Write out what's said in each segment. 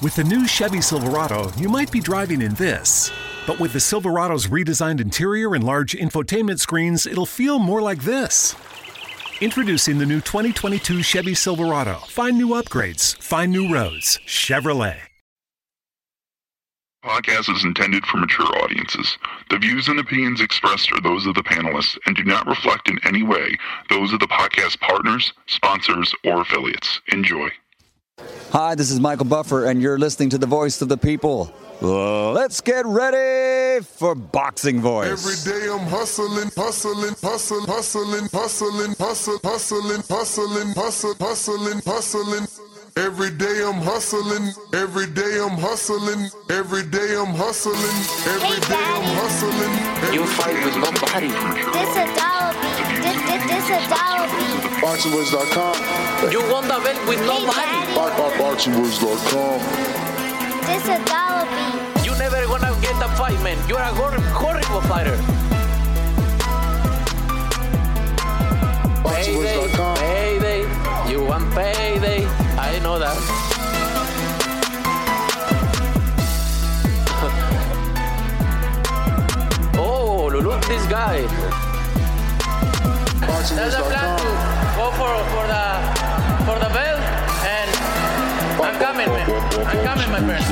With the new Chevy Silverado, you might be driving in this. But with the Silverado's redesigned interior and large infotainment screens, it'll feel more like this. Introducing the new 2022 Chevy Silverado. Find new upgrades, find new roads. Chevrolet. Podcast is intended for mature audiences. The views and opinions expressed are those of the panelists and do not reflect in any way those of the podcast partners, sponsors, or affiliates. Enjoy. Hi, this is Michael Buffer, and you're listening to the voice of the people. Let's get ready for Boxing Voice. Every day I'm hustling, hustling, hustling, hustling, hustling, hustling, hustling, hustling, hustling, hustling, hustling. Every day I'm hustling, every day I'm hustling, every day I'm hustling, every day I'm hustling. You fight with nobody. This a dollar beat. This, this, this a dollar beat. BoxingWords.com. You won the belt with Hey, nobody. Daddy. BoxingWords.com. This a dollar beat. You never gonna get the fight, man. You're a hor- horrible fighter. Payday, BoxingWords.com. payday. You want payday. I know that. oh, look this guy. There's a plan to go for, for the for the belt and I'm coming, man. I'm coming, my friend.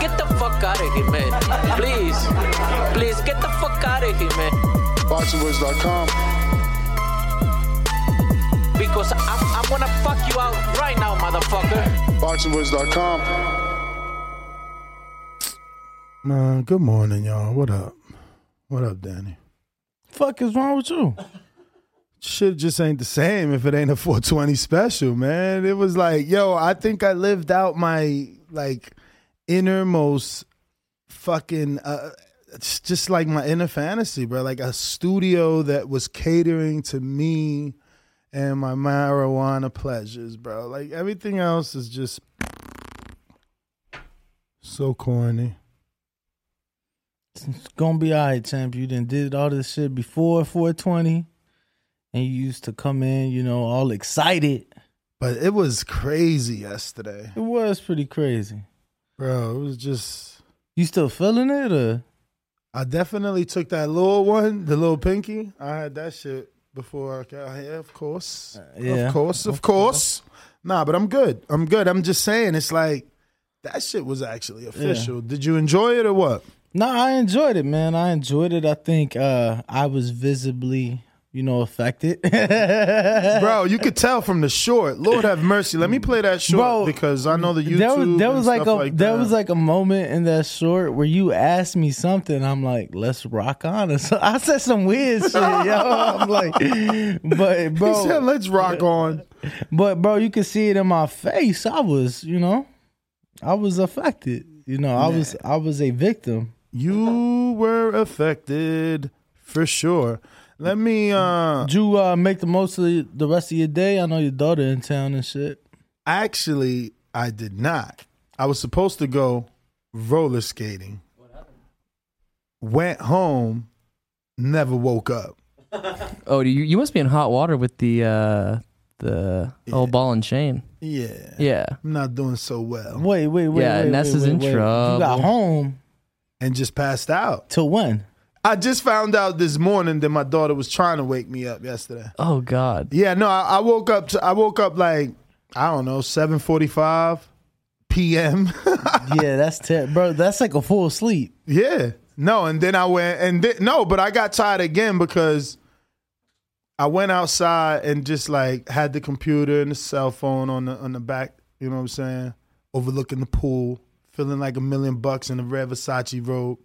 Get the fuck out of here, man. Please. Please get the fuck out of here, man. BoxingWords.com. Because I'm, I'm gonna fuck you out right now, motherfucker. BoxingWords.com. Man, good morning, y'all. What up? What up, Danny? Fuck is wrong with you? Shit just ain't the same if it ain't a 420 special, man. It was like, yo, I think I lived out my like innermost fucking uh it's just like my inner fantasy, bro. Like a studio that was catering to me and my marijuana pleasures, bro. Like everything else is just so corny. It's gonna be all right, champ. You done did all this shit before 420, and you used to come in, you know, all excited. But it was crazy yesterday. It was pretty crazy. Bro, it was just You still feeling it, or I definitely took that little one, the little pinky. I had that shit before I got here, of course. Uh, yeah. Of course, of course. Nah, but I'm good. I'm good. I'm just saying it's like that shit was actually official. Did you enjoy it or what? No, I enjoyed it, man. I enjoyed it. I think uh, I was visibly, you know, affected. Bro, you could tell from the short. Lord have mercy. Let me play that short Bro, because I know the YouTube. there was there was like a like there that. was like a moment in that short where you asked me something. I'm like, let's rock on. And so I said some weird shit, yo. I'm like, but He bro, said, "Let's rock on." but bro, you could see it in my face. I was, you know, I was affected. You know, I was I was a victim. You were affected for sure. Let me. uh Did you uh, make the most of the- the rest of your day? I know your daughter in town and shit. Actually, I did not. I was supposed to go roller skating. What happened? Went home, never woke up. Oh, you you must be in hot water with the uh the old ball and chain. Yeah. Yeah. I'm not doing so well. Wait, wait, wait. Yeah, wait, Nessa's wait, in wait, wait. You got home And just passed out. till when? I just found out this morning that my daughter was trying to wake me up yesterday. Oh God. Yeah, no, I, I woke up. To, I woke up like I don't know, seven forty-five p.m. yeah, that's ter- bro. That's like a full sleep. Yeah. No, and then I went and then, no, but I got tired again because I went outside and just like had the computer and the cell phone on the on the back, you know what I'm saying? Overlooking the pool, feeling like a million bucks in a red Versace robe.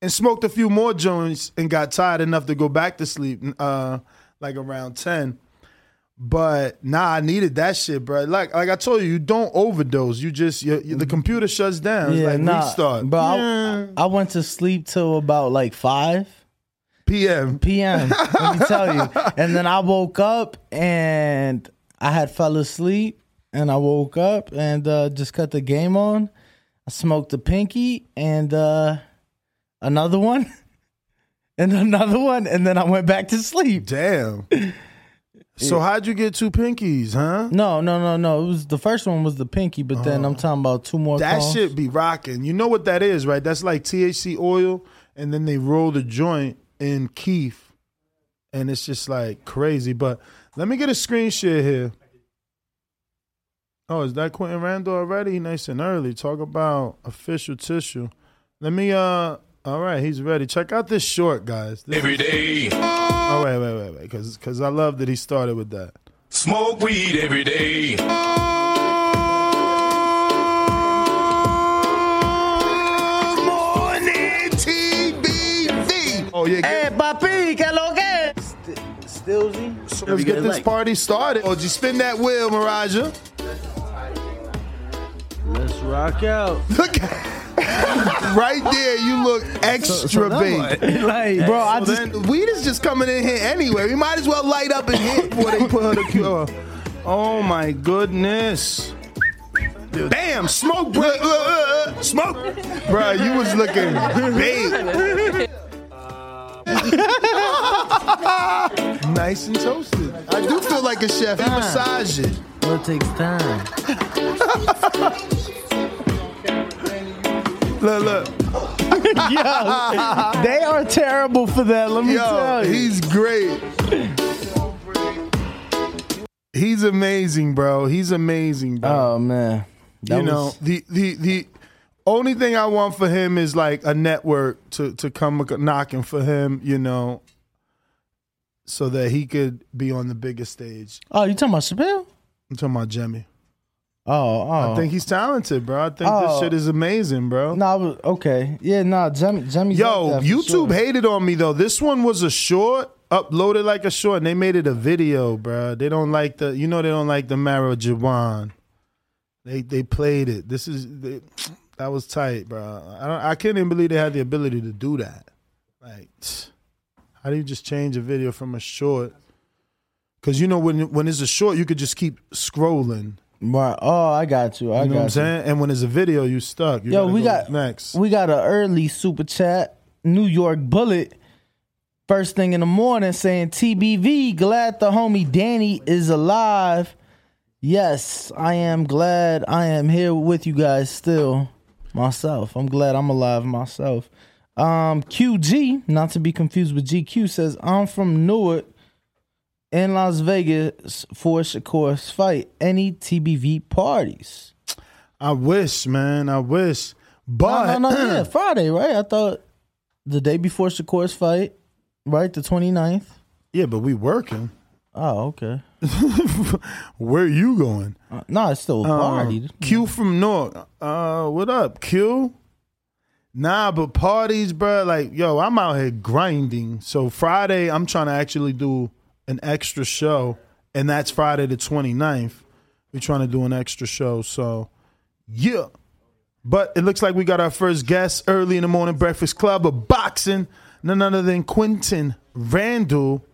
And smoked a few more joints and got tired enough to go back to sleep uh like around 10. But nah, I needed that shit, bro. Like like I told you, you don't overdose. You just you, you- the computer shuts down. It's like restart. But I, I went to sleep till about like five PM. p.m. let me tell you. And then I woke up and I had fell asleep, and I woke up and uh, just cut the game on. I smoked a pinky and uh, another one, and another one, and then I went back to sleep. Damn. So how'd you get two pinkies, huh? No, no, no, no. It was the first one was the pinky, but then I'm talking about two more. That calls. shit be rocking. You know what that is, right? That's like THC oil, and then they roll the joint in kief, and it's just like crazy. But let me get a screen share here. Oh, is that Quinton Randall already? Nice and early. Talk about official tissue. Let me. uh All right, he's ready. Check out this short, guys. This Every day. Oh wait, wait, wait, wait, because because I love that he started with that. Smoke weed every day. Morning TBV. Oh yeah. Hey, papi, que lo que? Stillsy. So let's get this party started. Oh, just spin that wheel, Miraja. Let's rock out. Look, right there, you look extra big. like, bro, I just then, weed is just coming in here anyway. We might as well light up and hit before they put her to cure. Oh my goodness. Damn, smoke, bro. Uh, uh, uh, smoke. Bro, you was looking big. nice and toasted. I do feel like a chef. He massage it. Well, it takes time. Look, look. Yo, they are terrible for that. Let me Yo, tell you. he's great. He's amazing, bro. He's amazing, bro. oh man, That you know, the the the only thing I want for him is like a network to to come knocking for him, you know, so that he could be on the biggest stage. Oh, you talking about Chappelle? I'm talking about Jimmy. Oh, oh. I think he's talented, bro. I think this Oh. shit is amazing, bro. No, I was- okay. Yeah, no, Jimmy, Jimmy's Yo, up there for YouTube sure. hated on me though. This one was a short, uploaded like a short, and they made it a video, bro. They don't like the, you know, they don't like the marijuana. They they played it. This is they, that was tight, bro. I don't, I can't even believe they had the ability to do that. Like, how do you just change a video from a short? Because you know when when it's a short, you could just keep scrolling. Right. Oh, I got you. I You know got what I'm you. saying? And when it's a video, you stuck. You Yo, we go got next. We got an early super chat. New York Bullet. First thing in the morning saying TBV, glad the homie Danny is alive. Yes, I am glad I am here with you guys still. Myself. I'm glad I'm alive myself. Um QG, not to be confused with GQ, says I'm from Newark in Las Vegas for Shakur's fight. Any TBV parties? I wish, man. I wish. But no, no, no, yeah, Friday, right? I thought the day before Shakur's fight, right? The 29th. yeah, but we working. Oh, okay. Where you going? Uh, no, it's still a party. Uh, Q from North. Uh, what up, Q? Nah, but parties, bro. Like, yo, I'm out here grinding. So Friday, I'm trying to actually do an extra show, and that's Friday the 29th. We're trying to do an extra show. So, yeah. But it looks like we got our first guest early in the morning breakfast club of boxing. None other than Quinton Randall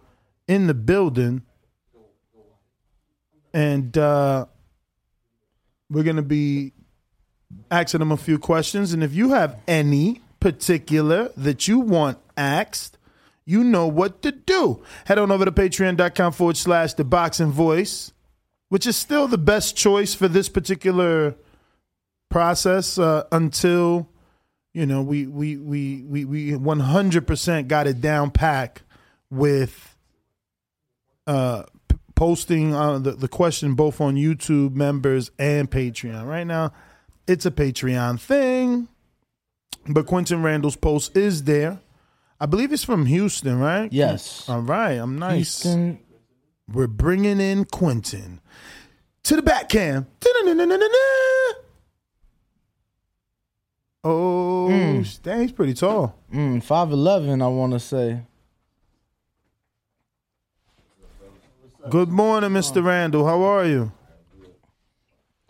in the building. And uh we're gonna be asking him a few questions. And if you have any particular that you want asked, you know what to do. Head on over to patreon.com forward slash the boxing voice, which is still the best choice for this particular process uh, until you know we we we we we 100% got it down pack with uh p- posting uh, the, the question both on YouTube members and Patreon. Right now, it's a Patreon thing, but Quinton Randall's post is there. I believe it's from Houston, right? Yes. All right, I'm nice. Houston. We're bringing in Quinton to the back cam. Oh, Mm. dang, he's pretty tall. Mm, 5'11, I want to say. Good morning, Mr. Randall. How are you?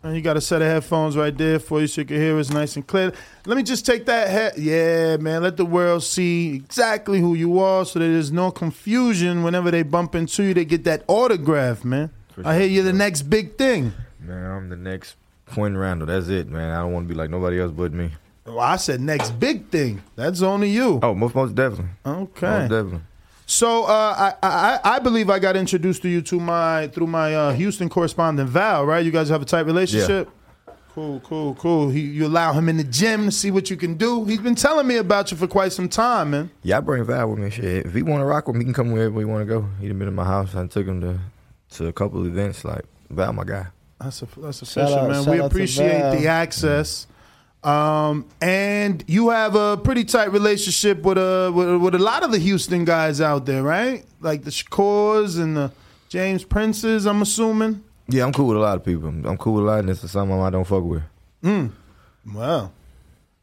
And you got a set of headphones right there for you so you can hear us nice and clear. Let me just take that head. Yeah, man. Let the world see exactly who you are so that there's no confusion whenever they bump into you. They get that autograph, man. I hear you're the next big thing. Man, I'm the next Quinn Randall. That's it, man. I don't want to be like nobody else but me. Well, I said next big thing. That's only you. Oh, most most definitely. Okay. Most definitely. So uh, I, I I believe I got introduced to you to my through my uh, Houston correspondent Val, right? You guys have a tight relationship. Yeah. Cool, cool, cool. He, you allow him in the gym to see what you can do. He's been telling me about you for quite some time, man. Yeah, I bring Val with me. Shit, if he want to rock with me, he can come wherever he want to go. He done been in my house. I took him to to a couple events. Like Val, my guy. That's a that's Shout official, man. We appreciate the access. Um, and you have a pretty tight relationship with a with, with a lot of the Houston guys out there, right? Like the Shakurs and the James Princes. I'm assuming. Yeah, I'm cool with a lot of people. I'm cool with a lot, and this is someone I don't fuck with. Mm. Well,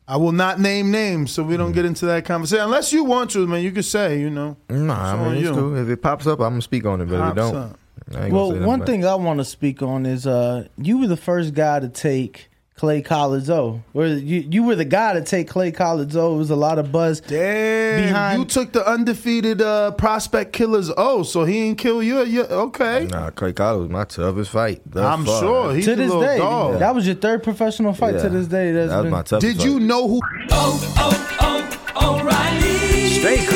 I will not name names, so we don't get into that conversation. Unless you want to, man, you can say, you know. Nah, It's I on mean, it's you. cool. If it pops up, I'm gonna speak on it. But if it don't. I ain't Well, gonna say one thing I want to speak on is uh, you were the first guy to take Clay Collard's O. Or you you were the guy to take Clay Collard's O. It was a lot of buzz. Damn, Behind- you took the undefeated uh, prospect killers. Oh, so he didn't kill you? you okay. Nah, Clay Collins was my toughest fight. thus I'm far. sure he's to a this little day, dog. that was your third professional fight. To this day, that's That was been, my toughest. Did you know who? Oh oh oh, O'Reilly. Stay cool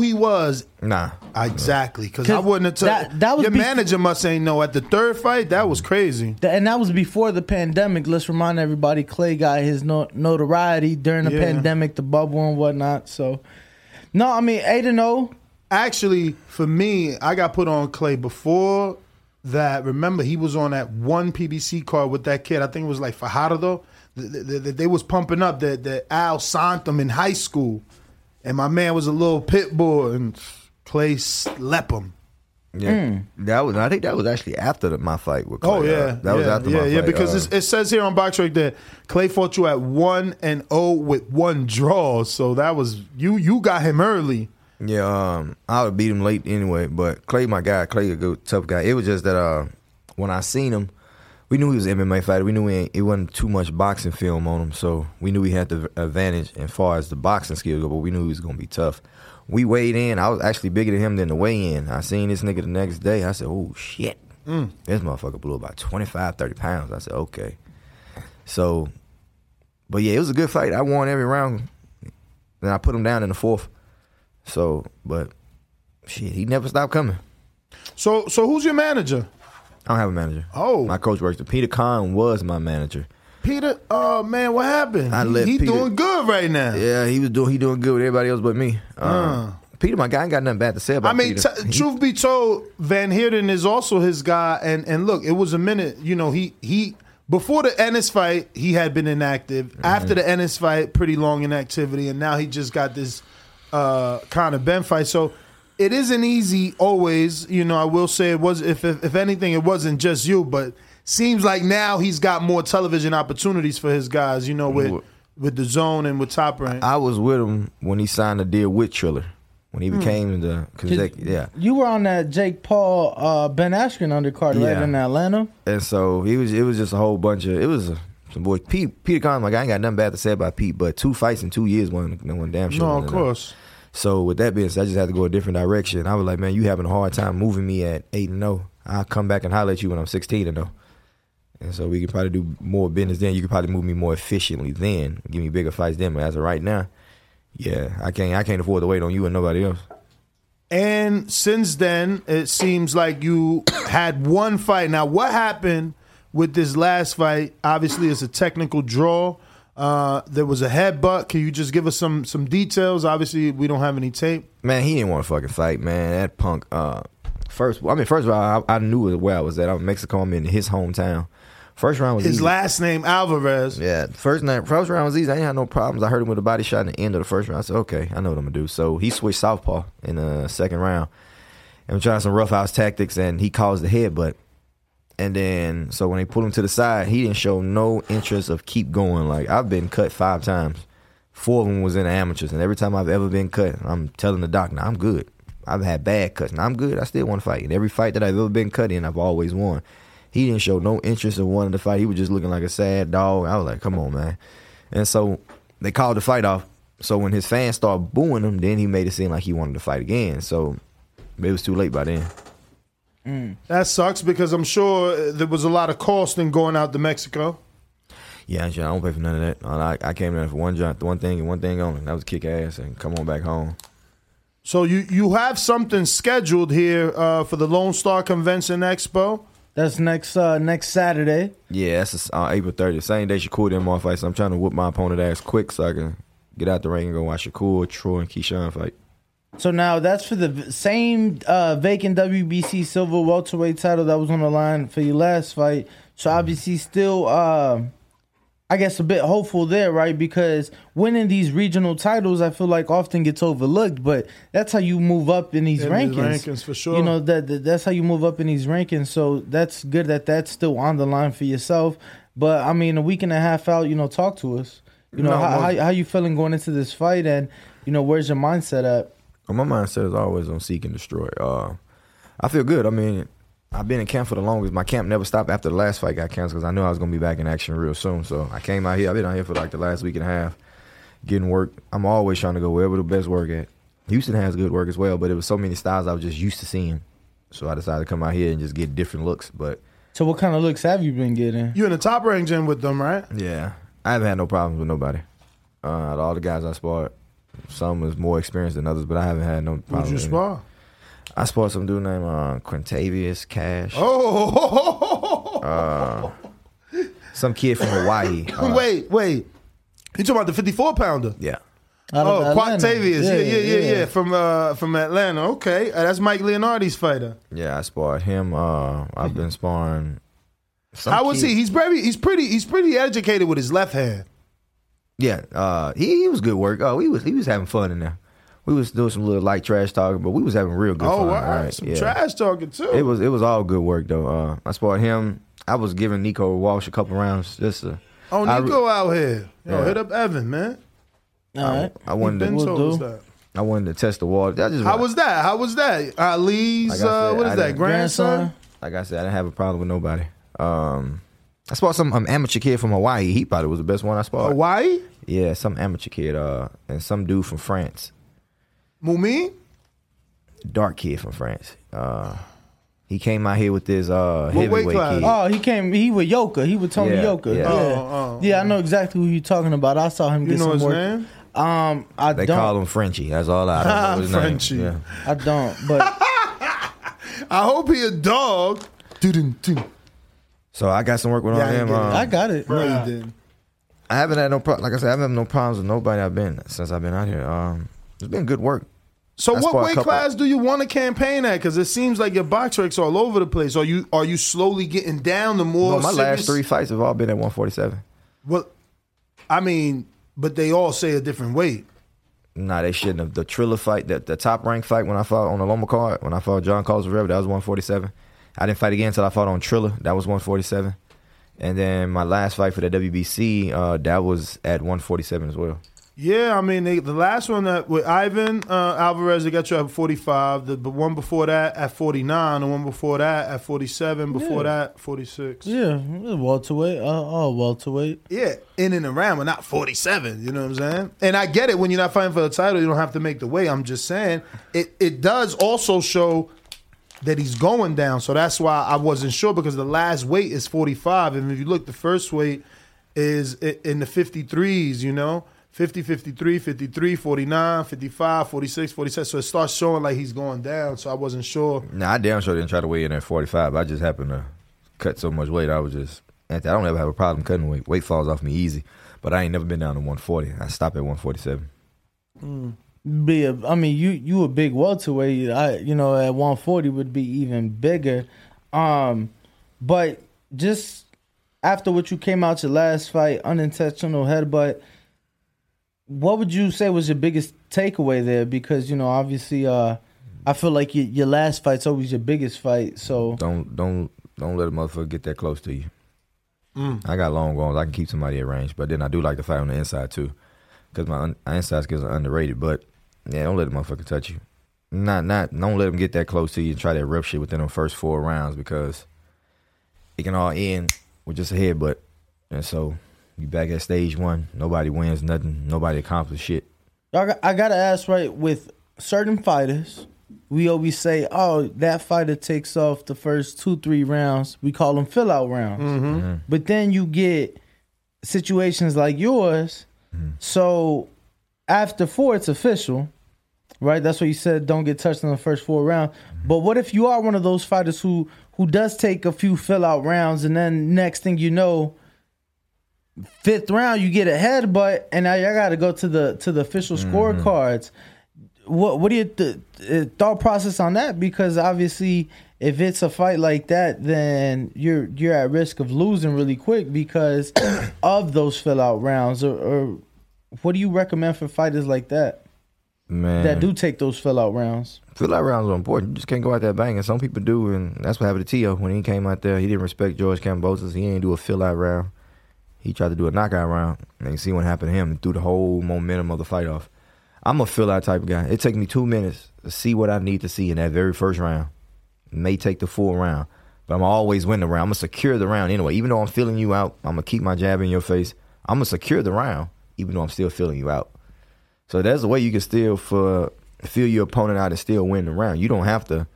Who he was Nah, exactly? Because I wouldn't have took. that- that was your bef- manager must ain't know at the third fight. That was crazy. Th- and that was before the pandemic. Let's remind everybody, Clay got his no- notoriety during the Yeah. pandemic, the bubble and whatnot. So, no, I mean eight and zero. Actually, for me, I got put on Clay before that. Remember, he was on that one PBC card with that kid. I think it was like Fajardo. Th- th- th- They was pumping up the, the Al Santum in high school, and my man was a little pit bull, and Clay slept him. yeah, that was. I think that was actually after the, my fight with. Clay. Oh yeah, Uh, that was after yeah, my yeah. fight. Because uh, it says here on BoxRec that Clay fought you at one and zero with one draw. So that was you. You got him early. Yeah, um, I would beat him late anyway. But Clay, my guy, Clay, a good tough guy. It was just that uh, when I seen him, we knew he was an MMA fighter. We knew he it wasn't too much boxing film on him, so we knew he had the advantage as far as the boxing skills go. But we knew he was gonna be tough. We weighed in. I was actually bigger than him than the weigh in. I seen this nigga the next day. I said, "Oh shit, Mm. this motherfucker blew about 25, 30 pounds." I said, "Okay." So, but yeah, it was a good fight. I won every round. Then I put him down in the fourth. So, but shit, he never stopped coming. So so who's your manager? I don't have a manager. Oh. my coach works. there. Peter Kahn was my manager. Peter, oh man, what happened? I let he Peter- doing good right now. Yeah, he was doing he doing good with everybody else but me. Um, Uh. Peter, my guy, ain't got nothing bad to say about Peter. I mean, t- truth be told, Van Heerden is also his guy. And and look, it was a minute. You know, he he before the Ennis fight, he had been inactive. Mm-hmm. After the Ennis fight, pretty long inactivity, and now he just got this uh, kind of Ben fight. So it isn't easy always. You know, I will say it was. If if, if anything, it wasn't just you, but seems like now he's got more television opportunities for his guys. You know, with with DAZN and with Top Rank. I was with him when he signed a deal with Triller. When he Hmm. became the consecutive, yeah. You were on that Jake Paul, uh, Ben Askren undercard right in Atlanta. And so he was. It was just a whole bunch of. It was a, some boys. Pete, Peter Kahn, like I ain't got nothing bad to say about Pete, but two fights in two years, one one damn sure. no, of enough. course. So with that being said, I just had to go a different direction. I was like, man, you having a hard time moving me at eight and zero. I'll come back and holler at you when I'm sixteen and zero. And so we can probably do more business then. You can probably move me more efficiently then, give me bigger fights then. But as of right now, yeah, I can't. I can't afford to wait on you and nobody else. And since then, it seems like you had one fight. Now, what happened with this last fight? Obviously, it's a technical draw. Uh, there was a headbutt. Can you just give us some some details? Obviously, we don't have any tape. Man, he didn't want to fucking fight, man. That punk. Uh, first, I mean, first of all, I, I knew where I was at. I'm in Mexico. I'm in his hometown. First round was His easy. last name Alvarez. Yeah, first night, first round was easy. I ain't had no problems. I heard him with a body shot in the end of the first round. I said, okay, I know what I'm gonna do. So he switched southpaw in the second round, and we're trying some roughhouse tactics, and he caused the headbutt. And then, so when they pulled him to the side, he didn't show no interest of keep going. Like I've been cut five times, four of them was in the amateurs, and every time I've ever been cut, I'm telling the doc, "Now I'm good." I've had bad cuts, and I'm good. I still want to fight. And every fight that I've ever been cut in, I've always won. He didn't show no interest in wanting to fight. He was just looking like a sad dog. I was like, come on, man. And so they called the fight off. So when his fans started booing him, then he made it seem like he wanted to fight again. So it was too late by then. That sucks because I'm sure there was a lot of cost in going out to Mexico. Yeah, I don't pay for none of that. I, I came there for one job, one thing and one thing only. That was kick ass and come on back home. So you you have something scheduled here uh, for the Lone Star Convention Expo. That's next uh, next Saturday. Yeah, that's uh, April 30th. Same day Shakur did more fights. I'm trying to whoop my opponent ass quick so I can get out the ring and go watch Shakur, Troy, and Keyshawn fight. So now that's for the same uh, vacant WBC silver welterweight title that was on the line for your last fight. So obviously, still, uh, I guess, a bit hopeful there, right? Because winning these regional titles, I feel like often gets overlooked, but that's how you move up in these In these rankings. rankings, for sure. You know that, that that's how you move up in these rankings. So that's good that that's still on the line for yourself. But I mean, a week and a half out, you know, talk to us. You know, No, how, how how you feeling going into this fight, and you know, where's your mindset at? Well, my mindset is always on seek and destroy. Uh, I feel good. I mean, I've been in camp for the longest. My camp never stopped after the last fight got canceled because I knew I was going to be back in action real soon. So I came out here. I've been out here for like the last week and a half getting work. I'm always trying to go wherever the best work at. Houston has good work as well, but it was so many styles I was just used to seeing. So I decided to come out here and just get different looks. But So what kind of looks have you been getting? You're in the top rank gym with them, right? yeah, I haven't had no problems with nobody. Uh, all the guys I sparred, some was more experienced than others, but I haven't had no Who'd problems. you with spar? I sparred some dude named uh, Quintavious Cash. Oh, Uh, some kid from Hawaii. Uh, wait, wait. You talking about the 54 pounder? Yeah. Oh, of Atlanta. Quantavious. Yeah, yeah, yeah, yeah, yeah. From uh, from Atlanta. Okay, Uh, that's Mike Leonardi's fighter. Yeah, I sparred him. Uh, I've been sparring. some How was kid- he? He's very, he's pretty, he's pretty educated with his left hand. Yeah, uh, he, he was good work. Oh, he was he was having fun in there. We was doing some little light trash talking, but we was having real good oh, fun. wow, right? some yeah. trash talking too. It was it was all good work though. Uh, I sparred him. I was giving Nico Walsh a couple rounds just to. oh, I- Nico out here. Yo, Yeah. hit up Evan, man. All right. I wanted Ben to. told us do. that. I wanted to test the water. I just How was that? How was that? Ali's, Like I uh, what is I that, didn't- grandson? like I said, I didn't have a problem with nobody. Um, I sparred some um, amateur kid from Hawaii. He probably was the best one I sparred. Hawaii? Yeah, some amateur kid, uh, and some dude from France, Mumi? dark kid from France. Uh, he came out here with this uh, What weight heavyweight class? kid. Oh, he came. He with Yoka. He with Tony Yeah, Yoka. yeah. Yeah, Oh, oh, yeah. I know exactly who you're talking about. I saw him You get know some his work. name? Um, I They don't. call him Frenchie. That's all I, I don't know his name. Frenchie. Yeah. I don't. But I hope he a dog. Doo-doo, doo. So I got some work with Yeah, all I him. Um, I got it. No, you didn't. I haven't had no problem. Like I said, I haven't had no problems with nobody I've been since I've been out here. Um, it's been good work. So I what weight class do you want to campaign at? Because it seems like your BoxRec's all over the place. Are you are you slowly getting down the more? Well, my serious- last three fights have all been at 147. Well, I mean, but they all say a different weight. Nah, they shouldn't have. The Triller fight, the, the top rank fight when I fought on the Loma card, when I fought John Carlos Rivera, that was 147. I didn't fight again until I fought on Triller. That was 147. And then my last fight for the WBC, uh, that was at 147 as well. Yeah, I mean, they, the last one that with Ivan uh, Alvarez, they got you at forty five. The, the one before that at forty nine. The one before that at forty seven. Before Yeah. that, forty six. yeah, welterweight. Uh, oh, welterweight. Yeah, in and around, but not 47. You know what I'm saying? And I get it when you're not fighting for the title, you don't have to make the weight. I'm just saying it. It does also show that he's going down. So that's why I wasn't sure because the last weight is 45, and if you look, the first weight is in the 53s. You know. 50, 53, 53, 49, 55, 46, 47. So it starts showing like he's going down. So I wasn't sure. Nah, I damn sure didn't try to weigh in at 45. I just happened to cut so much weight. I was just, I don't ever have a problem cutting weight. Weight falls off me easy. But I ain't never been down to 140. I stopped at 147. Mm. Be a, I mean, you you a big welterweight. I you know at 140 would be even bigger. Um, but just after what you came out your last fight, unintentional headbutt. What would you say was your biggest takeaway there? Because you know, obviously, uh, I feel like your, your last fight's always your biggest fight. So Don't don't don't let a motherfucker get that close to you. Mm. I got long arms. I can keep somebody at range, but then I do like to fight on the inside too, because my, my inside skills are underrated. But yeah, don't let a motherfucker touch you. Not not don't let them get that close to you and try that rough shit within the first four rounds because it can all end with just a headbutt. And so you back at stage one. Nobody wins nothing. Nobody accomplishes shit. I got, I gotta ask right with certain fighters, we always say, "Oh, that fighter takes off the first two three rounds." We call them fill out rounds. Mm-hmm. But then you get situations like yours. So after four, it's official, right? That's what you said. Don't get touched in the first four rounds. But what if you are one of those fighters who who does take a few fill out rounds, and then next thing you know, fifth round you get a headbutt, and now y'all got to go to the to the official scorecards. What what do you th- uh, thought process on that? Because obviously, if it's a fight like that, then you're you're at risk of losing really quick because of those fill out rounds. Or, or what do you recommend for fighters like that Man, that do take those fill out rounds? Fill out rounds are important. You just can't go out there banging. Some people do, and that's what happened to Tio when he came out there. He didn't respect George Kambosos. He didn't do a fill out round. He tried to do a knockout round, and you see what happened to him and threw the whole momentum of the fight off. I'm a fill out type of guy. It takes me two minutes to see what I need to see in that very first round. It may take the full round, but I'm always win the round. I'm gonna secure the round anyway. Even though I'm filling you out, I'm gonna keep my jab in your face. I'm gonna secure the round, even though I'm still filling you out. So there's a way you can still for feel your opponent out and still win the round. You don't have to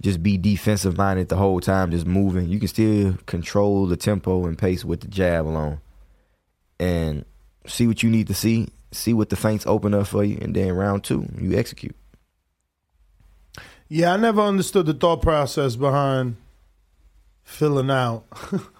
just be defensive minded the whole time, just moving. You can still control the tempo and pace with the jab alone, and see what you need to see. See what the feints open up for you, and then round two, you execute. Yeah, I never understood the thought process behind filling out,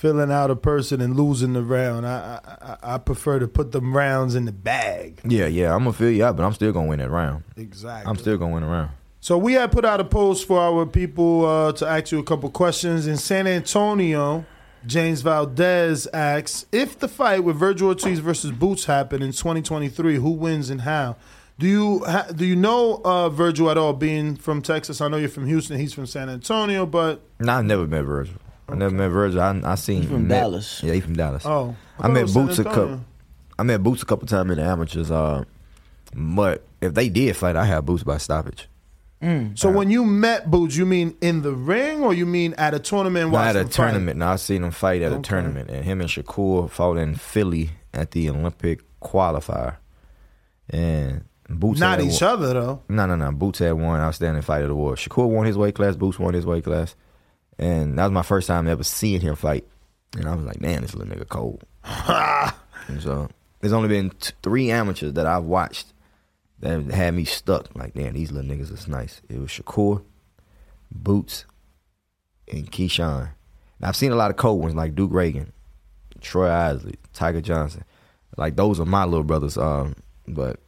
filling out a person and losing the round. I, I I- I prefer to put them rounds in the bag. Yeah, yeah, I'm gonna feel you out, but I'm still gonna win that round. Exactly. I'm still gonna win the round. So we had put out a post for our people uh, to ask you a couple questions in San Antonio. James Valdez asks if the fight with Vergil Ortiz versus Boots happened in 2023, who wins and how? Do you ha- do you know uh, Vergil at all? Being from Texas, I know you're from Houston. He's from San Antonio, but Nah, I've never met Vergil. I never met Vergil. I, I seen He from met- Dallas. Yeah, he from Dallas. Oh, I I, thought it met was San Boots a Antonio. couple. I met Boots a couple times in the amateurs. Uh, but if they did fight, I have Boots by stoppage. so when you met Boots, you mean in the ring or you mean at a tournament? No, at a them fight? tournament. No, I seen him fight at a tournament, and him and Shakur fought in Philly at the Olympic qualifier. And Boots Not had each won- other though. No, no, no. Boots had one outstanding fight of the war. Shakur won his weight class. Boots won his weight class, and that was my first time ever seeing him fight. And I was like, man, this little nigga cold. and so there's only been t- three amateurs that I've watched that had me stuck. Like, damn, these little niggas is nice. It was Shakur, Boots, and Keyshawn. Now, I've seen a lot of cold ones like Duke Ragan, Troy Isley, Tiger Johnson. Like those are my little brothers. Um, but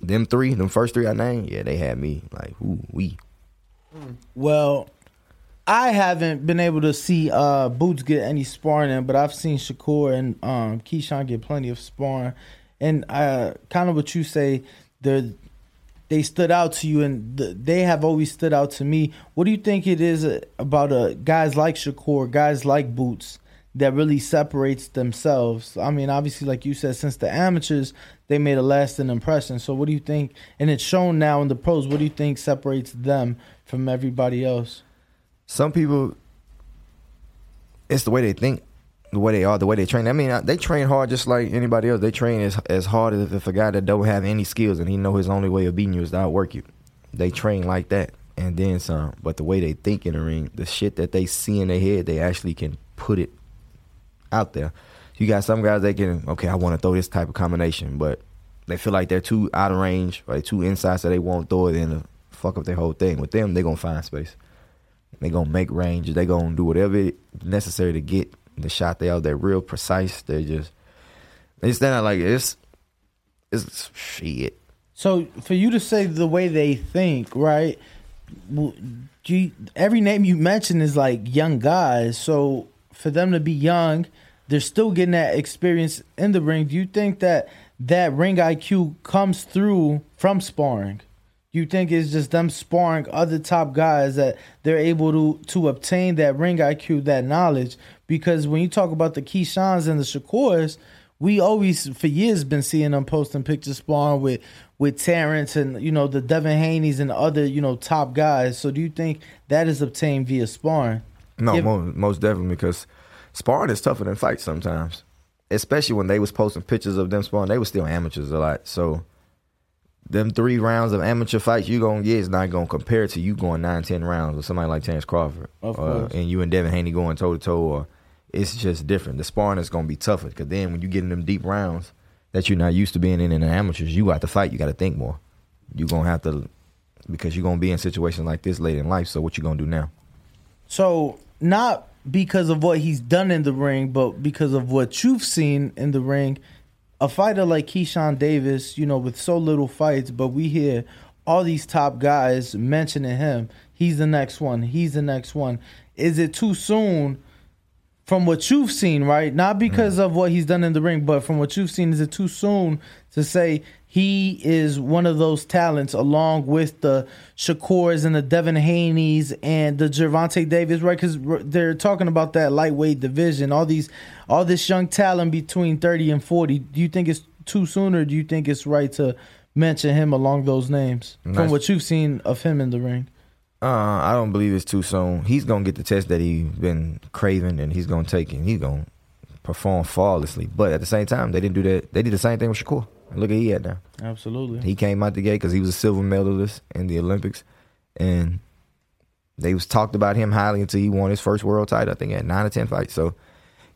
them three, them first three I named, yeah, they had me like, ooh, we. Well, I haven't been able to see uh, Boots get any sparring in, but I've seen Shakur and um, Keyshawn get plenty of sparring. And uh, kind of what you say, the they stood out to you, and the, they have always stood out to me. What do you think it is about uh, guys like Shakur, guys like Boots, that really separates themselves? I mean, obviously, like you said, since the amateurs, they made a lasting impression. So, what do you think? And it's shown now in the pros. What do you think separates them from everybody else? Some people, it's the way they think, the way they are, the way they train. I mean, they train hard just like anybody else. They train as as hard as if a guy that don't have any skills and he know his only way of beating you is to outwork you. They train like that, and then some. But the way they think in the ring, the shit that they see in their head, they actually can put it out there. You got some guys they can okay, I want to throw this type of combination, but they feel like they're too out of range or too inside, so they won't throw it in to fuck up their whole thing. With them, they're gonna find space. They gonna make range. They gonna do whatever necessary to get the shot they are. They're real precise. They just they stand out like it's it's shit. So for you to say the way they think, right? you- every name you mention is like young guys. So for them to be young, they're still getting that experience in the ring. Do you think that that ring IQ comes through from sparring? You think it's just them sparring other top guys that they're able to to obtain that ring IQ, that knowledge? Because when you talk about the Keyshawn's and the Shakurs, we always for years been seeing them posting pictures sparring with with Terence and you know the Devin Haney's and other you know top guys. So do you think that is obtained via sparring? No, If- most, most definitely because sparring is tougher than fights sometimes. Especially when they was posting pictures of them sparring, they were still amateurs a lot. So them three rounds of amateur fights you gonna get is not gonna compare to you going nine, ten rounds with somebody like Terence Crawford, course. and you and Devin Haney going toe to toe. Or it's just different. The sparring is gonna be tougher because then when you get in them deep rounds that you're not used to being in in the amateurs, you got to fight. You got to think more. You are gonna have to because you're gonna be in situations like this late in life. So what you gonna do now? So not because of what he's done in the ring, but because of what you've seen in the ring, a fighter like Keyshawn Davis, you know, with so little fights, but we hear all these top guys mentioning him. He's the next one. He's the next one. Is it too soon from what you've seen, right? Not because mm. of what he's done in the ring, but from what you've seen, is it too soon to say he is one of those talents along with the Shakurs and the Devin Haney's and the Gervonta Davis, right? Because they're talking about that lightweight division, all these, all this young talent between 30 and 40. Do you think it's too soon or do you think it's right to mention him along those names from what you've seen of him in the ring? Uh, I don't believe it's too soon. He's gonna get the test that he's been craving, and he's gonna take it. and He's gonna perform flawlessly. But at the same time, they didn't do that. They did the same thing with Shakur. Look at he at now. Absolutely. He came out the gate because he was a silver medalist in the Olympics, and they was talked about him highly until he won his first world title. I think at nine or ten fights. So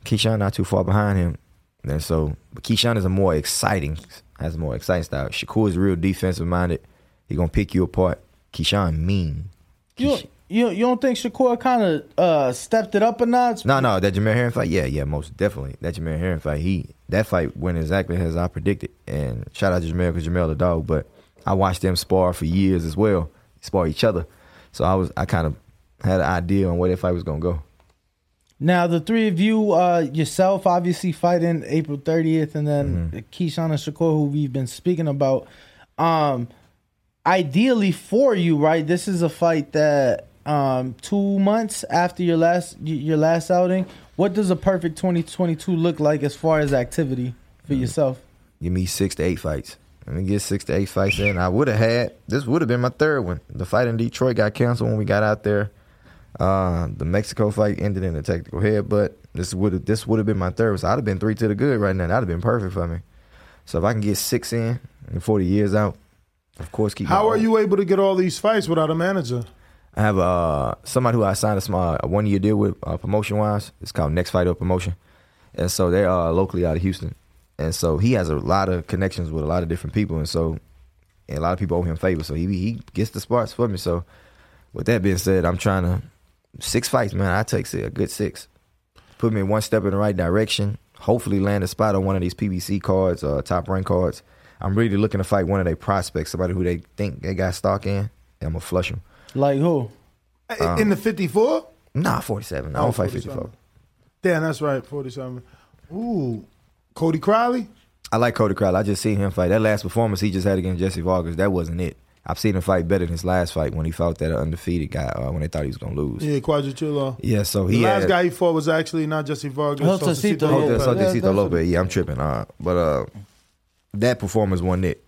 Keyshawn not too far behind him. And so, but Keyshawn is a more exciting, has a more exciting style. Shakur is real defensive minded. He gonna pick you apart. Keyshawn mean. You you you don't think Shakur kind of uh, stepped it up a notch? No, no, that Jamel Herring fight, yeah, yeah, most definitely. That Jamel Herring fight, he that fight went exactly as I predicted. And shout out to Jamel because Jamel the dog. But I watched them spar for years as well, spar each other. So I was I kind of had an idea on where that fight was gonna go. Now the three of you, uh, yourself, obviously fighting April 30th, and then Keyshawn and Shakur, who we've been speaking about. Um, ideally for you, right? This is a fight that um, two months after your last your last outing. What does a perfect 2022 look like as far as activity for yourself? Give me six to eight fights. Let me get six to eight fights in. I would have had this would have been my third one. The fight in Detroit got canceled when we got out there. Uh, the Mexico fight ended in a technical head, but this would have this would have been my third. So I'd have been three to the good right now. That'd have been perfect for me. So if I can get six in and forty years out, of course keep. How my- are you able to get all these fights without a manager? I have uh somebody who I signed a small one year deal with uh, promotion wise. It's called Next Fight Up Promotion, and so they're uh, locally out of Houston, and so he has a lot of connections with a lot of different people, and so and a lot of people owe him favors. So he he gets the spots for me. So with that being said, I'm trying to six fights, man. I take a good six. Put me one step in the right direction. Hopefully land a spot on one of these PBC cards or top rank cards. I'm really looking to fight one of their prospects, somebody who they think they got stock in. And I'm gonna flush them. Like who? Um, in the 54? Nah, 47. I Oh, don't fight 54. Damn, that's right, 47. Ooh, Cody Crowley? I like Cody Crowley. I just seen him fight. That last performance he just had against Jesse Vargas, that wasn't it. I've seen him fight better than his last fight when he fought that undefeated guy uh, when they thought he was gonna lose. Yeah, Quadrichillo. Yeah, so The he last had, guy he fought was actually not Jesse Vargas. Josesito Josesito Oh, Lopez. that's Yeah, Josesito that's- Lopez. Yeah, I'm tripping. Uh, but uh, that performance wasn't it.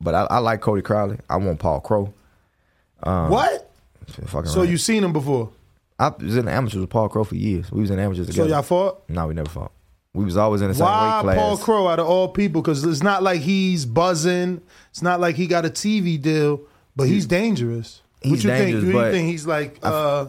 But I, I like Cody Crowley. I want Paul Crow. Um, What? Fucking So right. you seen him before? I was in the amateurs with Paul Crow for years. We was in the amateurs together. So y'all fought? No, we never fought. We was always in the same Why weight class. Paul Crow out of all people? Because it's not like he's buzzing. It's not like he got a TV deal, but he's dangerous. He's what you dangerous, think? You think he's like? Uh,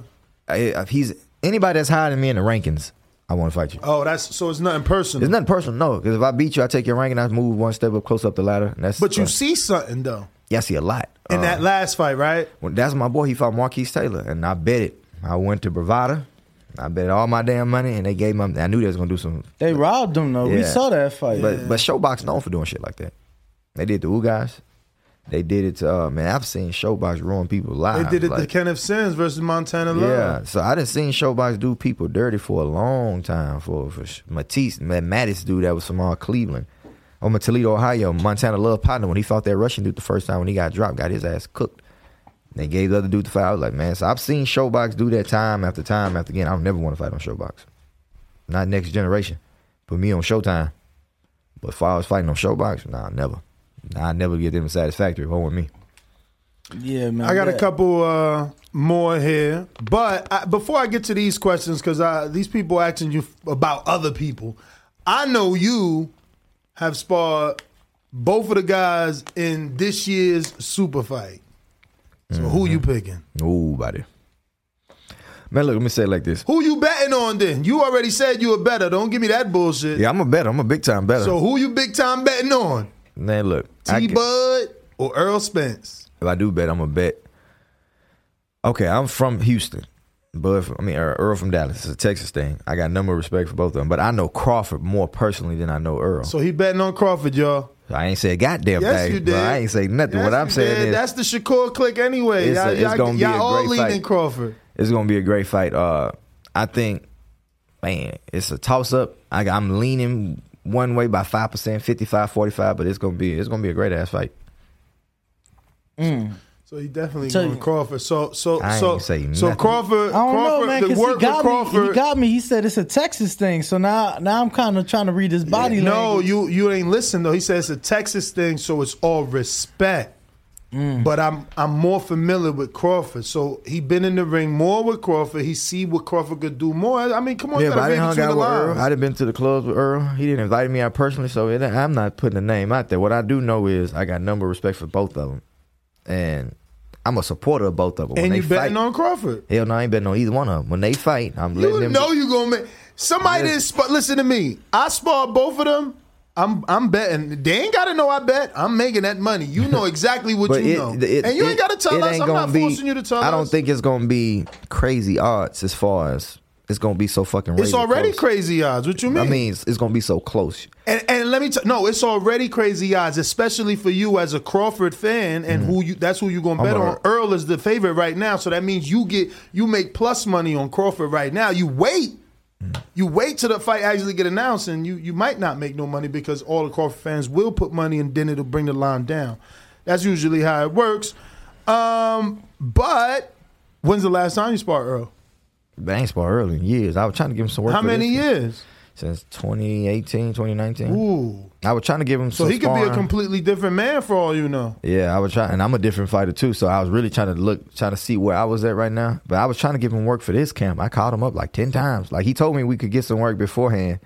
I- he's anybody that's higher than me in the rankings, I want to fight you. oh, that's so it's nothing personal. It's nothing personal, no. Because if I beat you, I take your ranking. I move one step up, close up the ladder. And that's but you uh, see something though yeah, I see a lot. in Uh, that last fight, right? when that's my boy. He fought Marquise Taylor, and I bet it. I went to Bravada. I bet all my damn money, and they gave him. I knew they was gonna do some. They robbed him though. We saw that fight. But but ShoBox known for doing shit like that. They did the U guys. They did it to uh, man. I've seen ShoBox ruin people's lives. They did it to Kenneth Sims versus Montana Love. yeah, so I done seen ShoBox do people dirty for a long time. For for sh- Matisse, man, Mattis dude that was from all Cleveland, or my Toledo, Ohio. Montana Love partner when he fought that Russian dude the first time when he got dropped, got his ass cooked. They gave the other dude the fight. I was like, man, so I've seen ShoBox do that time after time after again. I don't never want to fight on ShoBox. Not next generation. Put me on Showtime. But if I was fighting on ShoBox, nah, never. Nah, I never get them satisfactory if I want me. Yeah, man. I got a couple uh, more here, but I, before I get to these questions, because these people asking you about other people, I know you have sparred both of the guys in this year's super fight. So who you mm-hmm. picking? Nobody. Man, look, let me say it like this. Who you betting on then? You already said you were better. Don't give me that bullshit. Yeah, I'm a better. I'm a big time better. So who you big time betting on? Man, look. T Bud or Earl Spence? If I do bet, I'm a bet. Okay, I'm from Houston. But I mean, Earl Earl from Dallas. It's a Texas thing. I got number of respect for both of them. But I know Crawford more personally than I know Earl. So he betting on Crawford, y'all. I ain't say a goddamn Yes, thing. you bro. did. I ain't say nothing. Yes, what I'm saying did. is that's the Shakur click anyway. It's a- y'all, it's y'all- gonna be y'all a all great leaning fight. Crawford. it's gonna be a great fight. Uh, I think, man, it's a toss up. I, I'm leaning one way by five percent, 55, 45, but it's gonna be it's gonna be a great ass fight. So he definitely So- going Crawford. So so I so say so nothing. Crawford. I don't Crawford, know, man, because he got me. Crawford. He got me. He said it's a Texas thing. So now, now I'm kind of trying to read his body no, language. you you ain't listen though. He says it's a Texas thing, so it's all respect. Mm. But I'm I'm more familiar with Crawford, so he been in the ring more with Crawford. He see what Crawford could do more. I mean, come on, yeah, but I gotta didn't hung out with Earl. lines. I done been to the clubs with Earl. He didn't invite me out personally, so it, I'm not putting a name out there. What I do know is I got number of respect for both of them, and I'm a supporter of both of them. When And they you betting fight, on Crawford. hell no, I ain't betting on either one of them. When they fight, I'm letting You them. know you gonna make somebody didn't sp- listen to me. I spar both of them. I'm I'm betting. They ain't gotta know I bet. I'm making that money. You know exactly what you it, know, it- and you it- ain't gotta tell us. I'm not be- forcing you to tell I don't think it's gonna be crazy odds as far as it's gonna be so fucking. it's already close. crazy odds. What you mean? I mean, it's, it's gonna be so close. And, and let me tell no, it's already crazy odds, especially for you as a Crawford fan and who you that's who you gonna bet on. Earl is the favorite right now, so that means you get you make plus money on Crawford right now. You wait. You wait till the fight actually get announced, and you you might not make no money because all the Crawford fans will put money, and then it'll bring the line down. That's usually how it works. Um, but when's the last time you sparred Earl? I ain't early in years. I was trying to give him some work. How many years? Since 2018, 2019. Ooh. I was trying to give him some So he could be a sparring. completely different man for all you know. Yeah, I was trying, and I'm a different fighter too. So I was really trying to look, trying to see where I was at right now. But I was trying to give him work for this camp. I called him up like ten times. Like he told me we could get some work beforehand.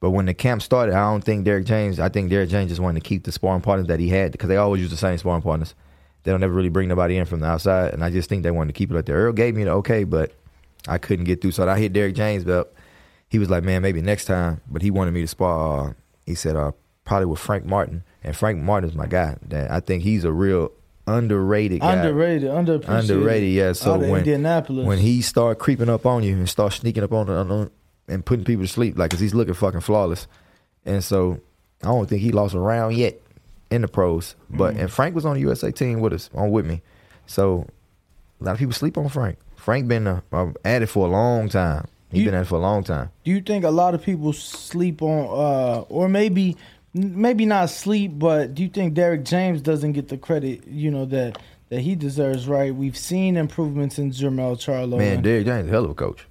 But when the camp started, I don't think Derrick James. I think Derrick James just wanted to keep the sparring partners that he had because they always use the same sparring partners. They don't ever really bring nobody in from the outside, and I just think they wanted to keep it like that. Earl gave me the okay, but I couldn't get through. So I hit Derrick James, but he was like, "Man, maybe next time." But he wanted me to spar. Uh, he said, uh, "Probably with Frank Martin." And Frank Martin is my guy. That I think he's a real underrated guy. Underrated, underappreciated. Underrated, yeah. So when when he start creeping up on you and start sneaking up on, on, on and putting people to sleep, like, cause he's looking fucking flawless. And so I don't think he lost a round yet in the pros. But Mm. and Frank was on the USA team with us, on with me. So a lot of people sleep on Frank. Frank been uh, uh, at it for a long time. He You- been at it for a long time. Do you think a lot of people sleep on, uh, or maybe, maybe not sleep, but do you think Derrick James doesn't get the credit, you know, that that he deserves? Right? We've seen improvements in Jermell Charlo. Man, Derrick James, is a hell of a coach.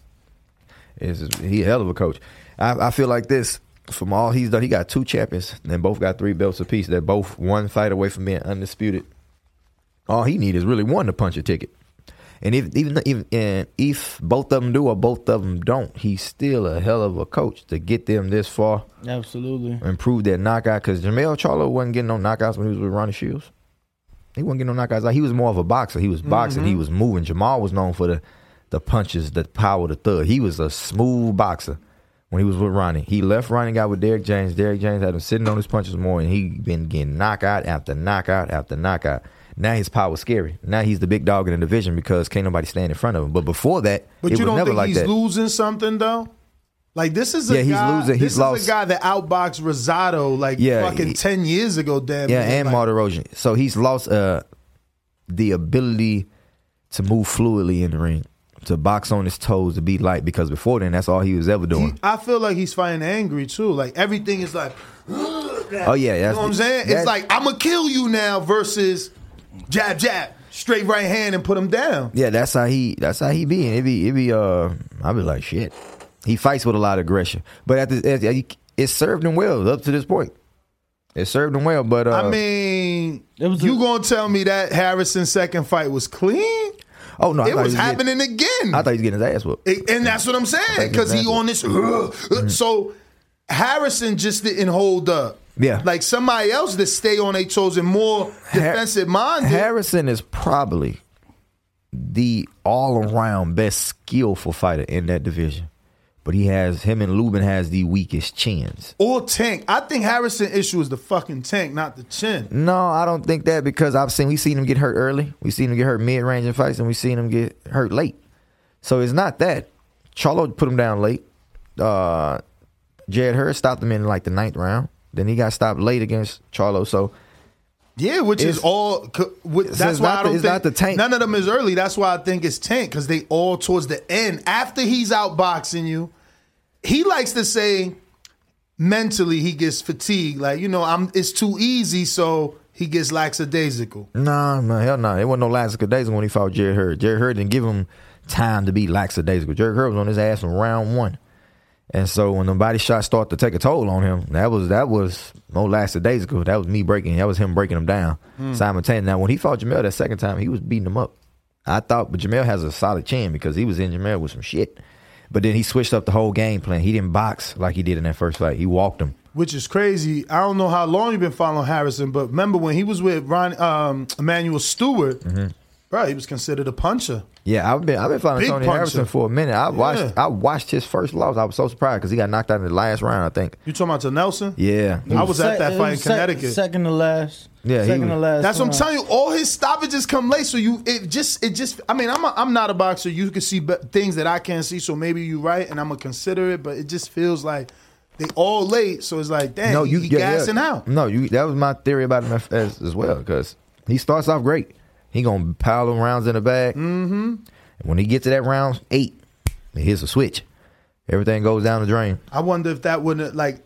Is he a hell of a coach? I, I feel like this from all he's done. He got two champions, and both got three belts apiece. They're both one fight away from being undisputed. All he need is really one to punch a ticket. And if even even and if both of them do or both of them don't, he's still a hell of a coach to get them this far. Absolutely. Improve their knockout because Jermell Charlo wasn't getting no knockouts when he was with Ronnie Shields. He wasn't getting no knockouts. Like he was more of a boxer. He was mm-hmm. boxing. He was moving. Jamal was known for the the punches, the power, the thud. He was a smooth boxer when he was with Ronnie. He left Ronnie, got with Derrick James. Derrick James had him sitting on his punches more, and he been getting knockout after knockout after knockout. Now his power's scary. Now he's the big dog in the division because can't nobody stand in front of him. But before that, But you don't think like he's that. losing something though? Like this is a Yeah, he's guy, losing- he's this is lost- a guy that outboxed Rosado like Yeah, fucking he- ten years ago. Damn. Yeah, and like, Martirosyan. So he's lost uh, the ability to move fluidly in the ring, to box on his toes, to be light. Because before then, that's all he was ever doing. I feel like he's fighting angry too. Like everything is like. Oh, yeah, you know what I'm saying? it's like I'm gonna kill you now versus jab jab straight right hand and put him down. Yeah, that's how he. That's how he be. And it be. It be. Uh, I be like shit. He fights with a lot of aggression, but at the, at, it, it served him well up to this point. It served him well, but uh, I mean, you gonna tell me that Harrison's second fight was clean? oh no, I it thought he was getting- happening again. I thought he was getting his ass whooped. It- and that's what I'm saying because he example. on this. uh, So Harrison just didn't hold up. Yeah. like somebody else that stay on their toes and more defensive minded. Harrison is probably the all around best skillful fighter in that division, but he has him and Lubin has the weakest chins. or tank. I think Harrison issue is the fucking tank, not the chin. No, I don't think that because I've seen we seen him get hurt early. We seen him get hurt mid range in fights, and we seen him get hurt late. So it's not that. Charlo put him down late. Uh, Jarrett Hurd stopped him in like the ninth round. Then he got stopped late against Charlo. So Yeah, which is all. with- That's why not I don't it's think not the tank. None of them is early. That's why I think it's tank because they all towards the end. After he's out boxing you, he likes to say mentally he gets fatigued. Like you know, I'm. It's too easy, so he gets lackadaisical. No, no, hell no. It wasn't no lackadaisical when he fought Jarrett Hurd. Jarrett Hurd didn't give him time to be lackadaisical. Jarrett Hurd was on his ass from round one. And so when the body shots started to take a toll on him, that was that was no lasted days ago. That was me breaking. That was him breaking him down Hmm. simultaneously. Now when he fought Jermell that second time, he was beating him up. I thought, but Jermell has a solid chin because he was in Jamel with some shit. But then he switched up the whole game plan. He didn't box like he did in that first fight. He walked him. Which is crazy. I don't know how long you've been following Harrison, but remember when he was with Ron um, Emanuel Steward, Mm-hmm. bro, he was considered a puncher. Yeah, I've been I've been following Big Tony puncher. Harrison for a minute. I watched Yeah. I watched his first loss. I was so surprised because he got knocked out in the last round. I think. You talking about to Nelson? Yeah, I was at that fight in sec- Connecticut. second to last. Yeah, he second was- to last. That's what I'm round. telling you. All his stoppages come late, so you it just it just. I mean, I'm a, I'm not a boxer. You can see be- things that I can't see, so maybe you're right, and I'm gonna consider it. But it just feels like they all late, so it's like, damn, no, you he, he yeah, yeah. gassing out. No, you. That was my theory about him as, as well because he starts off great. He gonna pile them rounds in the bag. Mm-hmm. And when he gets to that round eight, he hits a switch. Everything goes down the drain. I wonder if that wouldn't like,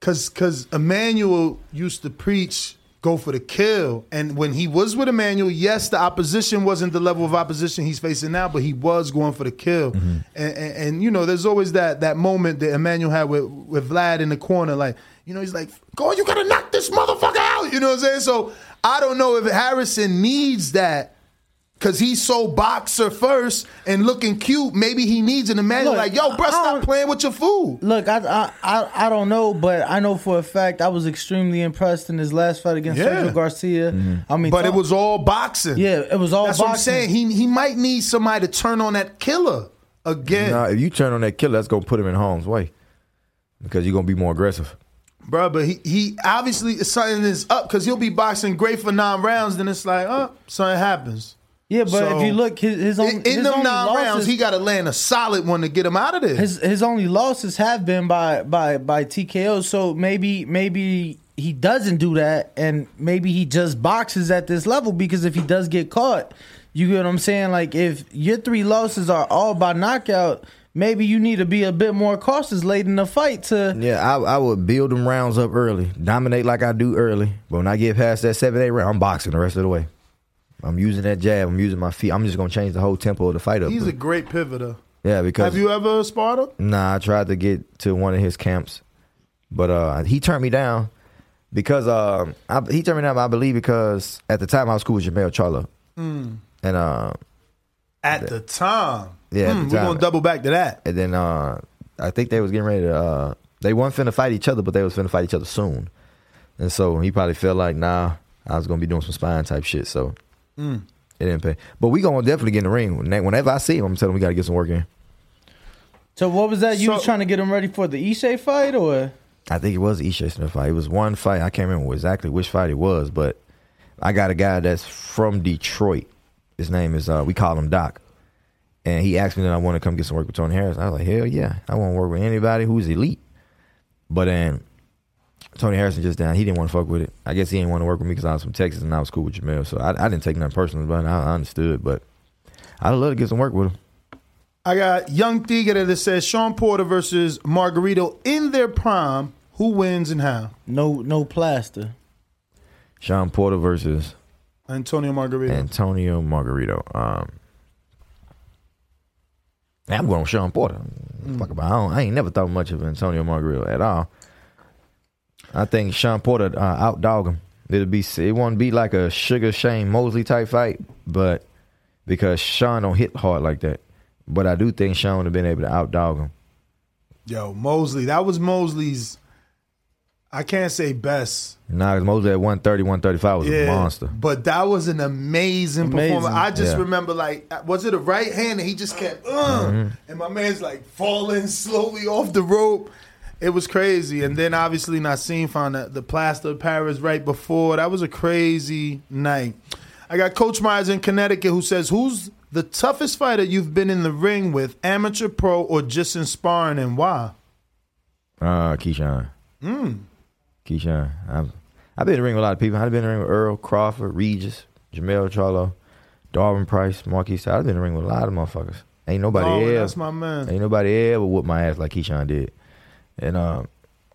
cause cause Emanuel used to preach go for the kill, and when he was with Emanuel, yes, the opposition wasn't the level of opposition he's facing now, but he was going for the kill, Mm-hmm. and, and and you know, there's always that that moment that Emanuel had with with Vlad in the corner, like you know, he's like, go, you gotta knock this motherfucker out, you know what I'm saying? So I don't know if Harrison needs that. Cause he's so boxer first and looking cute. Maybe he needs an Emanuel Look, like, yo, bro, stop playing with your food. Look, I, I I I don't know, but I know for a fact I was extremely impressed in his last fight against Yeah. Sergio Garcia. Mm-hmm. I mean, But it was all boxing. yeah, it was all. That's what I'm boxing. saying. He he might need somebody to turn on that killer again, Now, if you turn on that killer, that's gonna put him in harm's way because you're gonna be more aggressive. Bro. But he he obviously something is up because he'll be boxing great for nine rounds. Then it's like, oh, something happens. Yeah, but So, if you look, his, his own, in, in his them only nine losses, rounds, he got to land a solid one to get him out of this. his his only losses have been by by by TKO. So maybe maybe he doesn't do that, and maybe he just boxes at this level because if he does get caught, you get what I'm saying. Like if your three losses are all by knockout, maybe you need to be a bit more cautious late in the fight to. Yeah, I, I would build them rounds up early, dominate like I do early. But when I get past that seven, eight round, I'm boxing the rest of the way. I'm using that jab. I'm using my feet. I'm just gonna change the whole tempo of the fight up. He's a great pivoter. yeah, because Have you ever sparred him? Nah, I tried to get to one of his camps, but uh, he turned me down because uh, I, he turned me down. I believe because at the time I was cool with Jermell Charlo, Mm. and uh, At the time, Yeah, Hmm, the we're gonna double back to that. and then uh, I think they was getting ready to. Uh, they weren't finna fight each other, but they was finna fight each other soon, and so he probably felt like, nah, I was gonna be doing some spine type shit, so Mm. it didn't pay. But we gonna definitely get in the ring. Whenever I see him, I'm telling him we gotta get some work in. So what was that? You So- was trying to get him ready for the Ishe fight, or I think it was Ishe Smith fight. It was one fight. I can't remember exactly which fight it was, but I got a guy that's from Detroit. His name is uh, we call him Doc, And he asked me that I want to come get some work with Tony Harris. I was like, hell yeah, I want to work with anybody who's elite. But then Tony Harrison just down. He didn't want to fuck with it. I guess he didn't want to work with me because I was from Texas and I was cool with Jermell. So I, I didn't take nothing personal, but I, I understood. But I'd love to get some work with him. I got Young Tigre that says Shawn Porter versus Margarito in their prime. Who wins and how? No, no plaster. Shawn Porter versus Antonio Margarito. Antonio Margarito. Um, I'm going with Shawn Porter. Fuck about. I, don't, I ain't never thought much of Antonio Margarito at all. I think Shawn Porter uh, outdog him. It'll be it won't be like a Sugar Shane Mosley type fight, but because Shawn don't hit hard like that. But I do think Shawn would have been able to outdog him. Yo, Mosley. That was Mosley's. I can't say best. Nah, 'cause Mosley at 130, 135 was a monster. But that was an amazing, Amazing. performance. I just Yeah. remember like, was it a right hand? And he just kept, uh, Mhm. and my man's like falling slowly off the rope. It was crazy. And then obviously Naazim found the, the plaster of Paris right before. That was a crazy night. I got Coach Myers in Connecticut who says, "Who's the toughest fighter you've been in the ring with, amateur, pro, or just in sparring, and why?" Uh, Keyshawn. Mm. Keyshawn. I've, I've been in the ring with a lot of people. I've been in the ring with Earl, Crawford, Regis, Jermell Charlo, Darwin Price, Marquis. I've been in the ring with a lot of motherfuckers. Ain't nobody Darwin, ever. that's my man. Ain't nobody ever whooped my ass like Keyshawn did. And um,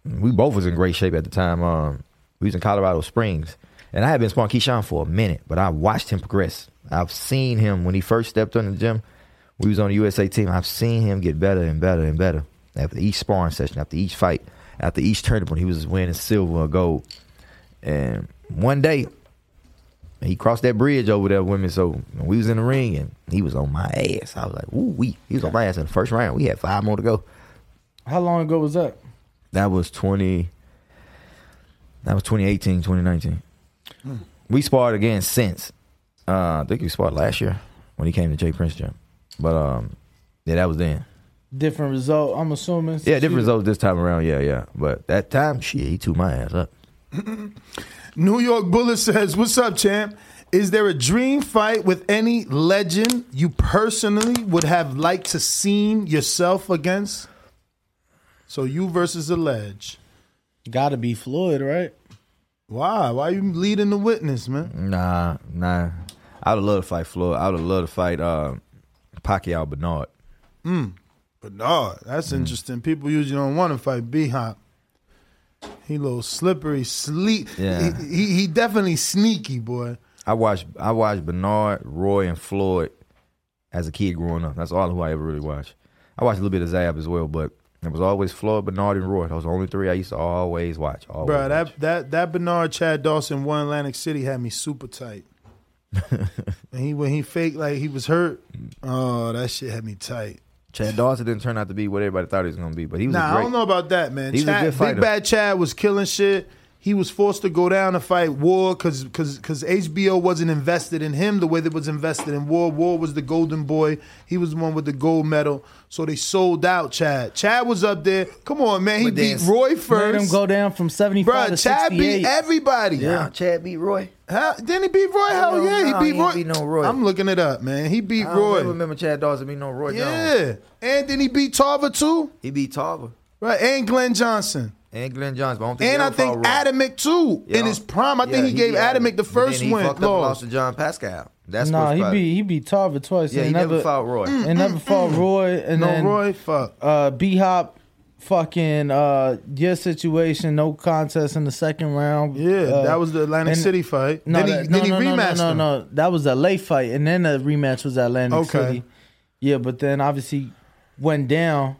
we both was in great shape at the time. Um, we was in Colorado Springs. And I had been sparring Keyshawn for a minute, but I watched him progress. I've seen him when he first stepped on the gym. We was on the USA team. I've seen him get better and better and better after each sparring session, after each fight, after each tournament. He was winning silver or gold. And one day, he crossed that bridge over there with me. So we was in the ring and he was on my ass. I was like, ooh, we. He was on my ass in the first round. We had five more to go. How long ago was that? That was 20. That was 2018, 2019. We sparred again since. Uh, I think we sparred last year when he came to Jay Prince gym. But um, yeah, that was then. Different result. I'm assuming. Yeah, different results this time around. Yeah, yeah. But that time, shit, he threw my ass up. New York Bullet says, "What's up, champ? Is there a dream fight with any legend you personally would have liked to seen yourself against? So you versus a ledge. Got to be Floyd, right? Why? Why you leading the witness, man? Nah, nah. I would love to fight Floyd. I would love to fight uh, Pacquiao Bernard. Mm. Bernard, that's mm. interesting. People usually don't want to fight B Hop. He a little slippery, sleep. Yeah. He, he he definitely sneaky, boy. I watched I watched Bernard, Roy, and Floyd as a kid growing up. That's all who I ever really watched. I watched a little bit of Zab as well, but it was always Floyd, Bernard, and Roy. Those were the only three I used to always watch. Always Bro, that that that Bernard Chad Dawson one Atlantic City had me super tight. and he when he faked like he was hurt, mm. oh that shit had me tight. Chad Dawson didn't turn out to be what everybody thought he was going to be, but he was nah, great. I don't know about that, man. He was a good fighter. Big Bad Chad was killing shit. He was forced to go down to fight Ward because because because HBO wasn't invested in him the way that was invested in Ward. Ward was the golden boy. He was the one with the gold medal. So they sold out Chad. Chad was up there. Come on, man. He But beat then- Roy Made him go down from 75 Bruh, to Chad 68. beat everybody. Yeah. Chad beat Roy. How, didn't he beat Roy? Hell No, yeah, no, he beat he Roy. ain't beat no Roy. I'm looking it up, man. He beat Roy. I don't Roy. remember Chad Dawson beat no Roy Jones. Yeah, and then he beat Tarver too. He beat Tarver. Right, and Glenn Johnson. And Glenn Johnson. But I don't think And he I ever think fought Roy. Adamek too Yeah. in his prime. I Yeah, think he, gave beat Adamek the But first then he win. fucked up and lost. lost to Jean Pascal. That's nah, what he beat he beat Tarver twice. Yeah, and he never never fought Roy. Mm, and never fought Roy. And No, then Roy, fuck. Uh, B Hop, fucking uh, your situation, no contest in the second round. Yeah, Uh, that was the Atlantic and- City fight. No, then he, that- then no, he no, no, no, him. no, no. That was a late fight, and then the rematch was Atlantic Okay. City. Yeah, but then obviously went down.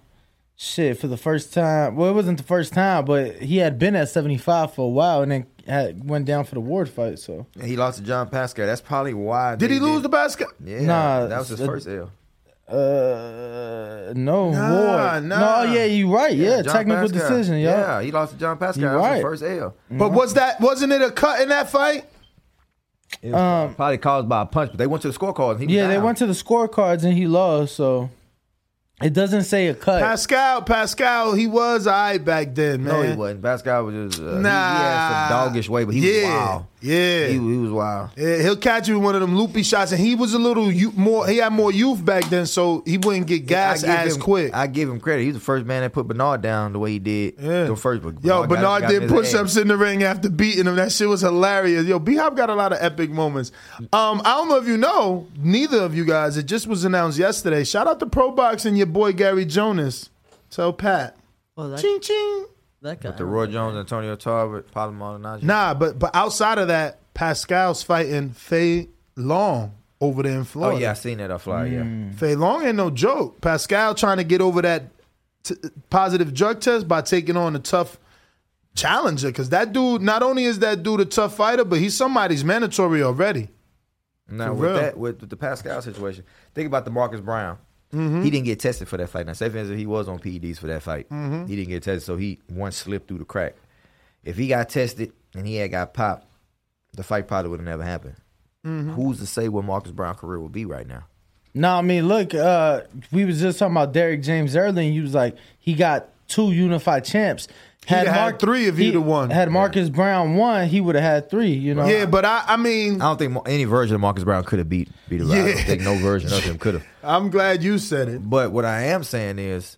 Shit, for the first time. Well, it wasn't the first time, but he had been at seventy five for a while, and then had, went down for the Ward fight. So And he lost to Jean Pascal. That's probably why. Did they he lose the basket? Yeah, Nah, that was his uh, first L. Uh, no, Nah, Ward. nah. No, yeah, you're right. Yeah, John technical Pascal. decision. Yeah. Yeah, he lost to Jean Pascal. You That was right. his first L. But was that wasn't it a cut in that fight? It was probably caused by a punch, but they went to the scorecards. And he was Yeah, they down. went to the scorecards and he lost. So It doesn't say a cut. Pascal, Pascal, he was alright back then, man. No, he wasn't. Pascal was just uh, Nah. he, had some doggish way, but he was Yeah. wild. Yeah. he, he was wild. Yeah, he'll catch you with one of them loopy shots, and he was a little you, more. He had more youth back then, so he wouldn't get gas I give as him, quick. I give him credit. He was the first man that put Bernard down the way he did. Yeah. The first, but Yo, got- Bernard got did his push ups in the ring after beating him. That shit was hilarious. Yo, B Hop got a lot of epic moments. Um, I don't know if you know, neither of you guys, it just was announced yesterday. Shout out to Pro Box and your boy Gary Jonas. Tell Pat. Well, that, Ching ching. that guy. With the Roy Jones, Antonio Tarver, Paulo Maldonado. Nah, but but outside of that, Pascal's fighting Faye Long over there in Florida. Oh Florida. yeah, I seen that on flyer. Yeah. Mm. Fanlong ain't no joke. Pascal trying to get over that t- positive drug test by taking on a tough challenger. Because that dude, not only is that dude a tough fighter, but he's somebody's mandatory already. Now For with real. that, with, with the Pascal situation, think about the Marcus Browne. Mm-hmm. He didn't get tested for that fight. Now, say for instance, he was on PEDs for that fight. Mhm. He didn't get tested, so he one slipped through the crack. If he got tested and he had got popped, the fight probably would have never happened. Mm-hmm. Who's to say what Marcus Browne career will be right now? No, I mean, look, uh, we was just talking about Derrick James earlier, and he was like, he got two unified champs. He'd have had three if he'd have won. Had Marcus Browne won, he would have had three. You know, Yeah, but I, I mean, I don't think any version of Marcus Browne could have beat beat him. I Yeah. don't think no version of him could have. I'm glad you said it. But what I am saying is,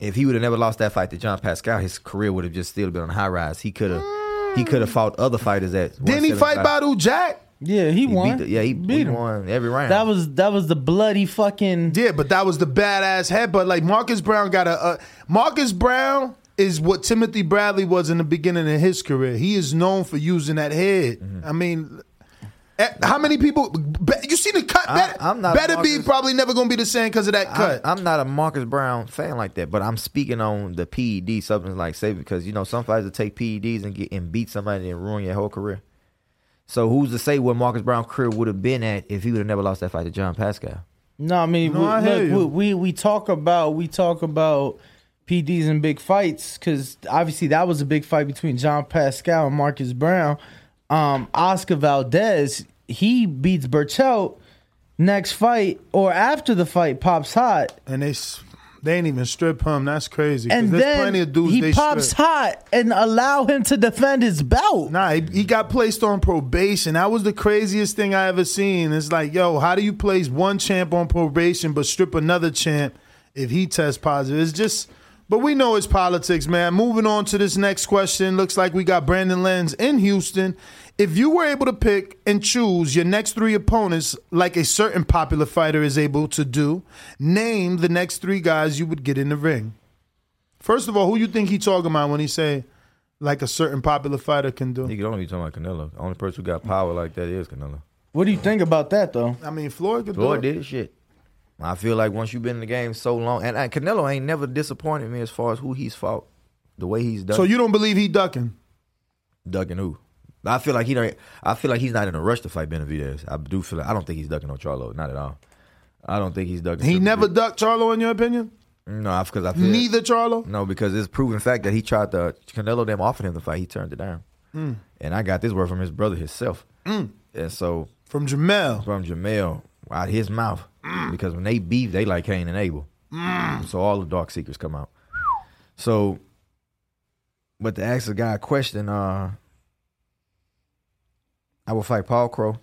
if he would have never lost that fight to Jean Pascal, his career would have just still been on high rise. He could have he could have fought other fighters at. Didn't he fight 175. Badou Jack? yeah, he, He won. beat the- yeah, he, beat he him. won every round. That was that was the bloody fucking. Yeah, but that was the badass head. But like Marcus Browne got a, a Marcus Browne is what Timothy Bradley was in the beginning of his career. He is known for using that head. Mm-hmm. I mean, eh, how many people? be- You see the cut? I- better I'm not better be probably never gonna be the same because of that cut. I, am not a Marcus Browne fan like that, but I'm speaking on the PED substance like say because you know some fighters will take PEDs and get and beat somebody and ruin your whole career. So who's to say what Marcus Browne's career would have been at if he would have never lost that fight to Jean Pascal? No, I mean, No, we, I look, we, we we talk about we talk about PDs and big fights because obviously that was a big fight between Jean Pascal and Marcus Browne. Um, Oscar Valdez he beats Berchelt next fight or after the fight pops hot and they they ain't even strip him. That's crazy. and there's then plenty of dudes he pops strip. hot and allow him to defend his belt. Nah, he, he got placed on probation. That was the craziest thing I ever seen. It's like, yo, how do you place one champ on probation but strip another champ if he tests positive? It's just, but we know it's politics, man. Moving on to this next question. Looks like we got Brandon Lenz in Houston. If you were able to pick and choose your next three opponents, like a certain popular fighter is able to do, name the next three guys you would get in the ring. First of all, who you think he talking about when he say like a certain popular fighter can do? He could only be talking about Canelo. The only person who got power like that is Canelo. What do you think about that though? I mean, Floyd could Floyd do it. did his shit. I feel like once you've been in the game so long, and, and Canelo ain't never disappointed me as far as who he's fought, the way he's done. So you don't believe he ducking? ducking who? I feel like he don't. I feel like he's not in a rush to fight Benavidez. I do feel like I don't think he's ducking on Charlo, not at all. I don't think he's ducking. He never ducked Charlo, in your opinion? No, because I feel Neither Charlo. No, because it's proven fact that he tried to Canelo them offered him the fight. He turned it down, Mm. and I got this word from his brother himself. Mm. And so From Jamel. from Jamel out his mouth, because when they beef, they like Cain and Abel. Mm. So all the dark secrets come out. So, but to ask a guy a question, uh, I will fight Paul Crow.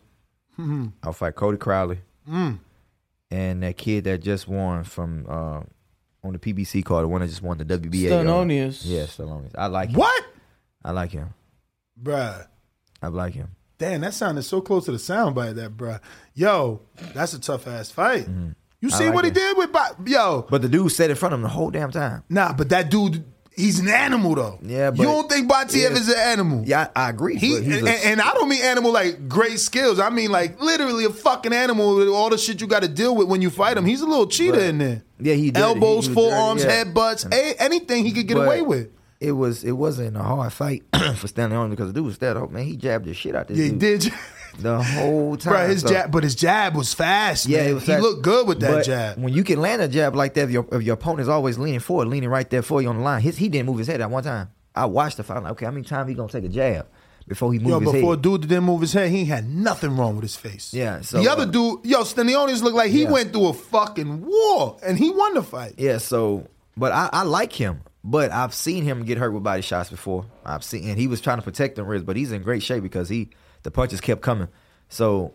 Mhm. I'll fight Cody Crowley Mm. and that kid that just won from uh, on the PBC card, the one that just won the WBA. uh, Stanionis. Yeah, Stanionis. I like him. What? I like him. Bruh. I like him. Damn, that sounded so close to the soundbite, that bruh. Yo, that's a tough ass fight. You Mm-hmm. I see like what he did with Bo- Yo. But the dude sat in front of him the whole damn time. Nah, but that dude, he's an animal though. Yeah, but you don't think Butaev Yeah. is an animal? Yeah, I, I agree. He and, a- and I don't mean animal like great skills. I mean like literally a fucking animal with all the shit you got to deal with when you fight him. He's a little cheater But- in there. yeah, he dirty. elbows, He- he forearms, yeah. headbutts, a- anything he could get But away with. It was it wasn't a hard fight for Stanionis because the dude was dead. Oh man, he jabbed the shit out this Yeah, he did. the whole time. Bro, his So- jab, but his jab was fast. Yeah, man. it was he looked good with that But jab. When you can land a jab like that, if your if your opponent's always leaning forward, leaning right there for you on the line, his, he didn't move his head at one time. I watched the fight. Like, okay, how many times he gonna take a jab before he moved Yo, his before head. dude didn't move his head, he had nothing wrong with his face. Yeah, so, the other uh, dude, yo, Stanionis looked like he Yeah. went through a fucking war and he won the fight. Yeah, so but I, I like him. But I've seen him get hurt with body shots before. I've seen and he was trying to protect the ribs, but he's in great shape because he the punches kept coming. So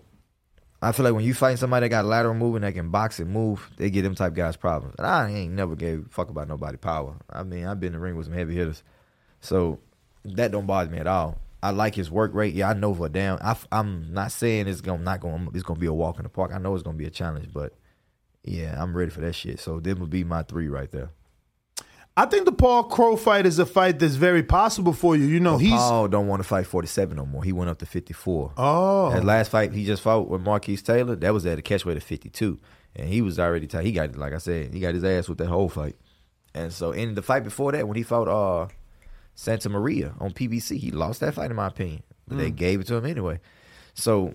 I feel like when you fight somebody that got lateral movement that can box and move, they get them type guys problems. And I ain't never gave fuck about nobody power. I mean, I've been in the ring with some heavy hitters, so that don't bother me at all. I like his work rate. Yeah, I know for damn. I, am not saying it's gonna not going. It's gonna be a walk in the park. I know it's gonna be a challenge, but yeah, I'm ready for that shit. So them would be my three right there. I think the Paul Crow fight is a fight that's very possible for you. You know, he's Paul don't want to fight 47 no more. He went up to 54. Oh. That last fight he just fought with Marquise Taylor, that was at a catch weight of 52. And he was already tight. He got, like I said, he got his ass with that whole fight. And so in the fight before that, when he fought uh, Santa Maria on PBC, he lost that fight in my opinion. But they Mm. gave it to him anyway. So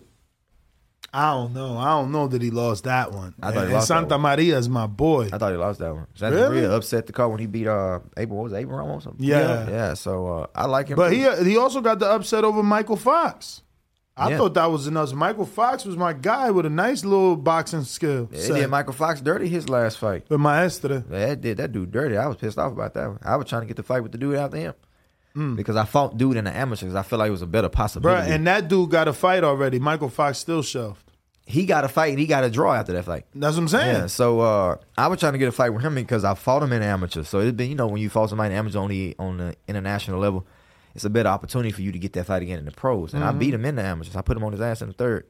I don't know. I don't know that he lost that one. I thought he and lost that Santa. Maria is my boy. I thought he lost that one. Santa Really? Maria upset the car when he beat uh Abel. What was Abel Ramos? or something? Yeah. yeah. So uh, I like him. But too. he he also got the upset over Michael Fox. I Yeah. thought that was enough. Michael Fox was my guy with a nice little boxing skill. Yeah, set. Did Michael Fox dirty his last fight. With Maestra. Yeah, that did that dude dirty. I was pissed off about that one. I was trying to get the fight with the dude after him. Mm. Because I fought dude in the amateurs. I feel like it was a better Bruh, possibility. and that dude got a fight already. Michael Fox still shelved. he got a fight and he got a draw after that fight. That's what I'm saying. Yeah, so uh, I was trying to get a fight with him because I fought him in the amateurs. So it's been, you know, when you fought somebody in amateur on the on the international level, it's a better opportunity for you to get that fight again in the pros. And I Mhm. beat him in the amateurs. I put him on his ass in the third.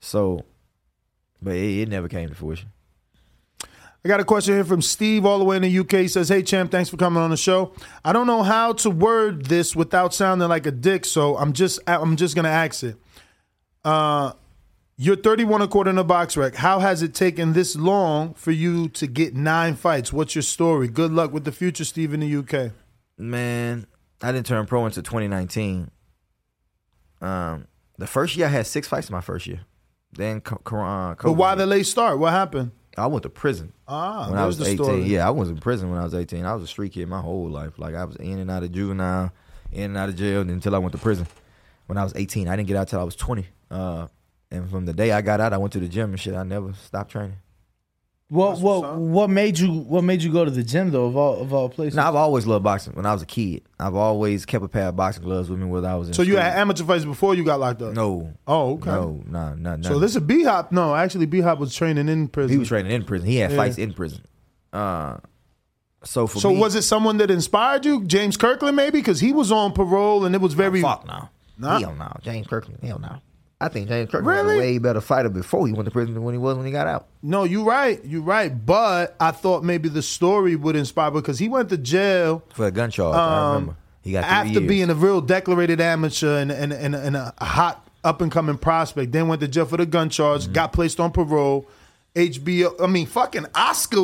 So, but it, it never came to fruition. I got a question here from Steve, all the way in the UK. He says, "Hey champ, thanks for coming on the show. I don't know how to word this without sounding like a dick, so I'm just I'm just gonna ask it. Uh, you're 31 according to BoxRec. How has it taken this long for you to get nine fights? What's your story? Good luck with the future, Steve, in the UK. Man, I didn't turn pro until 2019. Um, the first year I had six fights in my first year. Then uh, But why the late start? What happened? I went to prison. Ah, when I was the 18. story. Yeah, I was in prison when I was 18. I was a street kid my whole life. Like I was in and out of juvenile, in and out of jail until I went to prison. When I was 18, I didn't get out till I was 20. Uh, and from the day I got out, I went to the gym and shit. I never stopped training. What what what made you what made you go to the gym though of all of all places? Now I've always loved boxing. When I was a kid, I've always kept a pair of boxing gloves with me whether I was in. So you had amateur fights before you got locked up? No. Oh, okay. No, nah, nah, nah. So this is B Hop. No, actually, B Hop was training in prison. He was training in prison. He had Yeah. fights in prison. Uh, so for so me, was it someone that inspired you, James Kirkland, maybe? Because he was on parole and it was very. fuck no. Nah. Hell no. James Kirkland. Hell no. I think James Kirkland was Really? a way better fighter before he went to prison than when he was when he got out. No, you're right. You're right. But I thought maybe the story would inspire because he went to jail For a gun charge, I Um, remember. He got after years. being a real declarated amateur and, and, and, and a hot up and coming prospect. Then went to jail for the gun charge, Mm-hmm. got placed on parole. HBO, I mean, fucking Oscar.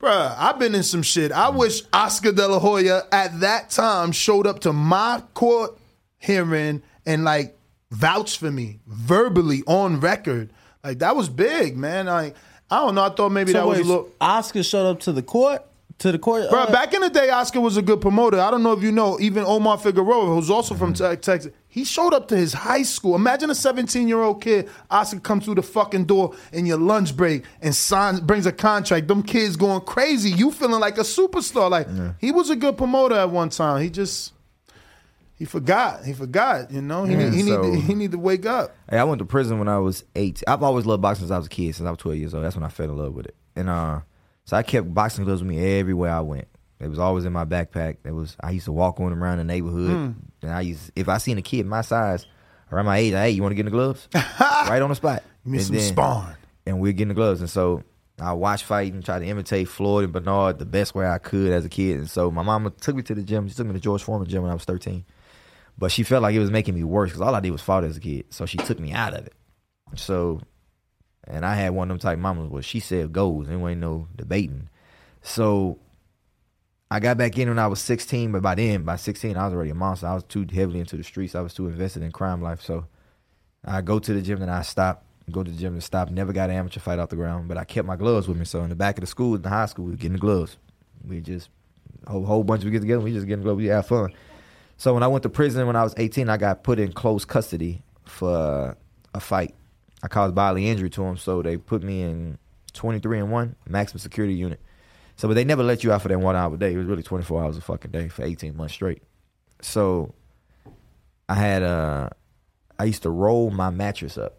Bruh, I've been in some shit. I Mm-hmm. wish Oscar De La Hoya at that time showed up to my court hearing and like vouched for me verbally on record. Like that was big, man. Like I don't know. I thought maybe So that was a little. Oscar showed up to the court to the court. Bro, uh, back in the day, Oscar was a good promoter. I don't know if you know, even Omar Figueroa, who's also from Mm-hmm. Te- Texas, he showed up to his high school. Imagine a 17 year old kid, Oscar comes through the fucking door in your lunch break and signs, brings a contract. Them kids going crazy. You feeling like a superstar. Like, he was a good promoter at one time. He just, he forgot. He forgot, you know? He, Yeah, need, he, so- need, to, he need to wake up. Hey, I went to prison when I was eight. I've always loved boxing since I was a kid, since I was 12 years old. That's when I fell in love with it. And uh, so I kept boxing gloves with me everywhere I went. It was always in my backpack. It was I used to walk on around the neighborhood, Mm. and I used if I seen a kid my size around my age, I hey, you want to get in the gloves? right on the spot. Give me And some sparring. and we'd get in the gloves. And so I watched fight and tried to imitate Floyd and Bernard the best way I could as a kid. And so my mama took me to the gym. She took me to George Foreman gym when I was 13. But she felt like it was making me worse because all I did was fight as a kid. So she took me out of it. So, and I had one of them type mamas where she said goes. There ain't no debating. So I got back in when I was 16, but by then, by 16, I was already a monster. I was too heavily into the streets. I was too invested in crime life. So I go to the gym and I stop. Go to the gym and stop. Never got an amateur fight off the ground, but I kept my gloves with me. So in the back of the school, in the high school, we get in the gloves. We just a whole, whole bunch of we get together. We just get the gloves. We have fun. So when I went to prison when I was 18, I got put in close custody for a fight. I caused bodily injury to him, so they put me in 23 and one maximum security unit. So, but they never let you out for that one hour a day. It was really 24 hours a fucking day for 18 months straight. So, I had uh, I used to roll my mattress up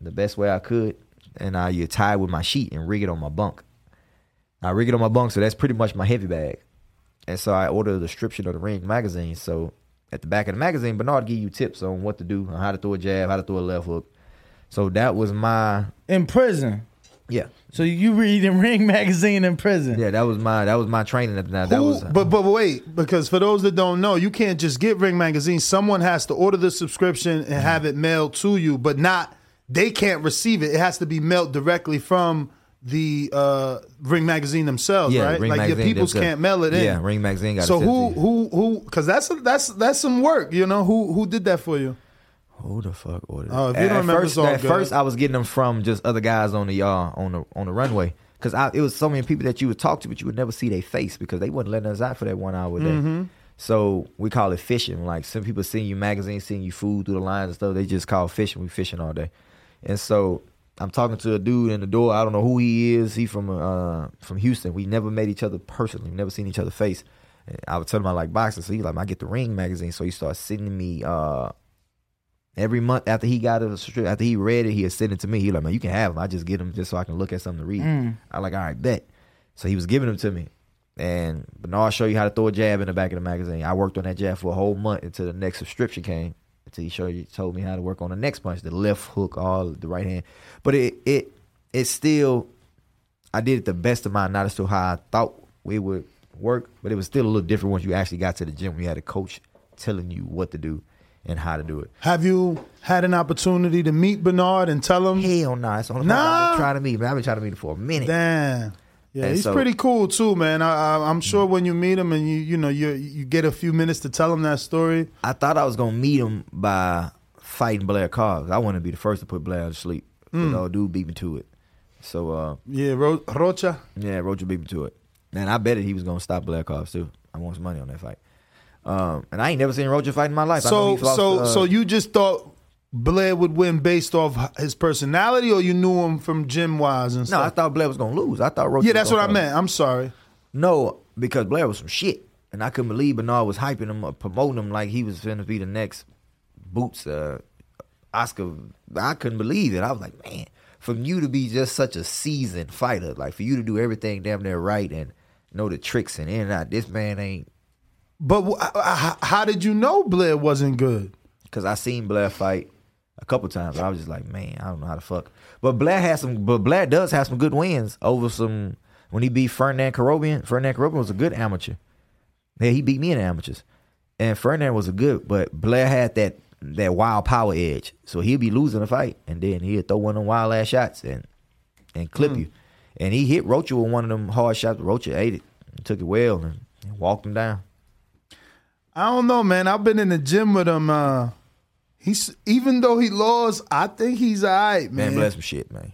the best way I could, and I you tie it with my sheet and rig it on my bunk. I rig it on my bunk, so that's pretty much my heavy bag. And so I ordered a description of the Ring magazine. So at the back of the magazine, Bernard give you tips on what to do, on how to throw a jab, how to throw a left hook. So that was my in prison. Yeah. So you read reading Ring magazine in prison? Yeah, that was my that was my training at the time. That Who- was uh, but but wait, because for those that don't know, you can't just get Ring magazine. Someone has to order the subscription and have it mailed to you, but not they can't receive it. It has to be mailed directly from the uh, Ring magazine themselves, Yeah, right? Ring like your peoples can't mail it in. Yeah, Ring Magazine gotta So who who who? Because that's that's that's some work, you know. Who who did that for you? Who the fuck ordered? Oh, if you At- don't remember, first, at good. first I was getting them from just other guys on the uh, on the on the runway because it was so many people that you would talk to, but you would never see their face because they wouldn't letting us out for that one hour a day. Mhm. So we call it fishing. Like some people seeing you magazines, seeing you food through the lines and stuff. They just call fishing. We fishing all day, and so I'm talking to a dude in the door. I don't know who he is. He from uh from Houston. We never met each other personally. We never seen each other face. And I would tell him I like boxing, so he like I get the Ring magazine. So he started sending me uh every month after he got it after he read it, he had sent it to me. He like man, you can have them. I just get them just so I can look at something to read. Mm. I like all right, bet. So he was giving them to me. And Bernard I'll show you how to throw a jab in the back of the magazine. I worked on that jab for a whole month until the next subscription came. He showed you told me how to work on the next punch, the left hook, all the right hand. But it it it still I did it the best of my knowledge to how I thought it would work, but it was still a little different once you actually got to the gym. You had a coach telling you what to do and how to do it. Have you had an opportunity to meet Bernard and tell him? Hell no, it's on the Nah. I've been trying to meet him. I've been trying to meet him for a minute. Damn. Yeah, And he's so- pretty cool too, man. I, I, I'm sure when you meet him and you you know you you get a few minutes to tell him that story. I thought I was gonna meet him by fighting Blair Carr. I wanted to be the first to put Blair to sleep. Mm. Old dude beat me to it. So uh, Yeah, Ro- Rocha. yeah, Rocha beat me to it. And I bet he was gonna stop Blair Carr too. I want some money on that fight. Um, and I ain't never seen Rocha fight in my life. I know So lost, so uh, so you just thought Blair would win based off his personality, or you knew him from gym wise and No, I thought Blair was gonna lose. I thought Roger yeah, that's what I meant. I'm sorry. No, because Blair was some shit, and I couldn't believe Bernard was hyping him, up, promoting him like he was going to be the next Boots, uh, Oscar. I couldn't believe it. I was like, man, from you to be just such a seasoned fighter, like for you to do everything damn near right and know the tricks and in and out, this man ain't. But wh- h- h- how did you know Blair wasn't good? Because I seen Blair fight a couple times. I was just like, man, I don't know how to fuck. But Blair has some. But Blair does have some good wins over some. When he beat Ferdinand Kerobyan, Ferdinand Kerobyan was a good amateur. Yeah, he beat me in amateurs, and Ferdinand was a good. But Blair had that that wild power edge, so he'd be losing a fight, and then he'd throw one of them wild ass shots and and clip Hmm. you. And he hit Rocha with one of them hard shots. Rocha ate it, and took it well, and, and walked him down. I don't know, man. I've been in the gym with him. Uh, he's even though he lost, I think he's all right, Man, man. bless him shit, man.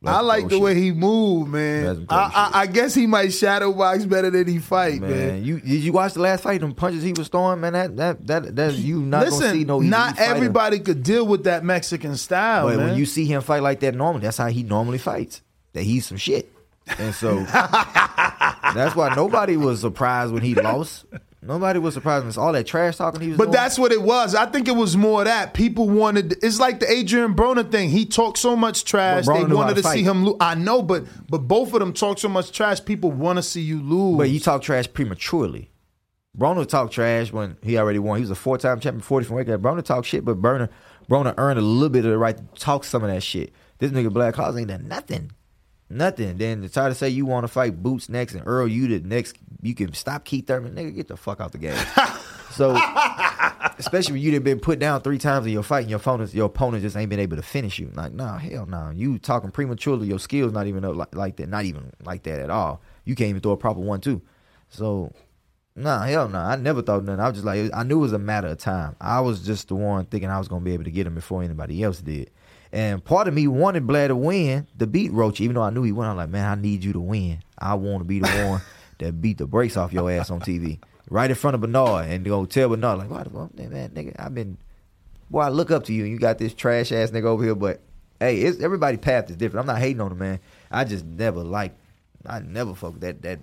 Bless I like the shit. way he moved, man. I, I, I guess he might shadow box better than he fight, man. Man, you did you watch the last fight? Them punches he was throwing, man. That that that, that you not Listen, gonna see no. not everybody could deal with that Mexican style, But man. when you see him fight like that normally, that's how he normally fights. That he's some shit, and so that's why nobody was surprised when he lost. Nobody was surprised it's all that trash talking he was. But doing. that's what it was. I think it was more that people wanted. It's like the Adrian Broner thing. He talked so much trash. They wanted to to see him lose. I know, but but both of them talk so much trash. People want to see you lose. But you talk trash prematurely. Broner talk trash when he already won. He was a four time champion, 40 from cut. Broner talk shit, but Burner, Broner earned a little bit of the right to talk some of that shit. This nigga Black Claus ain't done nothing. Nothing. Then to try to say you want to fight Boots next and Earl you the next, you can stop Keith Thurman. Nigga, get the fuck out the game. so, especially when you done been put down three times in your fight and your opponent, your opponent just ain't been able to finish you. Like, nah, hell no. You talking prematurely, your skills not even up like, like that, not even like that at all. You can't even throw a proper one, too. So, Nah, hell no. I never thought nothing. I was just like, I knew it was a matter of time. I was just the one thinking I was going to be able to get him before anybody else did. And part of me wanted Blair to win, to beat Roach, even though I knew he won. I'm like, man, I need you to win. I want to be the one that beat the brakes off your ass on TV. right in front of Bernard, and go tell Bernard like, "What the fuck, man, nigga? I've been, boy, I look up to you, and you got this trash ass nigga over here." But hey, it's, everybody path is different. I'm not hating on him, man. I just never like, I never fuck with that that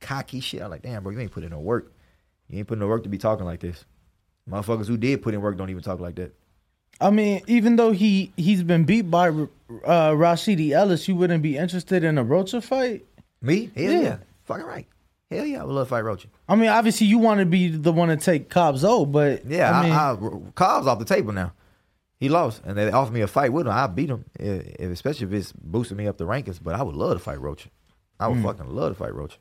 cocky shit. I'm like, damn, bro, you ain't put in no work. You ain't put in no work to be talking like this. Motherfuckers who did put in work don't even talk like that. I mean, even though he he's been beat by uh, Rashidi Ellis, you wouldn't be interested in a Rocha fight. Me? Hell yeah. Fucking right. Hell yeah, I would love to fight Rocha. I mean, obviously you want to be the one to take Cobb's O, but Yeah, I mean, I, Cobb's off the table now. He lost, and they offered me a fight with him. I beat him, if, if- especially if it's boosting me up the rankings. But I would love to fight Rocha. I would Mm. fucking love to fight Rocha.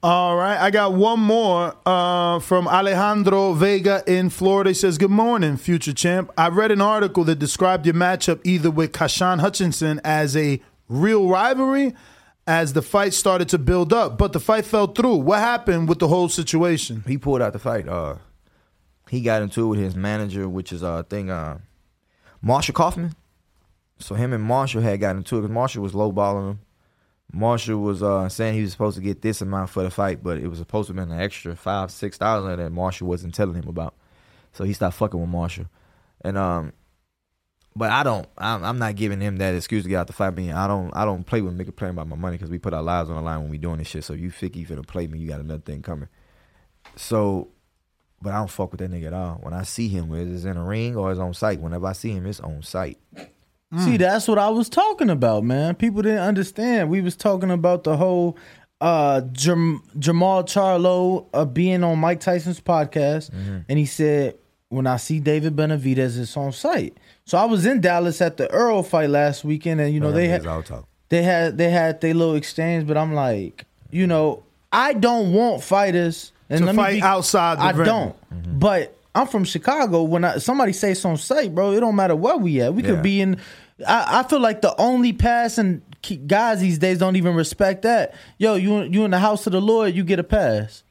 All right, I got one more uh, from Alejandro Vega in Florida. He says, "Good morning, future champ. I read an article that described your matchup either with Kashan Hutchinson as a real rivalry, as the fight started to build up, but the fight fell through. What happened with the whole situation?" He pulled out the fight. Uh, he got into it with his manager, which is uh, thing uh, Marshall Kaufman. So him and Marshall had gotten into it because Marshall was lowballing him. Marshall was uh, saying he was supposed to get this amount for the fight, but it was supposed to have been an extra five, six thousand that Marshall wasn't telling him about. So he stopped fucking with Marshall, and um, but I don't. I'm, I'm not giving him that excuse to get out the fight. Being I don't. I don't play with nigga playing about my money because we put our lives on the line when we doing this shit. So you think you finna play me? You got another thing coming. So, but I don't fuck with that nigga at all. When I see him, whether it's in a ring or it's on site, whenever I see him, it's on site. See, that's what I was talking about, man. People didn't understand. We was talking about the whole uh Jam- Jermall Charlo uh, being on Mike Tyson's podcast, and he said, "When I see David Benavidez, it's on site." So I was in Dallas at the Errol fight last weekend, and you know they had they had they had their little exchange, but I'm like, you know, I don't want fighters and To let me fight be- outside the I ring. don't, but I'm from Chicago. When I, somebody say it's on site, bro, it don't matter where we at. We Yeah. could be in. I, I feel like the only passing guys these days don't even respect that. Yo, you you in the house of the Lord, you get a pass.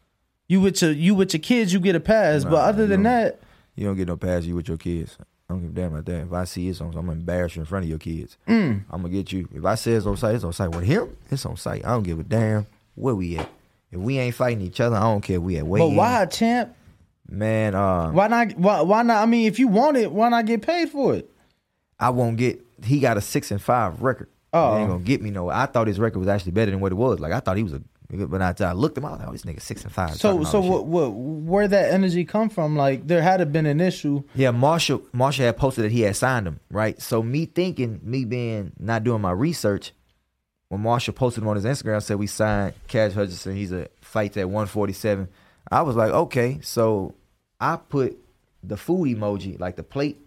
You with your you with your kids, you get a pass. but other than that, You don't get no pass you with your kids. I don't give a damn about that. If I see it's on, I'm gonna embarrass you in front of your kids. Mm. I'm gonna get you. If I say it's on site, it's on site. With him, it's on site. I don't give a damn where we at. If we ain't fighting each other, I don't care. We at way. but why, champ? Man? Uh, Why not? Why, why not? I mean, if you want it, why not get paid for it? I won't get. He got a six and five record. Oh. He ain't gonna get me no. I thought his record was actually better than what it was. Like I thought he was a. But I, I looked him out. Oh, this nigga six and five. So so what what where that energy come from? Like there had to been an issue. Yeah, Marshall Marshall had posted that he had signed him, right? So me thinking, me being not doing my research, when Marshall posted him on his Instagram, said we signed Cash Hutchinson. He's a fight at 147. I was like, okay. So I put the food emoji, like the plate,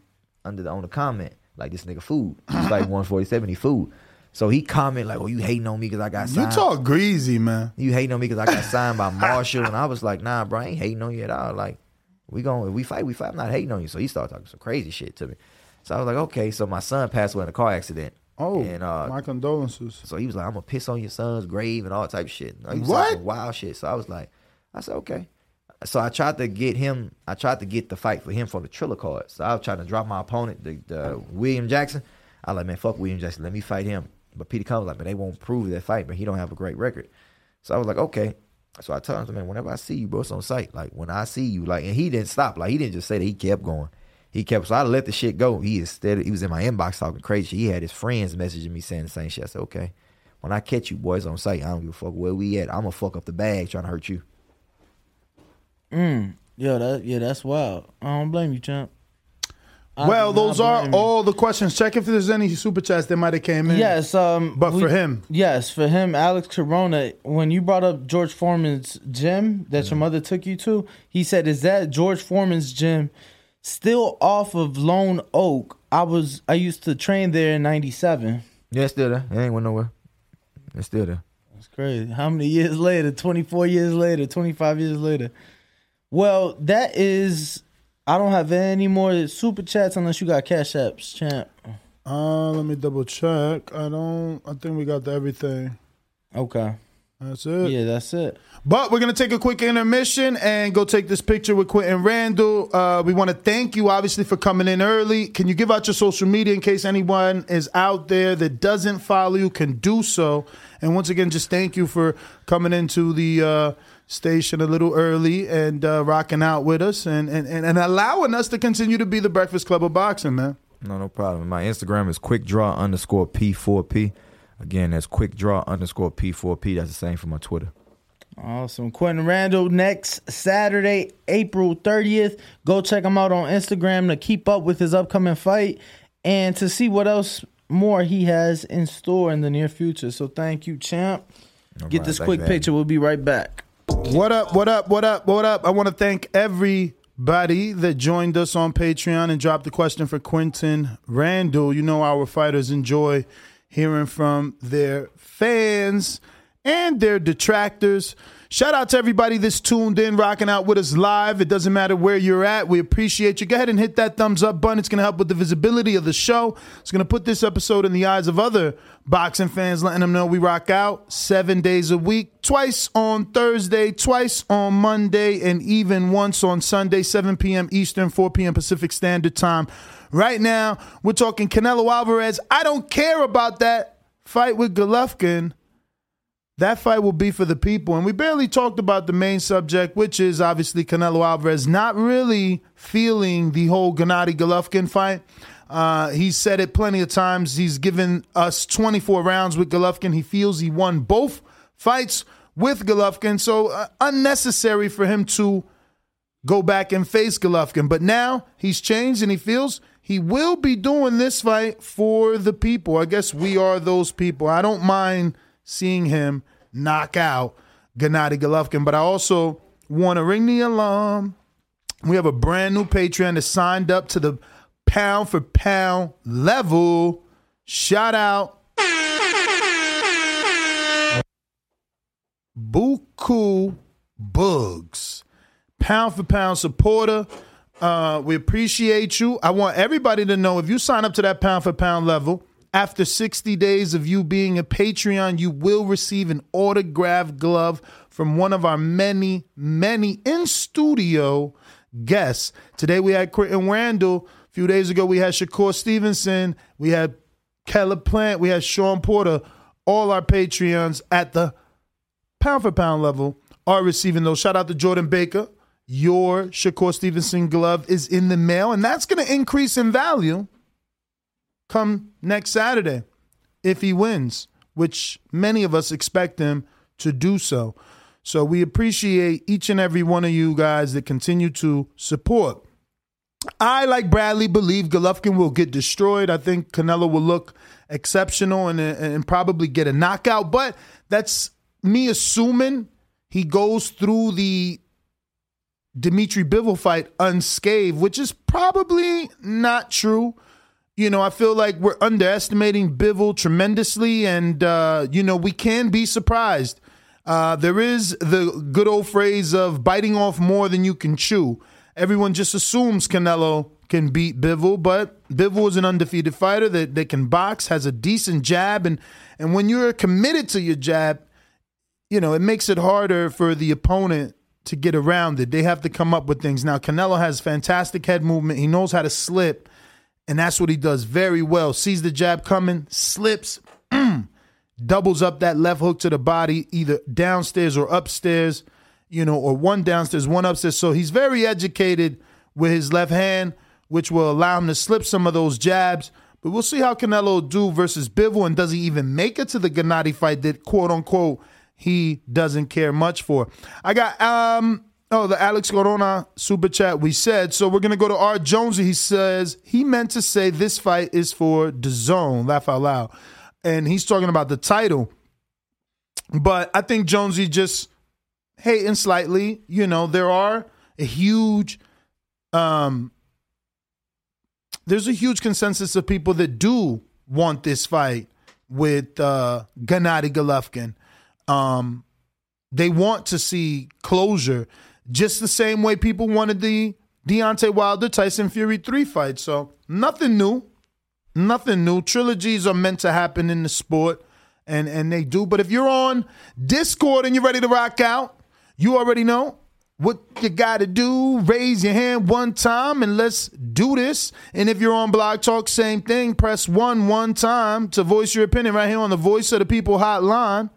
under the on the comment, like this nigga food. It's like 147. He food. So he comment like, "Oh, you hating on me because I got You talk greasy, man. You hating on me because I got signed by Marshall, and I was like, "Nah, bro, I ain't hating on you at all. Like, we going if we fight, we fight. I'm not hating on you." So he started talking some crazy shit to me. So I was like, "Okay." So my son passed away in a car accident. Oh, and uh, my condolences. so he was like, "I'm gonna piss on your son's grave and all type of shit." He was What? wild shit. So I was like, "I said okay." So I tried to get him. I tried to get the fight for him for the Triller card. So I was trying to drop my opponent, the, the William Jackson. I like, man, fuck William Jackson. Let me fight him. But Peter was like, man, they won't prove that fight, but he don't have a great record. So I was like, okay. So I told him, man, whenever I see you, bro, it's on site. Like when I see you, like, and he didn't stop. Like he didn't just say that. He kept going. He kept. So I let the shit go. He is steady. He was in my inbox talking crazy. He had his friends messaging me saying the same shit. I said, okay. When I catch you boys on site, I don't give a fuck where we at. I'm gonna fuck up the bag trying to hurt you. Mm. Yeah, that yeah, that's wild. I don't blame you, champ. I Well, those are blame you. all the questions. Check if there's any super chats that might have came in. Yes, um, But we- for him, yes, for him, Alex Corona. When you brought up George Foreman's gym that Mm-hmm. your mother took you to, he said, "Is that George Foreman's gym still off of Lone Oak?" I was, I used to train there in '97. Yeah, it's still there. It ain't went nowhere. It's still there. That's crazy. How many years later? 24 years later, 25 years later. Well, that is. I don't have any more super chats unless you got cash apps, champ. uh, let me double check. I don't. I think we got the everything. Okay. That's it. Yeah, that's it. But we're gonna take a quick intermission and go take this picture with Quinton Randall. Uh, we want to thank you, obviously, for coming in early. Can you give out your social media in case anyone is out there that doesn't follow you can do so? And once again, just thank you for coming into the uh, station a little early and uh, rocking out with us and, and, and, and allowing us to continue to be the Breakfast Club of Boxing, man. No, no problem. My Instagram is quick draw underscore P4P. Again, that's quick draw underscore P4P. That's the same for my Twitter. Awesome. Quinton Randall next Saturday, April 30th. Go check him out on Instagram to keep up with his upcoming fight and to see what else more he has in store in the near future. So thank you, champ. Get right, this quick picture. We'll be right back. What up, what up, what up, what up? I want to thank everybody that joined us on Patreon and dropped the question for Quinton Randall. You know, our fighters enjoy hearing from their fans and their detractors. Shout out to everybody that's tuned in, rocking out with us live. It doesn't matter where you're at. We appreciate you. Go ahead and hit that thumbs up button. It's going to help with the visibility of the show. It's going to put this episode in the eyes of other boxing fans, letting them know we rock out seven days a week, twice on Thursday, twice on Monday, and even once on Sunday, 7 p.m. Eastern, 4 p.m. Pacific Standard Time. Right now, we're talking Canelo Alvarez. I don't care about that fight with Golovkin. That fight will be for the people. And we barely talked about the main subject, which is obviously Canelo Alvarez not really feeling the whole Gennady Golovkin fight. Uh, he's said it plenty of times. He's given us 24 rounds with Golovkin. He feels he won both fights with Golovkin. So uh, unnecessary for him to go back and face Golovkin. But now he's changed and he feels he will be doing this fight for the people. I guess we are those people. I don't mind seeing him knock out Gennady Golovkin, but I also want to ring the alarm. We have a brand new Patreon that signed up to the pound for pound level. Shout out Buku Bugs, pound for pound supporter. Uh, we appreciate you. I want everybody to know if you sign up to that pound for pound level, after 60 days of you being a Patreon, you will receive an autographed glove from one of our many, many in studio guests. Today we had Quinton Randall. A few days ago we had Shakur Stevenson. We had Caleb Plant. We had Shawn Porter. All our Patreons at the pound for pound level are receiving those. Shout out to Jordan Baker. Your Shakur Stevenson glove is in the mail, and that's going to increase in value come next Saturday if he wins, which many of us expect him to do so. So we appreciate each and every one of you guys that continue to support. I, like Bradley, believe Golovkin will get destroyed. I think Canelo will look exceptional and, and probably get a knockout, but that's me assuming he goes through the Dmitry Bivol fight unscathed, which is probably not true you know, I feel like we're underestimating Bivol tremendously, and uh, you know, we can be surprised. Uh, there is the good old phrase of biting off more than you can chew. Everyone just assumes Canelo can beat Bivol, but Bivol is an undefeated fighter that, that can box, has a decent jab, and and when you're committed to your jab, you know, it makes it harder for the opponent to get around it. They have to come up with things. Now, Canelo has fantastic head movement. He knows how to slip and that's what he does very well. Sees the jab coming, slips, doubles up that left hook to the body, either downstairs or upstairs, you know, or one downstairs, one upstairs. So he's very educated with his left hand, which will allow him to slip some of those jabs. But we'll see how Canelo do versus Bivol, and does he even make it to the Gennady fight that quote unquote he doesn't care much for. I got um Oh, the Alex Corona super chat we said. So we're gonna go to R. Jones. He says he meant to say this fight is for the zone. Laugh out loud. And he's talking about the title. But I think Jonesy just hating slightly. You know, there are a huge um there's a huge consensus of people that do want this fight with uh Gennady Golovkin. Um they want to see closure just the same way people wanted the Deontay Wilder Tyson Fury 3 fight. So nothing new. Nothing new. Trilogies are meant to happen in the sport, and, and they do. But if you're on Discord and you're ready to rock out, you already know what you got to do. Raise your hand one time and let's do this. And if you're on Blog Talk, same thing. Press one one time to voice your opinion right here on the Voice of the People hotline.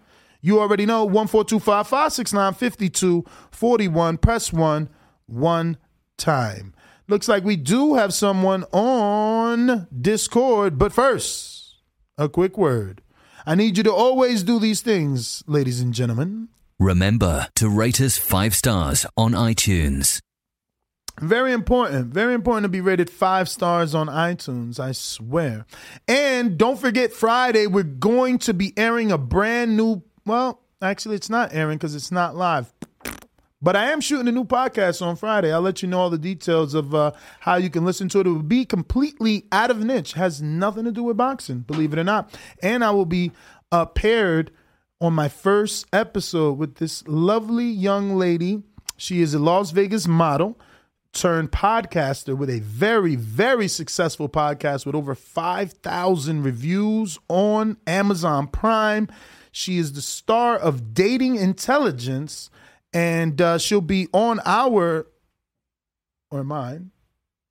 You already know 14255 569 5241. Press 1 one time. Looks like we do have someone on Discord, but first, a quick word. I need you to always do these things, ladies and gentlemen. Remember to rate us five stars on iTunes. Very important. Very important to be rated five stars on iTunes, I swear. And don't forget, Friday, we're going to be airing a brand new, well, actually, it's not airing because it's not live. But I am shooting a new podcast on Friday. I'll let you know all the details of uh, how you can listen to it. It will be completely out of niche, has nothing to do with boxing, believe it or not. And I will be uh, paired on my first episode with this lovely young lady. She is a Las Vegas model turned podcaster with a very, very successful podcast with over 5,000 reviews on Amazon Prime. She is the star of Dating Intelligence, and uh, she'll be on our or mine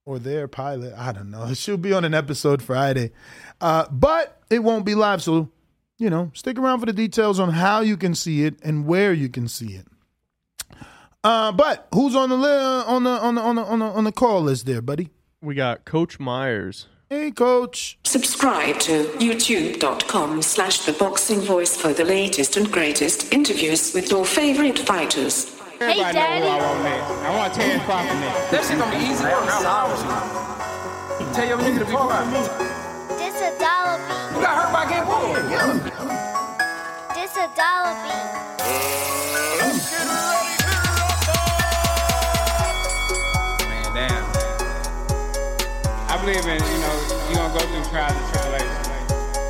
or their pilot. I don't know. She'll be on an episode Friday, uh, but it won't be live. So, you know, stick around for the details on how you can see it and where you can see it. Uh, but who's on the li- on the on the on the on the on the call list there, buddy? We got Coach Myers. Hey, Coach. Subscribe to youtube.com slash the boxing voice for the latest and greatest interviews with your favorite fighters. Everybody know who I want next. I want Terence Crawford next. That shit gonna be easy. Tell your nigga to be quiet. This a dollar beat. You got hurt by getting whooped. This a dollar beat. Believe in, you know, you're gonna go through trials and tribulations.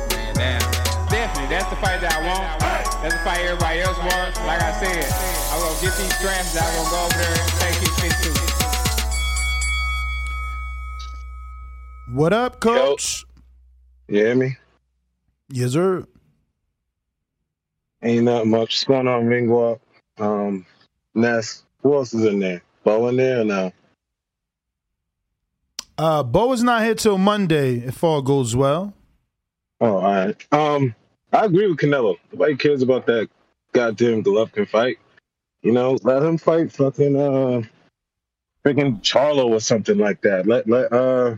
Man, damn. Definitely, that's the fight that I want. That's the fight everybody else wants. Like I said, I'm gonna get these straps. I'm gonna go over there and take his shit too. What up, Coach? You hear me? Yes, sir. Ain't nothing much. What's going on, Ring Walk? Um, Ness. Who else is in there? Bo in there or no? Uh, Bo is not here till Monday if all goes well. Oh, all right. Um, I agree with Canelo. Nobody cares about that goddamn Golovkin fight. You know, let him fight fucking uh freaking Charlo or something like that. Let let uh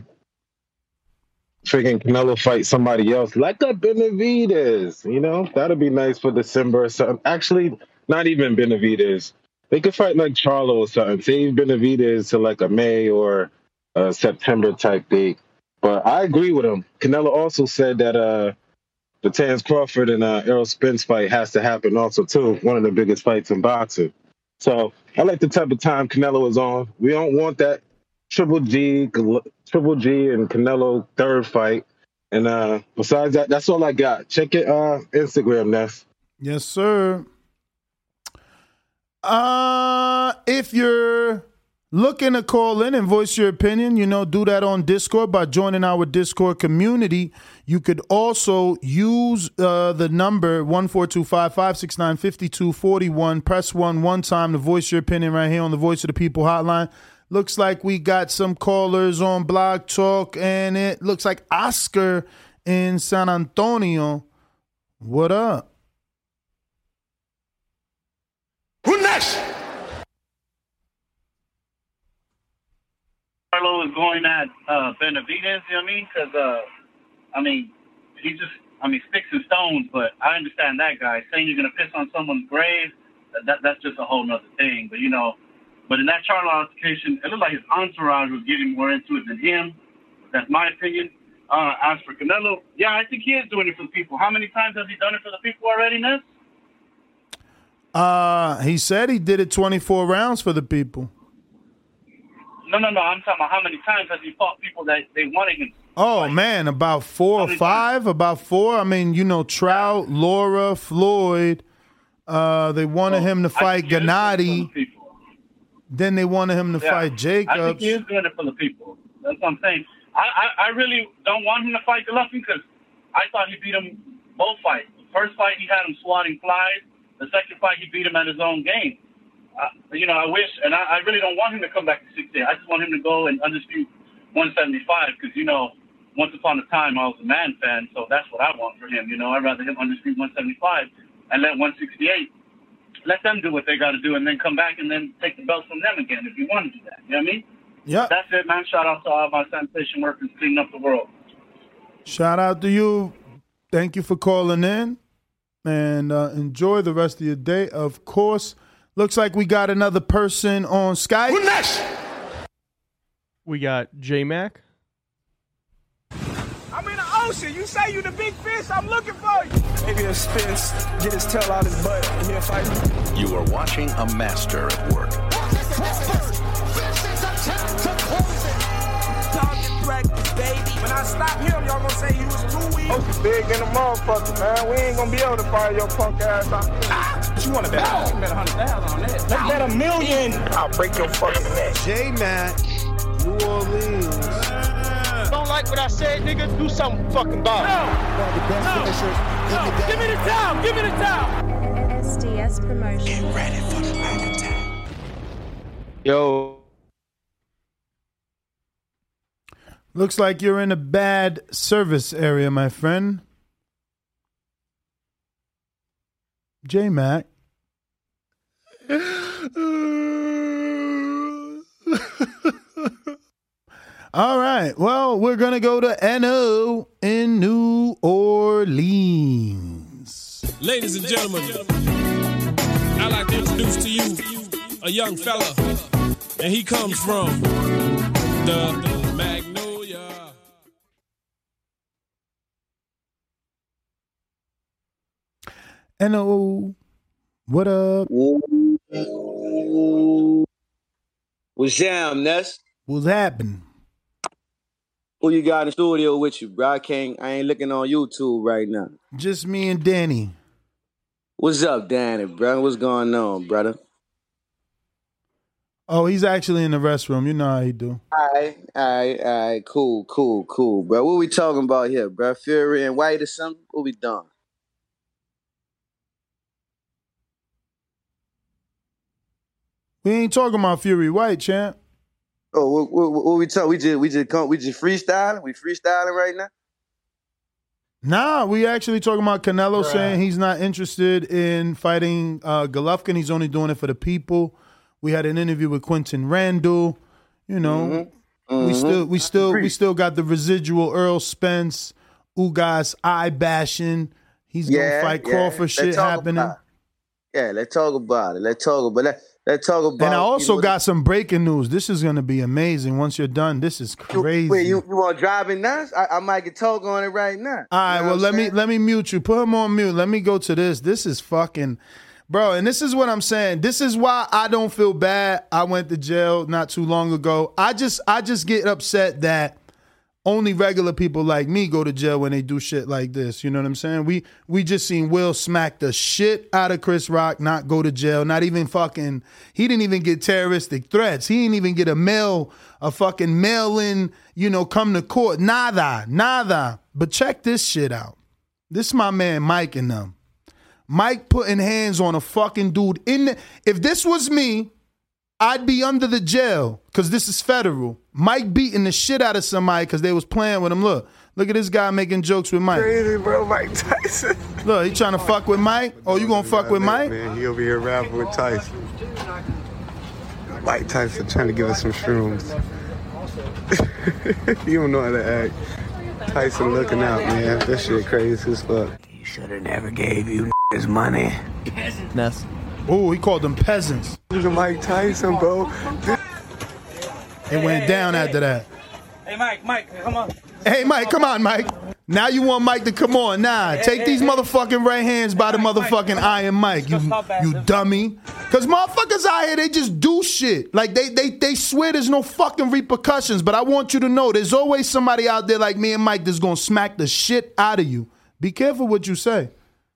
freaking Canelo fight somebody else like a Benavidez. You know, that'd be nice for December or something. Actually, not even Benavidez. They could fight like Charlo or something. Save Benavidez to like a May or a September type date. But I agree with him. Canelo also said that uh the Terence Crawford and uh, Errol Spence fight has to happen also too. One of the biggest fights in boxing. So I like the type of time Canelo is on. We don't want that Triple G, Triple G and Canelo third fight. And uh besides that, that's all I got. Check it uh Instagram, Ness. Yes, sir. Uh, if you're looking to call in and voice your opinion, you know, do that on Discord by joining our Discord community. You could also use uh, the number 14255695241. Press 1 one time to voice your opinion right here on the Voice of the People hotline. Looks like we got some callers on Blog Talk, and it looks like Oscar in San Antonio. What up? Who next? Charlo is going at uh, Benavidez, you know what I mean? Because, uh, I mean, he just, I mean, sticks and stones, but I understand that guy. Saying you're going to piss on someone's grave, that, that's just a whole nother thing. But, you know, but in that Charlo altercation, it looked like his entourage was getting more into it than him. That's my opinion. Uh, as for Canelo, yeah, I think he is doing it for the people. How many times has he done it for the people already, Ness? Uh, he said he did it 24 rounds for the people. No, no, no. I'm talking about how many times has he fought people that they wanted him. Oh man, about four or five, about four. I mean, you know, Trout, Lara, Floyd. Uh, they wanted him to fight Gennady. Then they wanted him to Yeah. fight I think Jacobs. he is doing it for the people. That's what I'm saying. I, I, I really don't want him to fight Golovkin because I thought he beat him both fights. The first fight he had him swatting flies. The second fight he beat him at his own game. Uh, you know, I wish, and I, I really don't want him to come back to 68. I just want him to go and undispute 175 because, you know, once upon a time I was a man fan, so that's what I want for him. You know, I'd rather him undispute 175 and let 168 let them do what they got to do, and then come back and then take the belts from them again if you want to do that. You know what I mean? Yeah. That's it, man. Shout out to all my sanitation workers cleaning up the world. Shout out to you. Thank you for calling in, and uh, enjoy the rest of your day. Of course, looks like we got another person on Skype. Who next? We got J Mac. I'm in the ocean. You say you the big fish. I'm looking for you. Maybe a Spence get his tail out his butt and he'll fight. You are watching a master at work. Target practice, baby. When I stop him, y'all gonna say he was too weak. Ocean big than a motherfucker, man. We ain't gonna be able to fire your punk ass out. Ah, you wanna bet? You can bet a hundred thousand on that. Let's bet a million. I'll break your fucking neck. J Mac, New Orleans. Don't like what I said, nigga? Do something fucking about it. No. No. no. Give me the towel. Give me the towel. SDS Promotion. Get ready for the bag attack. Yo. Looks like you're in a bad service area, my friend. J Mac. All right. Well, we're going to go to NO in New Orleans. Ladies and gentlemen, I'd like to introduce to you a young fella, and he comes from the Magnolia. NO, what up? What's jam, Ness? What's happening? Who you got in the studio with you, bro? I can't. I ain't looking on YouTube right now. Just me and Danny. What's up, Danny, bro? What's going on, brother? Oh, he's actually in the restroom. You know how he do. All right, all right, all right. Cool, cool, cool, bro. What we talking about here, bro? Fury and Whyte or something? What we doing? We ain't talking about Fury Whyte, champ. Oh, what, what, what we talk? We just we just come we just freestyling. We freestyling right now. Nah, we actually talking about Canelo saying he's not interested in fighting uh, Golovkin. He's only doing it for the people. We had an interview with Quinton Randall. You know, Mm-hmm. we Mhm. still we still we still got the residual Errol Spence, Ugas eye bashing. He's gonna fight Crawford Let's shit happening. Yeah, let's talk about it. Let's talk about let let's talk about. And I also you know, got some breaking news. This is gonna be amazing. Once you're done, this is crazy. Wait, you, you want to in now? I, I might get talk on it right now. All right, well let me let me mute you. Put him on mute. Let me go to this. This is fucking bro, and this is what I'm saying. This is why I don't feel bad. I went to jail not too long ago. I just I just get upset that only regular people like me go to jail when they do shit like this. You know what I'm saying? We we just seen Will smack the shit out of Chris Rock, not go to jail, not even fucking he didn't even get terroristic threats. He didn't even get a mail, a fucking mail in, you know, come to court. Nada, nada. But check this shit out. This my man Mike and them. Mike putting hands on a fucking dude in the, if this was me, I'd be under the jail because this is federal. Mike beating the shit out of somebody because they was playing with him. Look, look at this guy making jokes with Mike. Crazy, bro. Mike Tyson. Look, he trying to fuck with Mike. Oh, you gonna fuck with Mike? Man, he over here rapping with Tyson. Mike Tyson trying to give us some shrooms. you don't know how to act. Tyson looking out, man. That shit crazy as fuck. He should have never gave you his money. Ness. Oh, he called them peasants. Look at Mike Tyson, bro. It went down after that. Hey, Mike, Mike, come on. Hey, Mike, come on, Mike. Now you want Mike to come on. Nah, take these motherfucking right hands by the motherfucking Iron Mike, you you dummy. Cause motherfuckers out here, they just do shit. Like they they they swear there's no fucking repercussions. But I want you to know there's always somebody out there like me and Mike that's gonna smack the shit out of you. Be careful what you say.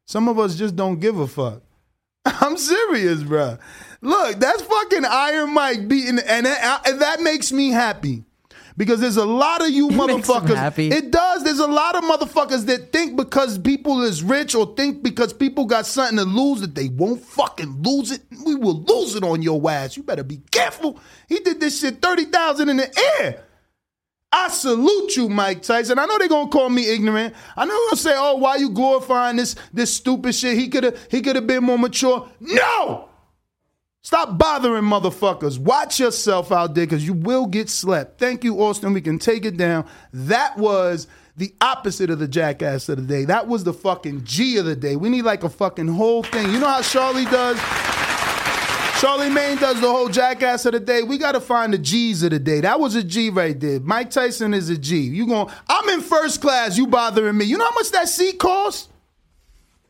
Some of us just don't give a fuck. I'm serious, bro. Look, that's fucking Iron Mike beating, and that, uh, and that makes me happy. Because there's a lot of you motherfuckers. happy. It does. There's a lot of motherfuckers that think because people is rich or think because people got something to lose that they won't fucking lose it. We will lose it on your ass. You better be careful. He did this shit 30,000 in the air. I salute you, Mike Tyson. I know they're gonna call me ignorant. I know they're gonna say, "Oh, why you glorifying this this stupid shit?" He could have he could have been more mature. No, stop bothering motherfuckers. Watch yourself out there, because you will get slept. Thank you, Austin. We can take it down. That was the opposite of the jackass of the day. That was the fucking G of the day. We need like a fucking whole thing. You know how Charlie does. Charlamagne does the whole jackass of the day. We got to find the G's of the day. That was a G right there. Mike Tyson is a G. You going? I'm in first class. You bothering me? You know how much that seat costs?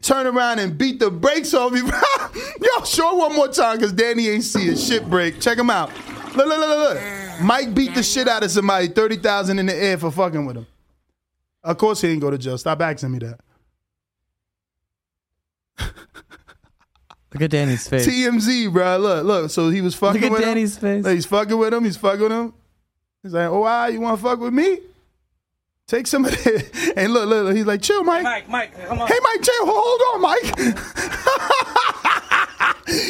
Turn around and beat the brakes off me. Bro. Yo, show one more time because Danny ain't see a shit break. Check him out. Look, look, look, look, look. Mike beat the shit out of somebody, thirty thousand in the air for fucking with him. Of course he didn't go to jail. Stop asking me that. Look at Danny's face. TMZ, bro. Look, look. So he was fucking Look at with Danny's him. face. Look, he's fucking with him. He's fucking with him. He's like, oh, why you want to fuck with me? Take some of that. And look, look, look. He's like, chill, Mike. Mike, Mike, come on. Hey, Mike, chill. Hold on, Mike.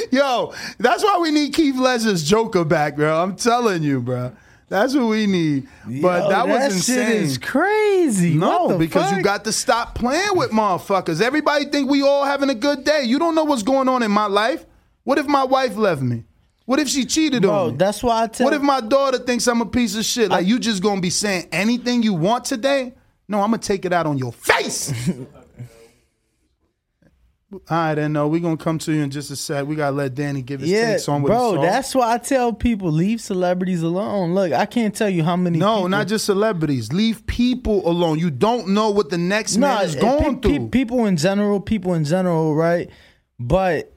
Yo, that's why we need Keith Leslie's Joker back, bro. I'm telling you, bro. That's what we need. But Yo, that was that insane. shit is crazy. No, because you got to stop playing with motherfuckers. Everybody think we all having a good day. You don't know what's going on in my life. What if my wife left me? What if she cheated Bro, on me? that's why I tell. What if my daughter thinks I'm a piece of shit? Like you just gonna be saying anything you want today? No, I'm gonna take it out on your face. All right, then no, we're gonna come to you in just a sec. We gotta let Danny give his yeah, takes on with bro. That's why I tell people leave celebrities alone. Look, I can't tell you how many. no, people- not just celebrities. Leave people alone. You don't know what the next man is eh, going pe- pe- through. people in general, people in general, right? But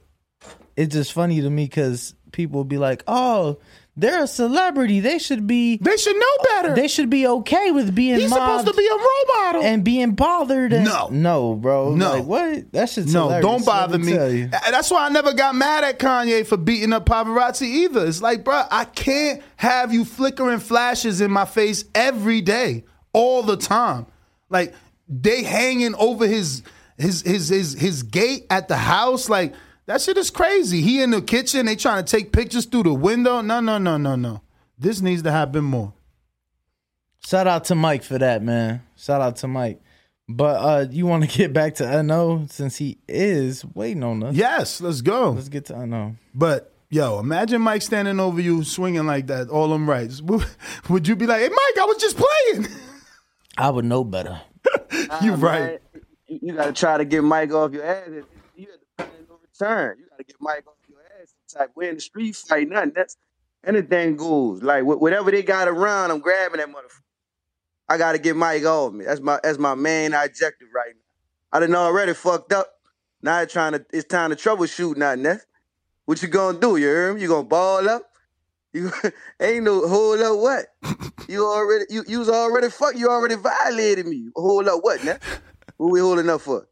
it's just funny to me because people be like, "Oh, they're a celebrity. They should be. They should know better. They should be okay with being. He's supposed to be a role model and being bothered. And, No. no, bro. No. like, what? That shit's No, don't bother me. Uh, That's why I never got mad at Kanye for beating up paparazzi either. It's like, bro, I can't have you flickering flashes in my face every day, all the time. Like they hanging over his his his his his gate at the house. Like that shit is crazy. He in the kitchen, they trying to take pictures through the window. No, no, no, no, no. This needs to happen more. Shout out to Mike for that, man. Shout out to Mike. But uh you want to get back to No since he is waiting on us. Yes, let's go. Let's get to No. But yo, imagine Mike standing over you swinging like that, all them rights. Would would you be like, "Hey, Mike, I was just playing"? I would know better. you Nah, right. man, You, you got to try to get Mike off your ass. You got to put in no. You got to get Mike off your ass. Like we're in the street fight, nothing. That's anything goes. Like whatever they got around, I'm grabbing that motherfucker. I got to get Mike off me. That's my that's my main objective right now. I done already fucked up. Now it's trying to it's time to troubleshoot nothing. That's what you gonna do? You hear me? You gonna ball up? You ain't no hold up what? You already you you was already fuck you already violated me. Hold up what now? What we holding up for?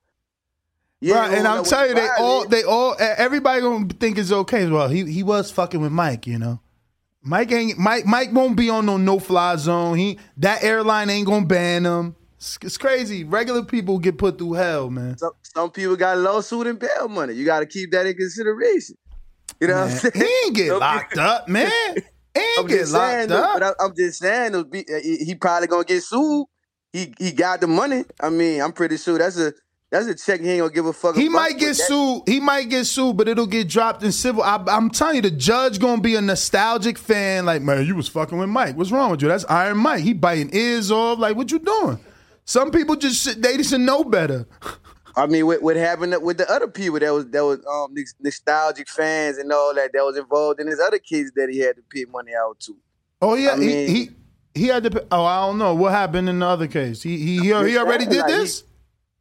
Right, and I'm telling you, they all, they all, everybody gonna think it's okay. As well, he he was fucking with Mike, you know. Mike ain't Mike. Mike won't be on no no fly zone. He that airline ain't gonna ban him. It's, it's crazy. Regular people get put through hell, man. Some, some people got lawsuit and bail money. You got to keep that in consideration. You know what I'm saying? he ain't get Some locked people- up, man. He ain't I'm get saying, locked up. but I, I'm just saying, be- he, he probably gonna get sued. He he got the money. I mean, I'm pretty sure that's a that's a check he ain't gonna give a fuck. He might get sued. He might get sued, but it'll get dropped in civil. I, I'm telling you, the judge gonna be a nostalgic fan. Like, man, you was fucking with Mike. What's wrong with you? That's Iron Mike. He biting ears off. Like, what you doing? Some people just they should know better. I mean, what, what happened with the other people that was that was um nostalgic fans and all that that was involved in his other kids that he had to pay money out to. Oh yeah, I mean- he, he he had to. Pay, oh, I don't know what happened in the other case. He he he, he already did Like, he- this.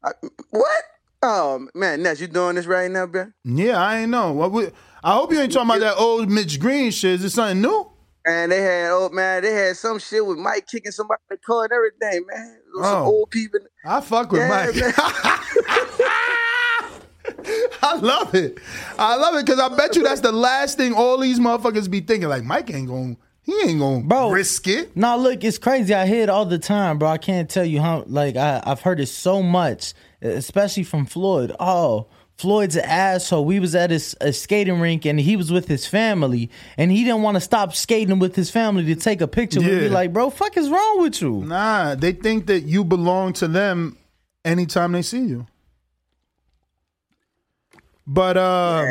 I- what? Oh man, Ness, you doing this right now, bro? Yeah, I ain't know. What we, I hope you ain't talking about that old Mitch Green shit. Is it something new? And they had old man, they had some shit with Mike kicking somebody in the car and everything, man. Some Oh. old people. I fuck with Yeah, Mike. I love it. I love it because I bet you that's the last thing all these motherfuckers be thinking. Like Mike ain't going. He ain't going to risk it. No, look, it's crazy. I hear it all the time, bro. I can't tell you how. Like I, I've heard it so much, especially from Floyd. Oh, Floyd's an asshole. We was at his a skating rink and he was with his family and he didn't want to stop skating with his family to take a picture. We'd be like, bro, fuck is wrong with you? Nah, they think that you belong to them anytime they see you. But uh,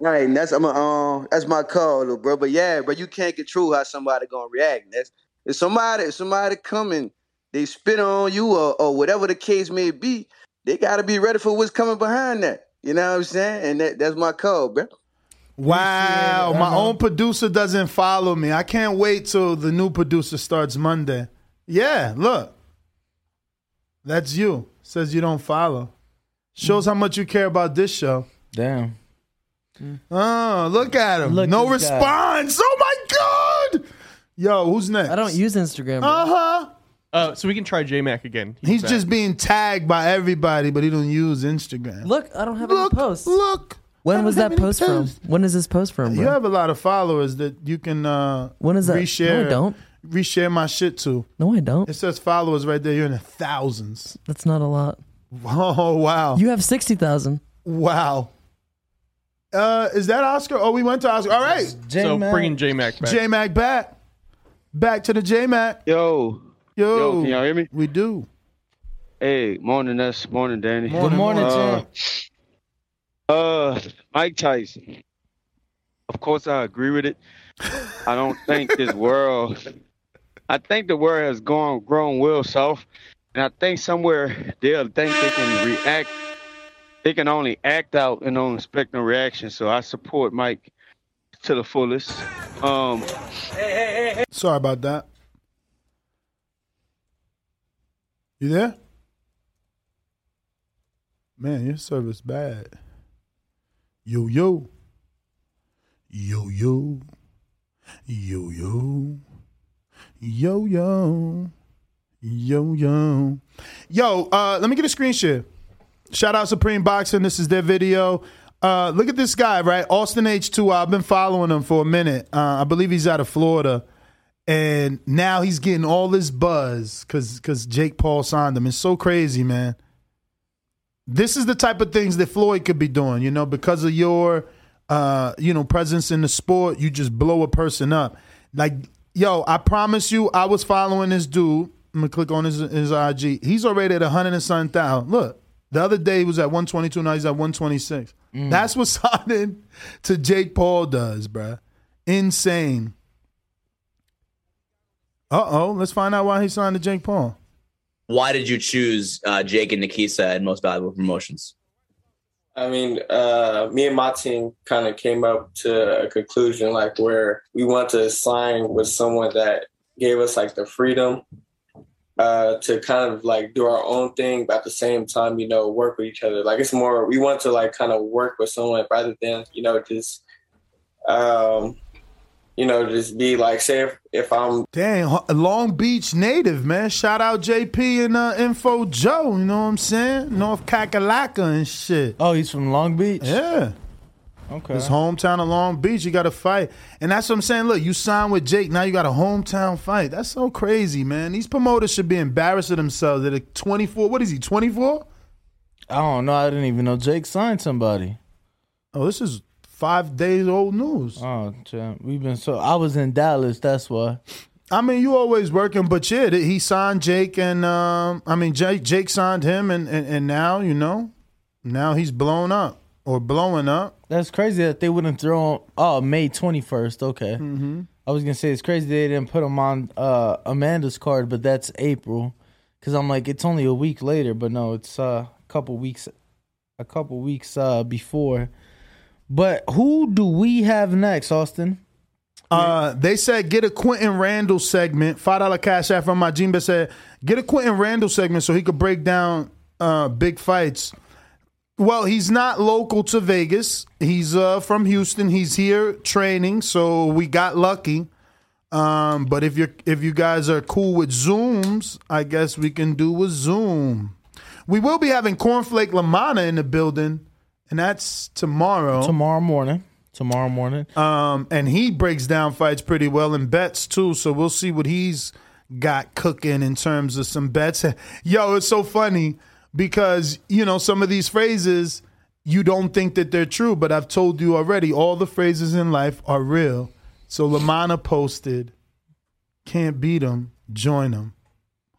All right, and that's I'm a, um that's my call, little bro. But yeah, bro, you can't control how somebody gonna react. That's if somebody if somebody coming, they spit on you or, or whatever the case may be, they gotta be ready for what's coming behind that. You know what I'm saying? And that, that's my call, bro. wow, my uh-huh. own producer doesn't follow me. I can't wait till the new producer starts Monday. Yeah, look, that's you. Says you don't follow. Shows how much you care about this show. Damn. Oh, look at him. Look no this guy. response. Oh my god. Yo, who's next? I don't use Instagram. bro. Uh huh. Uh, so we can try J Mac again. He's back. just being tagged by everybody, but he don't use Instagram. Look, I don't have Look, any posts. Look. When I was don't that have any post from? posts. When is this post from, bro? You have a lot of followers that you can uh When is that? reshare. No, I don't. Reshare my shit to. No, I don't. It says followers right there. You're in the thousands. That's not a lot. Oh wow. You have sixty thousand. Wow. Uh is that Oscar? Oh, we went to Oscar. All right. so bringing J Mac back. J Mac back. Back to the J Mac. Yo. Yo. Yo, can y'all hear me? We do. Hey, morning, Ness. Morning, Danny. Morning, Good morning, uh, uh, Mike Tyson. Of course, I agree with it. I don't think this world. I think the world has gone grown well soft, and I think somewhere they'll think they can react. They can only act out and don't expect no reaction. So I support Mike to the fullest. Um, Sorry about that. You there? Man, your service bad. Yo yo. Yo yo. Yo yo. Yo yo. Yo yo. Yo, uh, let me get a screen share. Shout out Supreme Boxing. This is their video. Uh, look at this guy, right? Austin H2. I've been following him for a minute. Uh, I believe he's out of Florida. And now he's getting all this buzz because because Jake Paul signed him. It's so crazy, man. This is the type of things that Floyd could be doing, you know, because of your uh, you know, presence in the sport, you just blow a person up. Like, yo, I promise you, I was following this dude. I'm gonna click on his his IG. He's already at 100 and something thousand. Look, the other day he was at 122, now he's at 126. That's what signing to Jake Paul does, bruh. Insane. Uh oh, let's find out why he signed to Jake Paul. Why did you choose uh, Jake and Nakisa and Most Valuable Promotions? I mean, uh, me and my team kind of came up to a conclusion like where we want to sign with someone that gave us like the freedom uh, to kind of like do our own thing, but at the same time, you know, work with each other. Like it's more, we want to like kind of work with someone rather than, you know, just, um, you know, just be like, say if, if I'm Dang, Long Beach native, man. Shout out JP and uh, Info Joe, you know what I'm saying? North Kakalaka and shit. Oh, he's from Long Beach? Yeah. Okay. His hometown of Long Beach, you got to fight. And that's what I'm saying. Look, you signed with Jake, now you got a hometown fight. That's so crazy, man. These promoters should be embarrassed of themselves. They're 24. What is he, 24? I don't know. I didn't even know Jake signed somebody. Oh, this is five days old news. Oh, champ. we've been so. I was in Dallas. That's why. I mean, you always working, but yeah, he signed Jake, and um, I mean, Jake, Jake signed him, and, and and now you know, now he's blown up or blowing up. That's crazy that they wouldn't throw him. Oh, May twenty first. Okay. Mhm. I was gonna say it's crazy they didn't put him on uh, Amanda's card, but that's April. Cause I'm like, it's only a week later, but no, it's uh, a couple weeks, a couple weeks uh, before. But who do we have next, Austin? Uh, they said get a Quinton Randall segment. Five dollar cash app from my Jimba said get a Quinton Randall segment so he could break down uh, big fights. Well, he's not local to Vegas. He's uh, from Houston. He's here training, so we got lucky. Um, but if you're if you guys are cool with Zooms, I guess we can do a Zoom. We will be having Cornflake LaManna in the building, and that's tomorrow. Tomorrow morning. Tomorrow morning. Um, and he breaks down fights pretty well and bets too. So we'll see what he's got cooking in terms of some bets. Yo, it's so funny because you know some of these phrases you don't think that they're true, but I've told you already. All the phrases in life are real. So LaManna posted, "Can't beat them, join them."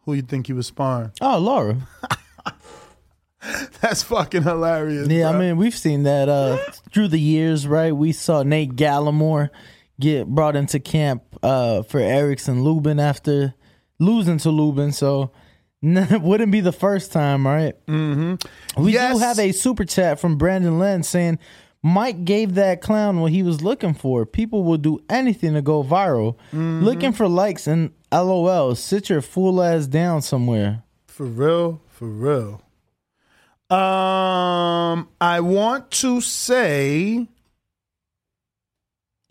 Who you think you was sparring? Oh, Lara. That's fucking hilarious. Yeah, I mean, we've seen that uh, through the years, right? We saw Nate Gallimore get brought into camp uh, for Erickson Lubin after losing to Lubin, so wouldn't be the first time, right? Mm-hmm. We Yes. do have a super chat from Brandon Len saying Mike gave that clown what he was looking for. People will do anything to go viral. Mm-hmm. Looking for likes and LOL. Sit your fool ass down somewhere. For real, for real. Um, I want to say,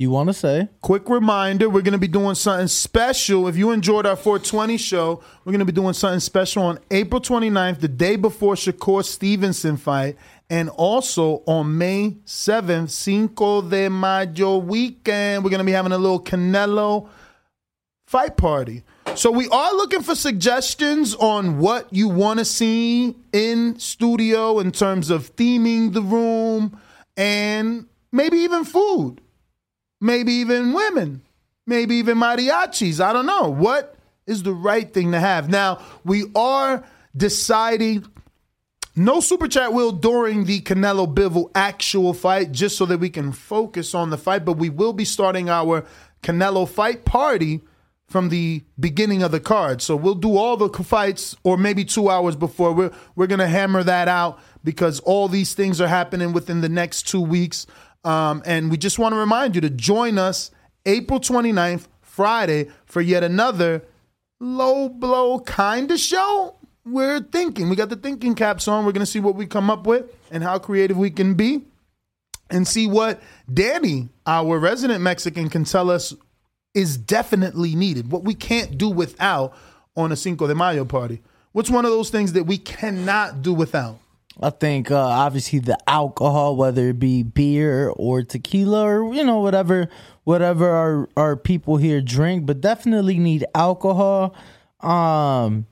You want to say? quick reminder: we're gonna be doing something special. If you enjoyed our 420 show, we're gonna be doing something special on April 29th, the day before Shakur Stevenson fight, and also on May 7th, Cinco de Mayo weekend. We're gonna be having a little Canelo fight party. So we are looking for suggestions on what you want to see in studio in terms of theming the room and maybe even food. Maybe even women. Maybe even mariachis. I don't know. What is the right thing to have? Now, we are deciding no super chat will during the Canelo Bivol actual fight, just so that we can focus on the fight. But we will be starting our Canelo fight party from the beginning of the card. So we'll do all the fights, or maybe two hours before. We're we're gonna hammer that out because all these things are happening within the next two weeks. Um, and we just want to remind you to join us April 29th, Friday, for yet another low blow kind of show. We're thinking. We got the thinking caps on. We're going to see what we come up with and how creative we can be and see what Danny, our resident Mexican, can tell us is definitely needed. What we can't do without on a Cinco de Mayo party. What's one of those things that we cannot do without? I think uh, obviously the alcohol, whether it be beer or tequila or you know whatever whatever our our people here drink, but definitely need alcohol. Um,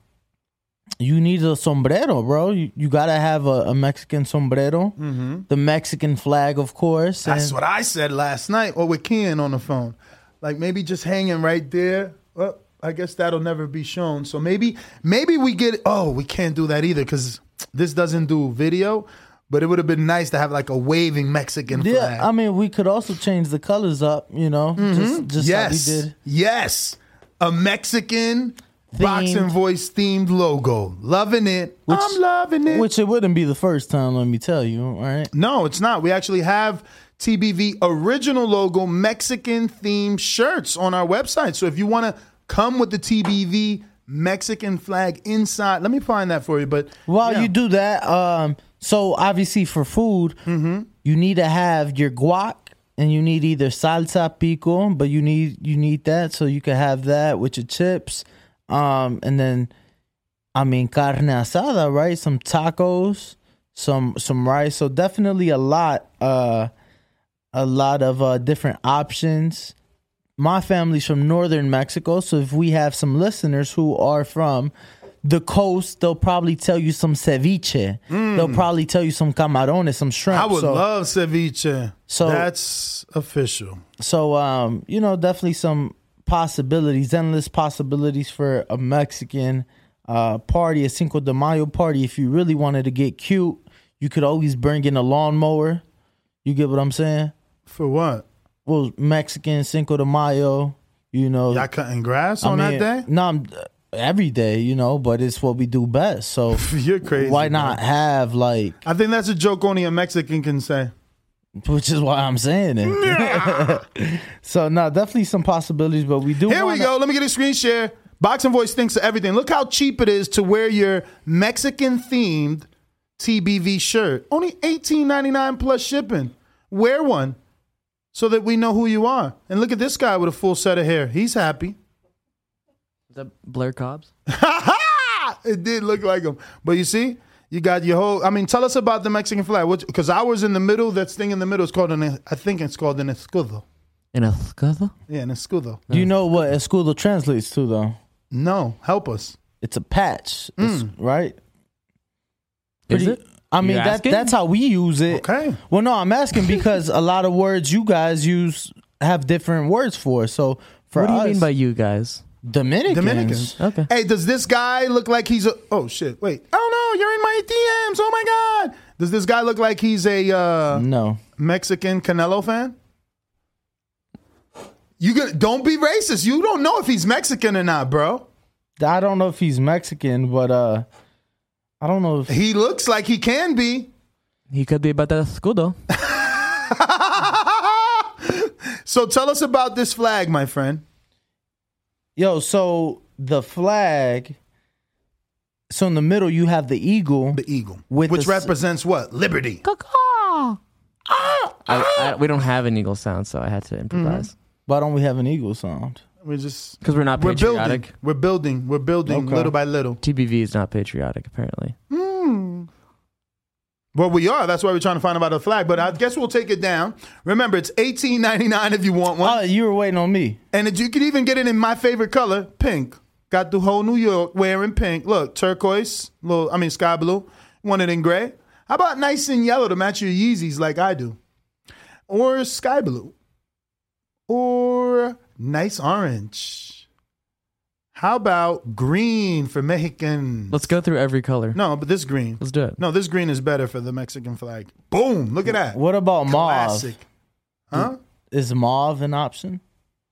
you need a sombrero, bro. You, you gotta have a, a Mexican sombrero, Mhm. the Mexican flag, of course. That's what I said last night, or with Ken on the phone. Like maybe just hanging right there. Well, I guess that'll never be shown. So maybe maybe we get. Oh, we can't do that either because this doesn't do video. But it would have been nice to have like a waving Mexican Yeah, flag. I mean, we could also change the colors up. You know, mm-hmm. just just yes, how we did. yes, a Mexican boxing voice themed logo. Loving it. I'm loving it. Which it wouldn't be the first time, let me tell you. All right. No, it's not. We actually have TBV original logo Mexican themed shirts on our website. So if you want to come with the TBV Mexican flag inside, let me find that for you. But While you do that, um, so obviously for food, Mm-hmm. you need to have your guac and you need either salsa pico, but you need you need that so you can have that with your chips. Um, and then I mean carne asada, right? Some tacos, some some rice. So definitely a lot uh a lot of uh different options. My family's from northern Mexico, so if we have some listeners who are from the coast, they'll probably tell you some ceviche. They'll probably tell you some camarones, some shrimp. Mm. I would so, love ceviche. So- that's official. so um, you know, definitely some possibilities, endless possibilities for a Mexican uh party, a Cinco de Mayo party. If you really wanted to get cute, you could always bring in a lawnmower. You get what I'm saying? For what? Well, Mexican Cinco de Mayo. You know, Y'all cutting grass I on mean, that day? No, I'm, uh, every day, you know, but it's what we do best. So You're crazy. why not have like? I think that's a joke only a Mexican can say. Which is why I'm saying it. so no, definitely some possibilities, but we do. Here we wanna- go. Let me get a screen share. Boxing Voice thinks of everything. Look how cheap it is to wear your Mexican themed TBV shirt. Only $18.99 plus shipping. Wear one so that we know who you are. And look at this guy with a full set of hair. He's happy. Is that Blair Cobbs? it did look like him. But you see, you got your whole. I mean, tell us about the Mexican flag. Because ours in the middle, that thing in the middle is called an. I think it's called an escudo. In a escudo? Yeah, an escudo. Do you know what escudo translates to though? No, help us. It's a patch, It's- mm. right? Is Pretty- it? I mean You that asking? that's how we use it. Okay. Well, no, I'm asking because a lot of words you guys use have different words for. So for what do you us, mean by you guys? Dominicans? Dominicans. Okay. Hey, does this guy look like he's a? Oh shit! Wait. Oh no, you're in my DMs. Oh my god. Does this guy look like he's a uh, no Mexican Canelo fan? You gonna don't be racist. You don't know if he's Mexican or not, bro. I don't know if he's Mexican, but uh, I don't know if he looks like he can be. He could be about the escudo. So tell us about this flag, my friend. Yo, so the flag. So in the middle you have the eagle. The eagle, with which the s- represents what? Liberty. Ah! I, I, we don't have an eagle sound, so I had to improvise. Mm-hmm. Why don't we have an eagle sound? We just Because we're not we're building. We're building. We're building Okay. little by little. TBV is not patriotic, apparently. Hmm. Well, we are. That's why we're trying to find about a flag. But I guess we'll take it down. Remember, it's eighteen ninety nine if you want one. Oh, you were waiting on me. And it- you can even get it in my favorite color, pink. Got the whole New York wearing pink. Look, turquoise, little. I mean, sky blue. Want it in gray? How about nice and yellow to match your Yeezys like I do, or sky blue, or nice orange. How about green for Mexican? Let's go through every color. No, but this green. Let's do it. No, this green is better for the Mexican flag. Boom! Look at that. What about Classic. mauve? Huh? Is mauve an option?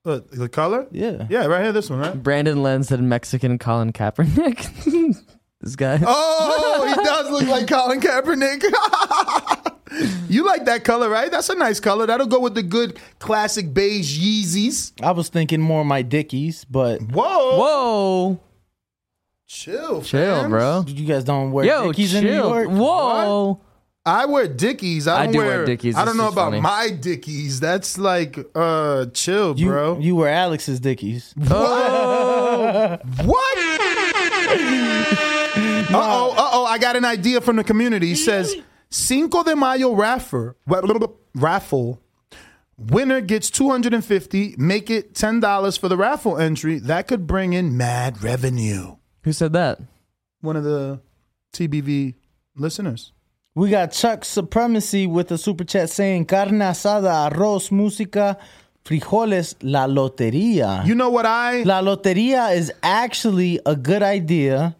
Look, the color? Yeah. Yeah, right here, this one, right? Brandon Len said Mexican Colin Kaepernick. this guy. Oh, he does look like Colin Kaepernick. you like that color, right? That's a nice color. That'll go with the good classic beige Yeezys. I was thinking more my Dickies, but Whoa. Whoa. Chill, Chill, fams. bro. you guys don't wear Yo, Dickies in New. York. Whoa. I wear Dickies. I I don't wear, wear Dickies. I don't know about funny. my Dickies. That's like uh chill, You, bro. you wear Alex's Dickies. Oh. What? uh oh, uh oh. I got an idea from the community. He says Cinco de Mayo raffle. Raffle. Winner gets 250. Make it $10 for the raffle entry. That could bring in mad revenue. Who said that? One of the TBV listeners. We got Chuck Supremacy with a super chat saying carne asada, arroz, música, frijoles, la lotería. You know what I La lotería is actually a good idea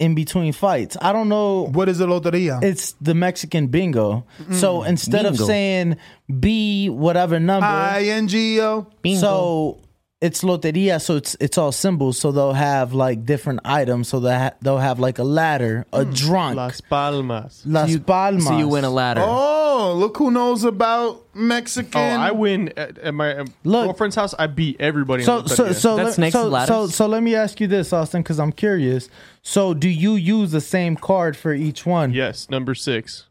in between fights. I don't know. What is a loteria? It's the Mexican bingo. So instead of saying B whatever number, I N G O. so it's loteria. So it's it's all symbols. So they'll have like different items. So they ha- they'll have like a ladder, a hmm. drunk, Las Palmas. Las Palmas. So you win a ladder. Oh, look who knows about oh, Mexican. Oh, I win at, at my at Look. girlfriend's house. I beat everybody. So in so so That's let, snakes so, and ladders? so so let me ask you this, Austin, because I'm curious. So do you use the same card for each one? yes, number six.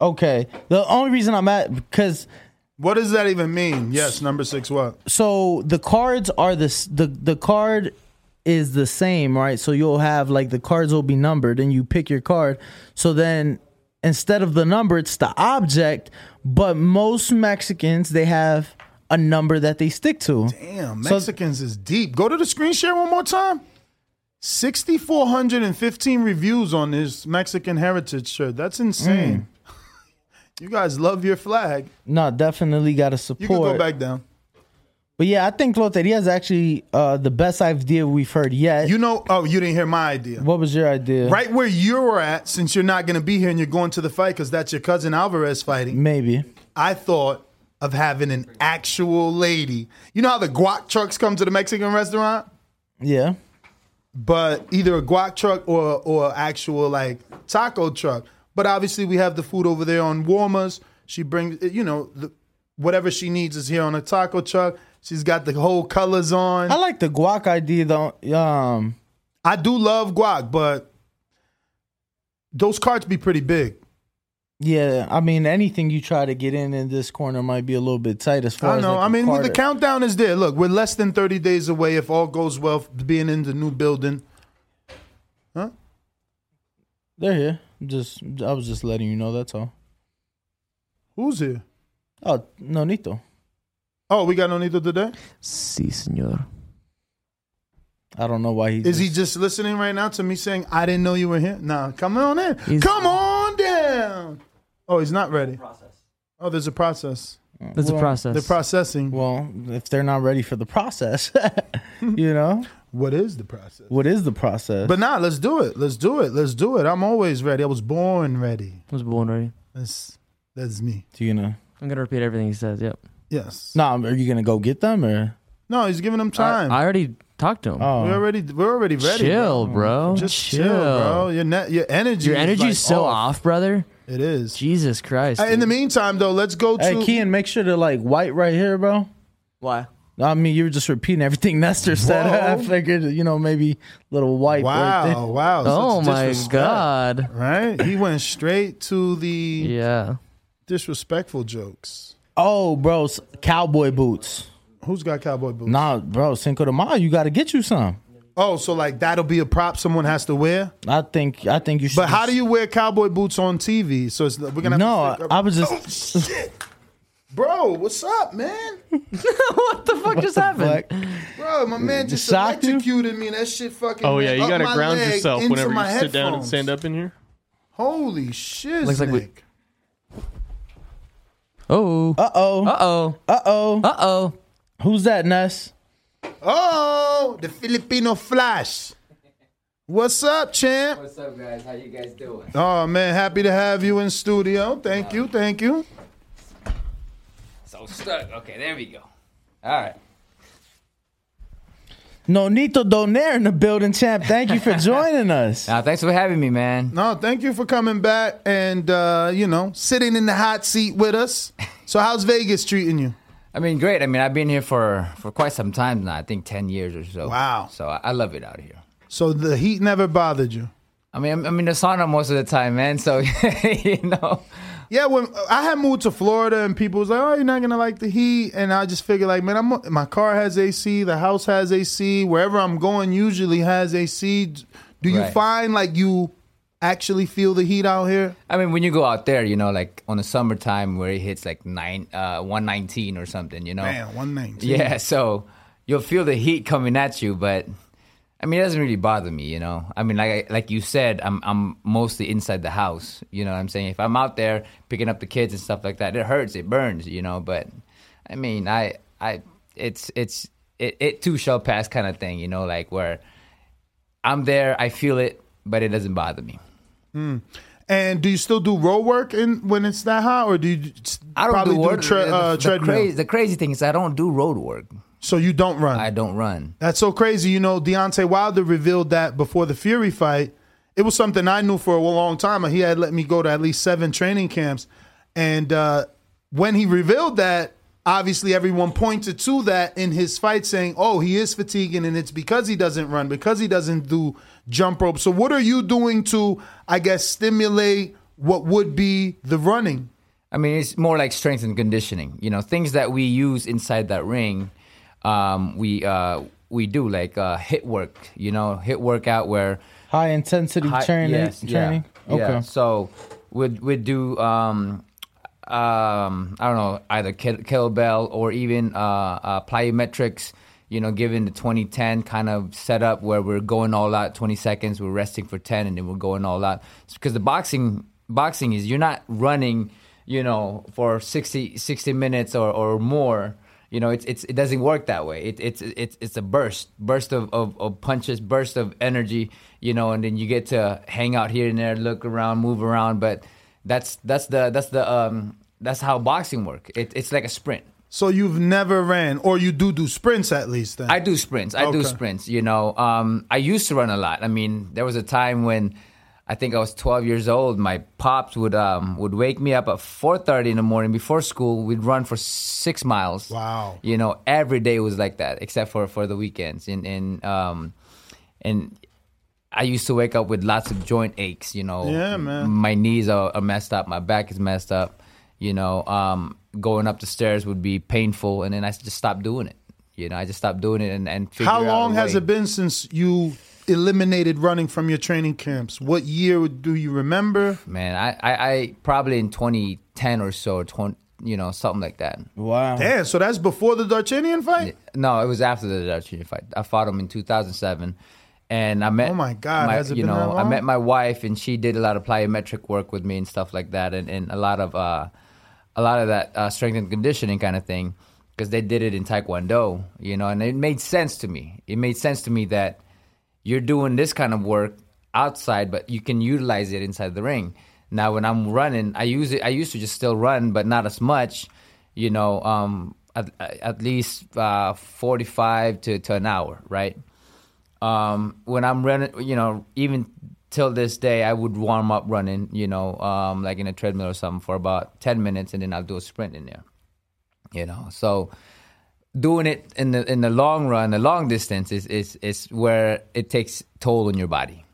Okay. The only reason I'm at because What does that even mean? Yes, number six. What? so the cards are this the the card is the same, right? So you'll have like the cards will be numbered and you pick your card. So then instead of the number, it's the object, but most Mexicans they have a number that they stick to. Damn, So- Mexicans is deep. Go to the screen share one more time. 6,415 reviews on this Mexican heritage shirt. That's insane. Mm. You guys love your flag. No, definitely got to support. You can go back down. But yeah, I think Loteria is actually uh, the best idea we've heard yet. You know, oh, you didn't hear my idea. what was your idea? Right where you're at, since you're not going to be here and you're going to the fight because that's your cousin Alvarez fighting, Maybe. I thought of having an actual lady. You know how the guac trucks come to the Mexican restaurant? Yeah. but either a guac truck or or actual like taco truck. But obviously, we have the food over there on warmers. She brings, you know, the, whatever she needs is here on a taco truck. She's got the whole colors on. I like the guac idea though. Um, I do love guac, but those carts be pretty big. yeah, I mean anything you try to get in in this corner might be a little bit tight as far as I as know. like, I mean, with the countdown is there. Look, we're less than thirty days away if all goes well, being in the new building. Huh? They're here. Just I was just letting you know. That's all. Who's here? Oh, Nonito. Oh, we got Nonito today. Si, senor. I don't know why he Is he just listening right now to me saying, I didn't know you were here? Nah, come on in. He's- come on down. down. Oh, he's not ready. Oh, there's a process. There's a process. They're processing. Well, if they're not ready for the process, you know, what is the process? What is the process? But nah, let's do it. Let's do it. Let's do it. I'm always ready. I was born ready. I was born ready. That's that's me. Do you know? I'm gonna repeat everything he says. Yep. Yes. No, are you gonna go get them or? No, he's giving them time. I already talked to him. Oh. we're already we're already ready. Chill, bro. Just chill, Chill. bro. Your net, your energy. Your is, energy's like, so off, brother. It is. Jesus Christ. Uh, in the meantime, though, let's go to. Hey, Kian, make sure to like white right here, bro. Why? I mean, you were just repeating everything Nestor said. I figured, you know, maybe little white. Wow! right there. Wow! Oh my God. Right? He went straight to the yeah disrespectful jokes. Oh, bro, cowboy boots. Who's got cowboy boots? Nah, bro, Cinco de Mayo, you got to get you some. Oh, so like that'll be a prop someone has to wear. I think, I think you should. But how do you wear cowboy boots on TV? So it's, we're gonna. Have No, to I was just. Oh, shit. Bro, what's up, man? what the fuck just happened? Bro, my man just Shocked you? electrocuted me. That shit fucking. Oh yeah, went you up gotta my ground leg yourself into whenever you my sit down and headphones. stand up in here. Holy shit! Looks like we- Oh. Uh oh. Uh oh. Uh oh. Uh oh. Who's that, Ness? Oh, the Filipino Flash. What's up, champ? What's up, guys? How you guys doing? Oh man, happy to have you in studio. Thank you, thank you. So stuck. Okay, there we go. All right. Nonito Donaire in the building, champ. Thank you for joining us. Now, thanks for having me, man. No, thank you for coming back and uh, you know sitting in the hot seat with us. So how's Vegas treating you? I mean, great. I mean, I've been here for for quite some time now. I think ten years or so. Wow. So I, I love it out here. So the heat never bothered you? I mean, I'm, I'm in the sauna most of the time, man. So you know. Yeah, when I had moved to Florida and people was like, "Oh, you're not gonna like the heat," and I just figured like, man, I'm my car has AC, the house has AC, wherever I'm going usually has AC. Do you Right. find like you actually feel the heat out here? I mean, when you go out there, you know, like on the summertime where it hits like nine, uh, one nineteen or something, you know. Man, one nineteen. Yeah, so you'll feel the heat coming at you, but I mean, it doesn't really bother me, you know. I mean, like like you said, I'm I'm mostly inside the house. You know what I'm saying? If I'm out there picking up the kids and stuff like that, it hurts, it burns, you know. But I mean, I I it's it's it, it too shall pass kind of thing, you know, like where I'm there, I feel it, but it doesn't bother me. Mm. And do you still do road work in when it's that hot, or do you I don't probably do do, tre- the, uh, the treadmill? crazy, the crazy thing is, I don't do road work. So you don't run. I don't run. That's so crazy. You know, Deontay Wilder revealed that before the Fury fight. It was something I knew for a long time. He had let me go to at least seven training camps. And uh, when he revealed that, obviously everyone pointed to that in his fight, saying, oh, he is fatiguing, and it's because he doesn't run, because he doesn't do jump rope. So, what are you doing to, I guess, stimulate what would be the running? I mean, it's more like strength and conditioning. You know, things that we use inside that ring, um, we uh, we do like uh, hit work. You know, hit workout where High intensity high- training. yes, training. yeah. Okay. So we'd we'd do um, um, I don't know either kettlebell or even uh, uh, plyometrics. You know, given the 2010 kind of setup where we're going all out 20 seconds, we're resting for 10, and then we're going all out. Because the boxing boxing is you're not running, you know, for 60, 60 minutes or, or more. You know, it's, it's it doesn't work that way. It, it's it's it's a burst, burst of, of, of punches, burst of energy. You know, and then you get to hang out here and there, look around, move around. But that's that's the that's the um that's how boxing work. It, it's like a sprint. So, you've never ran, or you do do sprints at least then? I do sprints. I do sprints. You know, um, I used to run a lot. I mean, there was a time when I think I was 12 years old. My pops would um, would wake me up at 4:30 in the morning before school. We'd run for six miles. Wow. You know, every day was like that, except for for the weekends. And and um, and I used to wake up with lots of joint aches. You know, Yeah, man. My knees are, are messed up. My back is messed up. You know, um, going up the stairs would be painful, and then I just stopped doing it. You know, I just stopped doing it and and How long has it been since you eliminated running from your training camps? What year do you remember? Man, I, I, I probably in 2010 or so, 20, you know, something like that. Wow. Damn, so that's before the Darchinyan fight? No, it was after the Darchini fight. I fought him in 2007, And I met Oh my God, has it you been know that I met my wife and she did a lot of plyometric work with me and stuff like that, and, and a lot of uh, a lot of that uh, strength and conditioning kind of thing because they did it in Taekwondo, you know, and it made sense to me. It made sense to me that you're doing this kind of work outside, but you can utilize it inside the ring. Now, when I'm running, I use it. I used to just still run, but not as much. You know, um, at, at least uh, 45 to, to an hour, right? Um, when I'm running, you know, even till this day, I would warm up running, you know, um, like in a treadmill or something for about 10 minutes, and then I'll do a sprint in there. You know, so doing it in the in the long run, the long distance is is is where it takes toll on your body.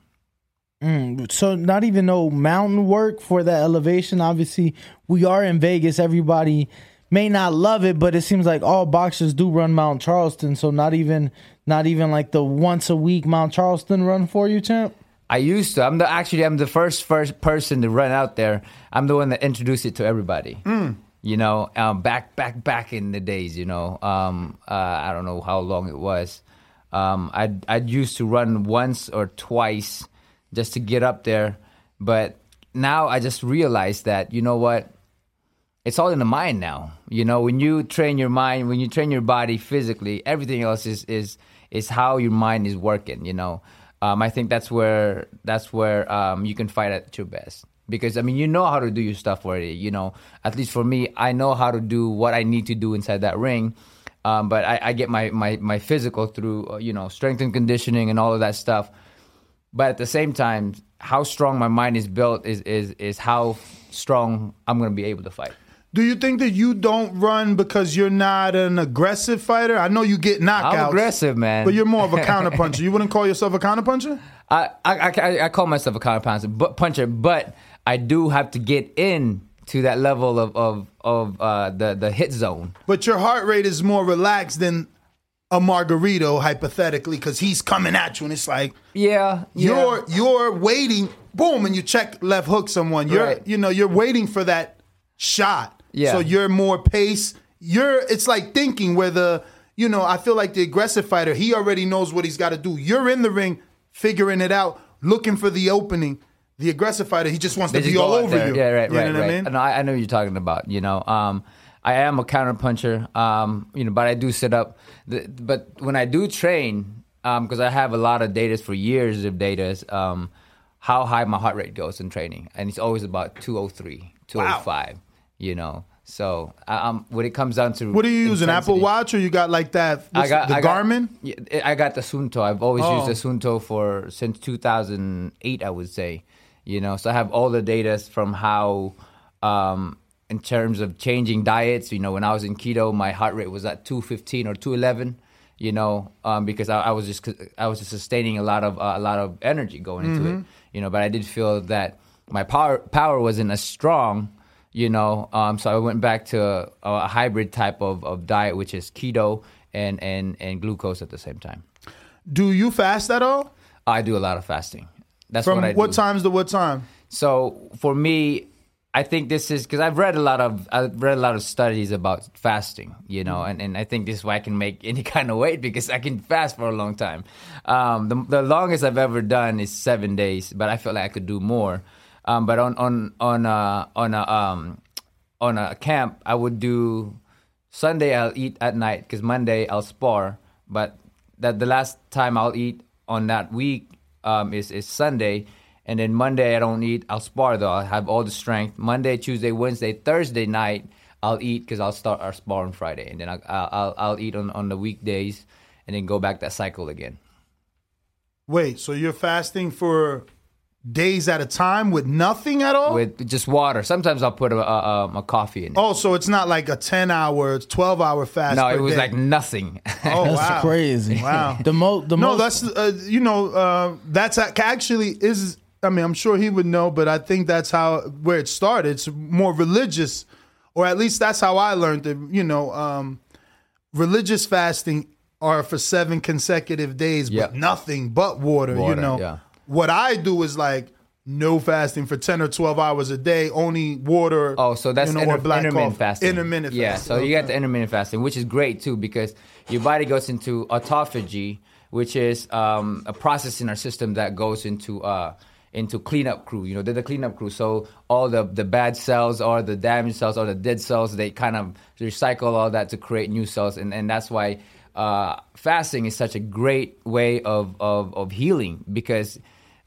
Mm, so not even no mountain work for that elevation. Obviously, we are in Vegas. Everybody may not love it, but it seems like all boxers do run Mount Charleston. So not even not even like the once a week Mount Charleston run for you, champ. I used to. I'm the actually I'm the first first person to run out there. I'm the one that introduced it to everybody. Mm. You know, um, back back back in the days. You know, um, uh, I don't know how long it was. Um, I I used to run once or twice just to get up there, but now I just realized that you know what, it's all in the mind now. You know, when you train your mind, when you train your body physically, everything else is is is how your mind is working. You know, um, I think that's where that's where um, you can fight at your best because I mean you know how to do your stuff already. You know, at least for me, I know how to do what I need to do inside that ring. Um, but I, I get my, my, my physical through uh, you know strength and conditioning and all of that stuff. But at the same time, how strong my mind is built is is is how strong I'm going to be able to fight. Do you think that you don't run because you're not an aggressive fighter? I know you get knockouts. I'm aggressive, man. But you're more of a counterpuncher. you wouldn't call yourself a counterpuncher? I, I, I, I call myself a counter puncher, but puncher, but I do have to get in to that level of of, of uh, the the hit zone. But your heart rate is more relaxed than a Margarito, hypothetically, because he's coming at you, and it's like yeah, you're you're waiting, boom, and you check left hook someone. You're Right. you know you're waiting for that shot. Yeah. So you're more pace. You're it's like thinking where the you know I feel like the aggressive fighter he already knows what he's got to do. You're in the ring figuring it out, looking for the opening. The aggressive fighter he just wants They to just be all over there. you. Yeah, right, you right, know what right. I mean? No, I, I know what you're talking about. You know, um, I am a counter puncher. Um, you know, but I do sit up. The, but when I do train, because I have a lot of data for years of data, um, how high my heart rate goes in training, and it's always about 203, 205. You know, so um, when it comes down to What do you use? An Apple Watch or you got like that? I got the I got- Garmin. yeah, I got the Suunto. I've always Oh. used the Suunto for since 2008, I would say. You know, so I have all the data from how, um, in terms of changing diets. You know, when I was in keto, my heart rate was at 215 or 211. You know, um, because I, I was just I was just sustaining a lot of uh, a lot of energy going into it. Mhm. You know, but I did feel that my power power wasn't as strong you know um, so i went back to a, a hybrid type of, of diet which is keto and, and, and glucose at the same time Do you fast at all? i do a lot of fasting that's From what i what times to what time? so for me i think this is because i've read a lot of i've read a lot of studies about fasting you know and, and i think this is why i can make any kind of weight because i can fast for a long time. Um, the, the longest i've ever done is seven days but i feel like i could do more. Um, but on on on uh, on a um, on a camp i would do sunday i'll eat at night because monday i'll spar. But that the last time i'll eat on that week um, is, is sunday and then Monday I don't eat. I'll spar though. I'll have all the strength. Monday, Tuesday, Wednesday, Thursday night I'll eat because I'll start our spar on Friday, and then I'll I'll, I'll eat on, on the weekdays, and then go back that cycle again. Wait, so you're fasting for days at a time with nothing at all? with just water. Sometimes I'll put a, a, a coffee in it. oh, so it's not like a 10 hour, 12 hour fast. no, per it was day. like nothing. Oh, That's wow. crazy. Wow. The most, the no, most. that's uh, you know uh, that's actually is. I mean, I'm sure he would know, but I think that's how where it started. It's more religious, or at least that's how I learned it. You know, um, religious fasting are for seven consecutive days, Yeah. but nothing but water. Water, you know, yeah. What I do is like no fasting for ten or twelve hours a day, only water. Oh, so that's you know, inter- intermittent coffee. fasting. Intermittent yeah, fasting. so you got the intermittent fasting, which is great too because your body goes into autophagy, which is um, a process in our system that goes into uh, into cleanup crew. You know, they're the cleanup crew. So all the the bad cells or the damaged cells or the dead cells, they kind of recycle all that to create new cells, and and that's why uh, fasting is such a great way of of, of healing because.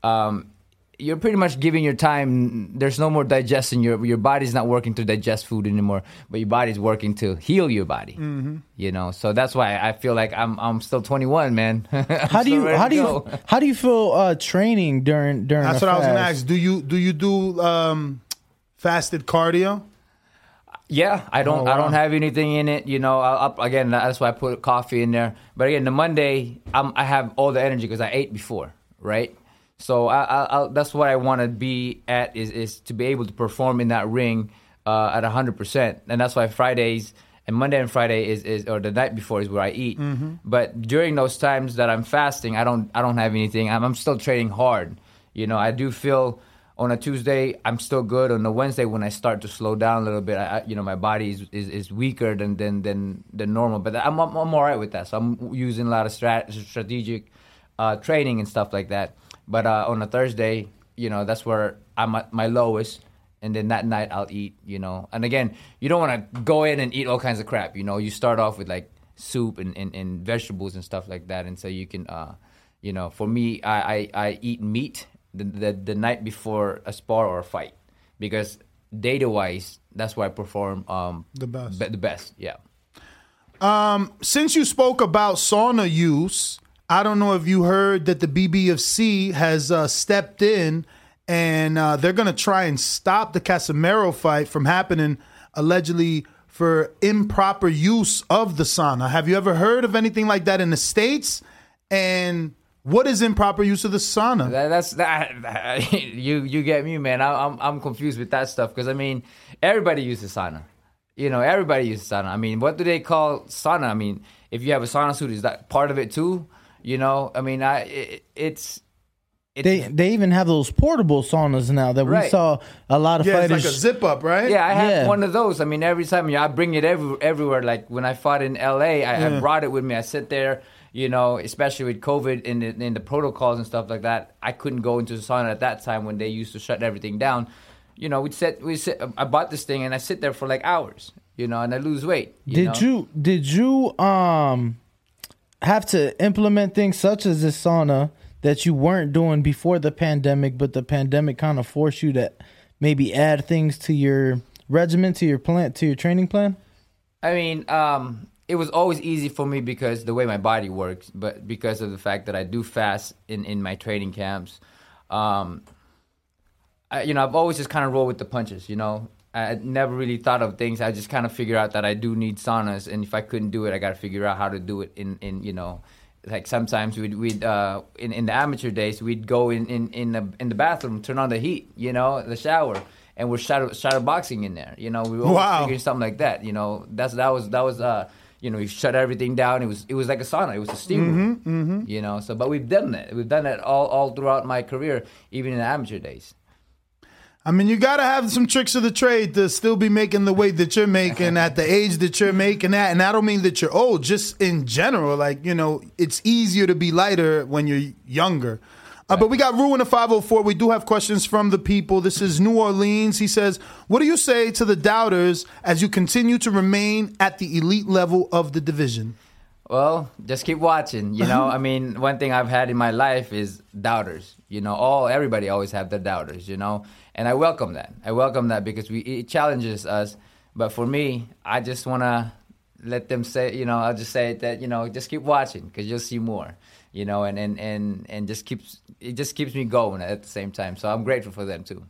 Um, you're pretty much giving your time. There's no more digestion. Your your body's not working to digest food anymore, but your body's working to heal your body. Mhm. You know, so that's why I feel like I'm I'm still 21, man. How do you how to do you how do you feel uh, training during during? That's a what I was gonna ask. Do you do you do um, fasted cardio? Yeah, I don't. Oh, I don't have anything in it. You know, I'll, up again. That's why I put coffee in there. But again, the Monday, I'm, I have all the energy because I ate before, right? So I, I, I'll, that's what I want to be at is is to be able to perform in that ring uh, at hundred percent, and that's why Fridays and Monday and Friday is, is or the night before is where I eat. Mhm. But during those times that I'm fasting, I don't I don't have anything. I'm, I'm still training hard. You know, I do feel on a Tuesday I'm still good. On a Wednesday when I start to slow down a little bit, I, I- you know, my body is, is, is weaker than, than than than normal. But I'm I'm, I'm all right with that. So I'm using a lot of strat- strategic uh, training and stuff like that. But uh, on a Thursday, you know, that's where I'm at my lowest. And then that night I'll eat, you know. And again, you don't want to go in and eat all kinds of crap, you know. You start off with like soup and, and, and vegetables and stuff like that. And so you can, uh, you know, for me, I, I, I eat meat the, the, the night before a spar or a fight because data wise, that's where I perform um, The best. be- the best, yeah. Um, since you spoke about sauna use, I don't know if you heard that the BBFC has uh, stepped in and uh, they're going to try and stop the Casimero fight from happening, allegedly for improper use of the sauna. Have you ever heard of anything like that in the states? And what is improper use of the sauna? That, that's that. you you get me, man. I, I'm I'm confused with that stuff because I mean everybody uses sauna. You know, everybody uses sauna. I mean, what do they call sauna? I mean, if you have a sauna suit, is that part of it too? You know, I mean, I it, it's They they even have those portable saunas now that we saw a lot of Yeah, it's like a zip up, right? Yeah, I have Yeah. one of those. I mean, every time yeah, I bring it every, everywhere. Like when I fought in LA, I, Yeah. I brought it with me. I sit there, you know, especially with COVID and the, and the protocols and stuff like that. I couldn't go into the sauna at that time when they used to shut everything down. You know, we sit, we sit. I bought this thing and I sit there for like hours, you know, and I lose weight. You did know? you did you um have to implement things such as this sauna that you weren't doing before the pandemic, but the pandemic kind of forced you to maybe add things to your regimen, to your plan, to your training plan? I mean, um, it was always easy for me because the way my body works, but because of the fact that I do fast in, in my training camps, um, I, you know, I've always just kind of rolled with the punches. You know, I never really thought of things. I just kind of figured out that I do need saunas, and if I couldn't do it, I got to figure out how to do it. In in you know, like sometimes we'd we'd uh, in in the amateur days we'd go in in in the in the bathroom, turn on the heat, you know, the shower. And we're shadow, shadow boxing in there, you know. We were Wow. figuring something like that, you know. That's that was that was uh, you know, you shut everything down. It was it was like a sauna. It was a steam room, Mhm, mhm. you know. So, but we've done that. We've done that all all throughout my career, even in the amateur days. I mean, you got to have some tricks of the trade to still be making the weight that you're making at the age that you're making at. And I don't mean that you're old, just in general. Like, you know, it's easier to be lighter when you're younger. Uh, but we got Ruin of 504. We do have questions from the people. This is New Orleans. He says, What do you say to the doubters as you continue to remain at the elite level of the division? Well, just keep watching. You know, I mean, one thing I've had in my life is doubters. You know, all everybody always have their doubters. You know, and I welcome that. I welcome that because we it challenges us. But for me, I just want to let them say. You know, I'll just say that. You know, just keep watching because you'll see more. You know, and and and and just keeps it just keeps me going at the same time. So I'm grateful for them too.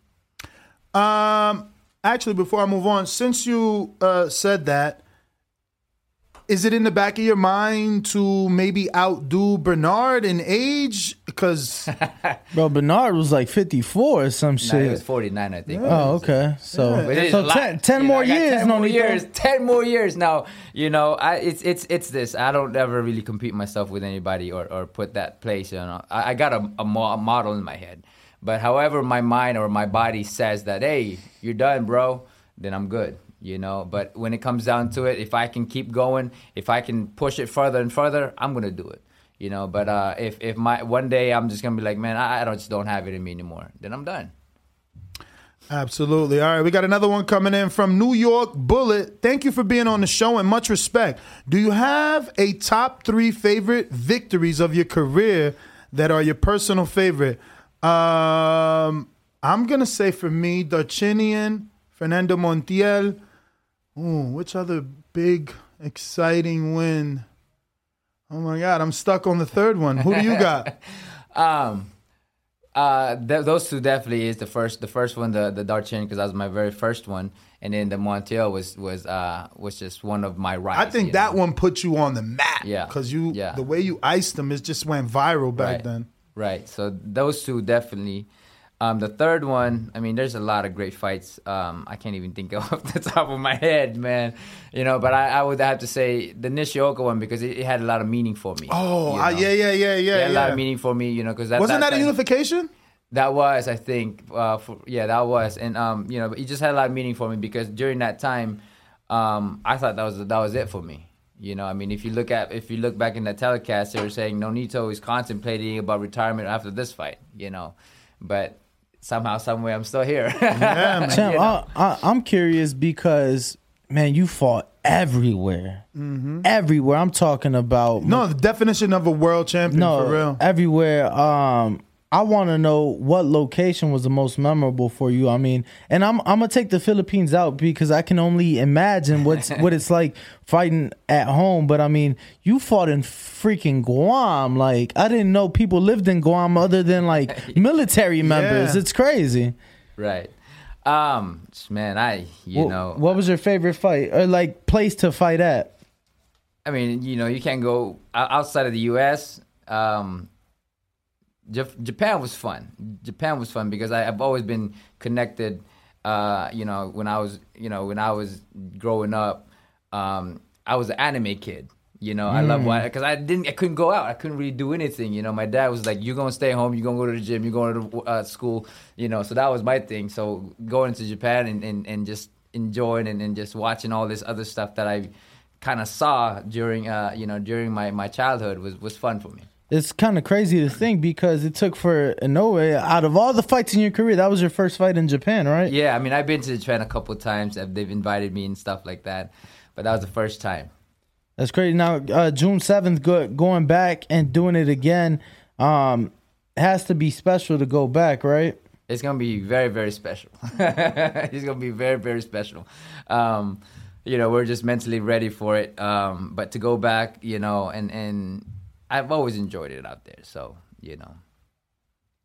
Um, actually, before I move on, since you uh, said that, is it in the back of your mind to maybe outdo Bernard in age? Because Bro, Bernard was like 54 or some Nah, shit. it was 49, I think. Oh, okay. So, But it is so a lot. 10, 10 You know, more years, 10 more Nonito. years, ten more years. Now, you know, I, it's it's it's this. I don't ever really compete myself with anybody or, or put that place. You know, I, I got a, a, mo- a model in my head, but however my mind or my body says that, hey, you're done, bro, then I'm good. You know, but when it comes down to it, if I can keep going, if I can push it further and further, I'm gonna do it. You know, but uh, if if my one day I'm just gonna be like, man, I, I don't just don't have it in me anymore, then I'm done. Absolutely. All right, we got another one coming in from New York Bullet. Thank you for being on the show and much respect. Do you have a top three favorite victories of your career that are your personal favorite? Um, I'm gonna say for me, Darchinyan, Fernando Montiel. Ooh, which other big exciting win? Oh my God, I'm stuck on the third one. Who do you got? um, uh, th- those two definitely is the first. The first one, the the Darchin, because that was my very first one, and then the Montiel was was uh was just one of my rights. I think that one put you on the map. Yeah. Because you Yeah. the way you iced them, it just went viral back right. then. Right. So those two definitely. Um, the third one, I mean, there's a lot of great fights. Um, I can't even think of off the top of my head, man. You know, but I, I would have to say the Nishioka one because it, it had a lot of meaning for me. Oh, you uh, know? yeah, yeah, yeah, It yeah. a lot of meaning for me, you know, because that Wasn't that, that a unification? That was, I think, uh, for, yeah, that was, and um, you know, it just had a lot of meaning for me because during that time, um, I thought that was that was it for me. You know, I mean, if you look at if you look back in that telecast, they were saying Nonito is contemplating about retirement after this fight. You know, but somehow, some way, I'm still here. Yeah, Champ, You know? I, I, I'm curious because man, you fought everywhere, Mhm. everywhere. I'm talking about No, the definition of a world champion no for real. everywhere. Um, I want to know what location was the most memorable for you. I mean, and I'm I'm gonna take the Philippines out because I can only imagine what's what it's like fighting at home. But I mean, you fought in freaking Guam. Like I didn't know people lived in Guam other than like military members. Yeah. It's crazy. right. Um, man, I you know, what was your favorite fight or like place to fight at? I mean, you know, you can't go outside of the U.S. Um, Japan was fun. Japan was fun because I, I've always been connected. Uh, you know, when I was, you know, when I was growing up, um, I was an anime kid. You know, I love Mm. what because I didn't, I couldn't go out. I couldn't really do anything. You know, my dad was like, "You're gonna stay home. You're gonna go to the gym. You're going to uh, school." You know, so that was my thing. So going to Japan and, and, and just enjoying and, and just watching all this other stuff that I kind of saw during, uh, you know, during my, my childhood was was fun for me. It's kind of crazy to think because it took for Inoue out of all the fights in your career, that was your first fight in Japan, right? Yeah, I mean, I've been to Japan a couple of times. They've invited me and stuff like that, but that was the first time. That's crazy. Now, uh, June seventh, go, going back and doing it again, um, has to be special to go back, right? It's gonna be very, very special. it's gonna be very, very special. Um, you know, we're just mentally ready for it. Um, but to go back, you know, and and I've always enjoyed it out there. So you know,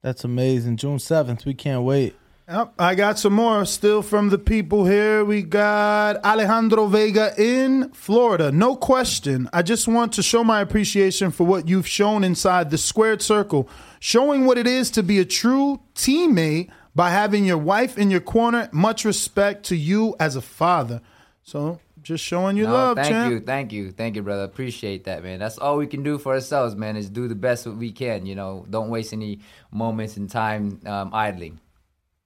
That's amazing. June seventh, we can't wait. Yep, I got some more still from the people here. We got Alejandro Vega in Florida. No question. I just want to show my appreciation for what you've shown inside the squared circle, showing what it is to be a true teammate by having your wife in your corner. Much respect to you as a father. So just showing you No, love, thank champ. you, thank you, thank you, brother. Appreciate that, man. That's all we can do for ourselves, man. Is do the best that we can. You know, don't waste any moments in time um, idling.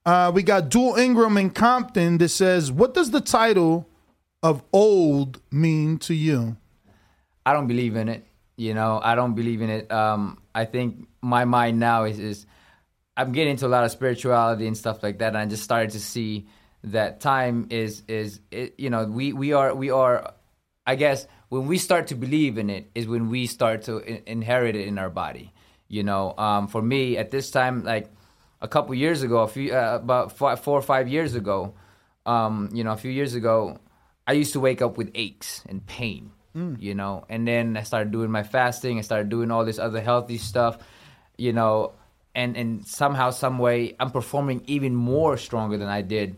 Uh, we got Dual Ingram in Compton that says, What does the title of old mean to you? I don't believe in it. You know, I don't believe in it. Um, I think my mind now is, is I'm getting into a lot of spirituality and stuff like that, and I just started to see that time is is it, you know we we are we are I guess when we start to believe in it is when we start to in- inherit it in our body. You know, um, for me at this time, like a couple years ago, a few uh, about five, four or five years ago, um, you know, a few years ago, I used to wake up with aches and pain. Mm. You know, and then I started doing my fasting. I started doing all this other healthy stuff. You know, and and somehow, some way, I'm performing even more stronger than I did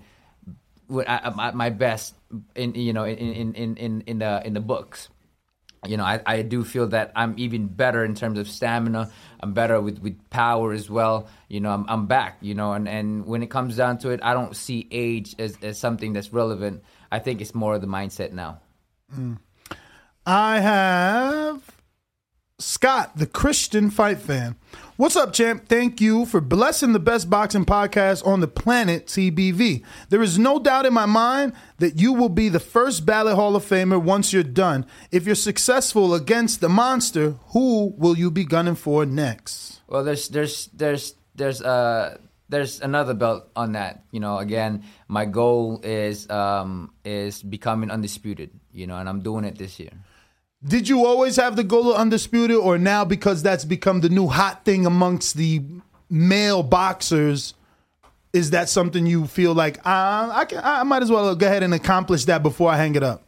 when I, my best in you know in in in in, the in the books you know, I, I do feel that I'm even better in terms of stamina. I'm better with, with power as well. You know, I'm, I'm back, you know, and, and when it comes down to it, I don't see age as, as something that's relevant. I think it's more of the mindset now. Mm. I have Scott, the Christian fight fan. What's up, champ? Thank you for blessing the best boxing podcast on the planet, TBV. There is no doubt in my mind that you will be the first ballot Hall of Famer once you're done. If you're successful against the monster, who will you be gunning for next? Well, there's there's there's there's uh there's another belt on that. You know, again, my goal is um is becoming undisputed. You know, and I'm doing it this year. Did you always have the goal of undisputed, or now because that's become the new hot thing amongst the male boxers? Is that something you feel like uh, I can? I might as well go ahead and accomplish that before I hang it up.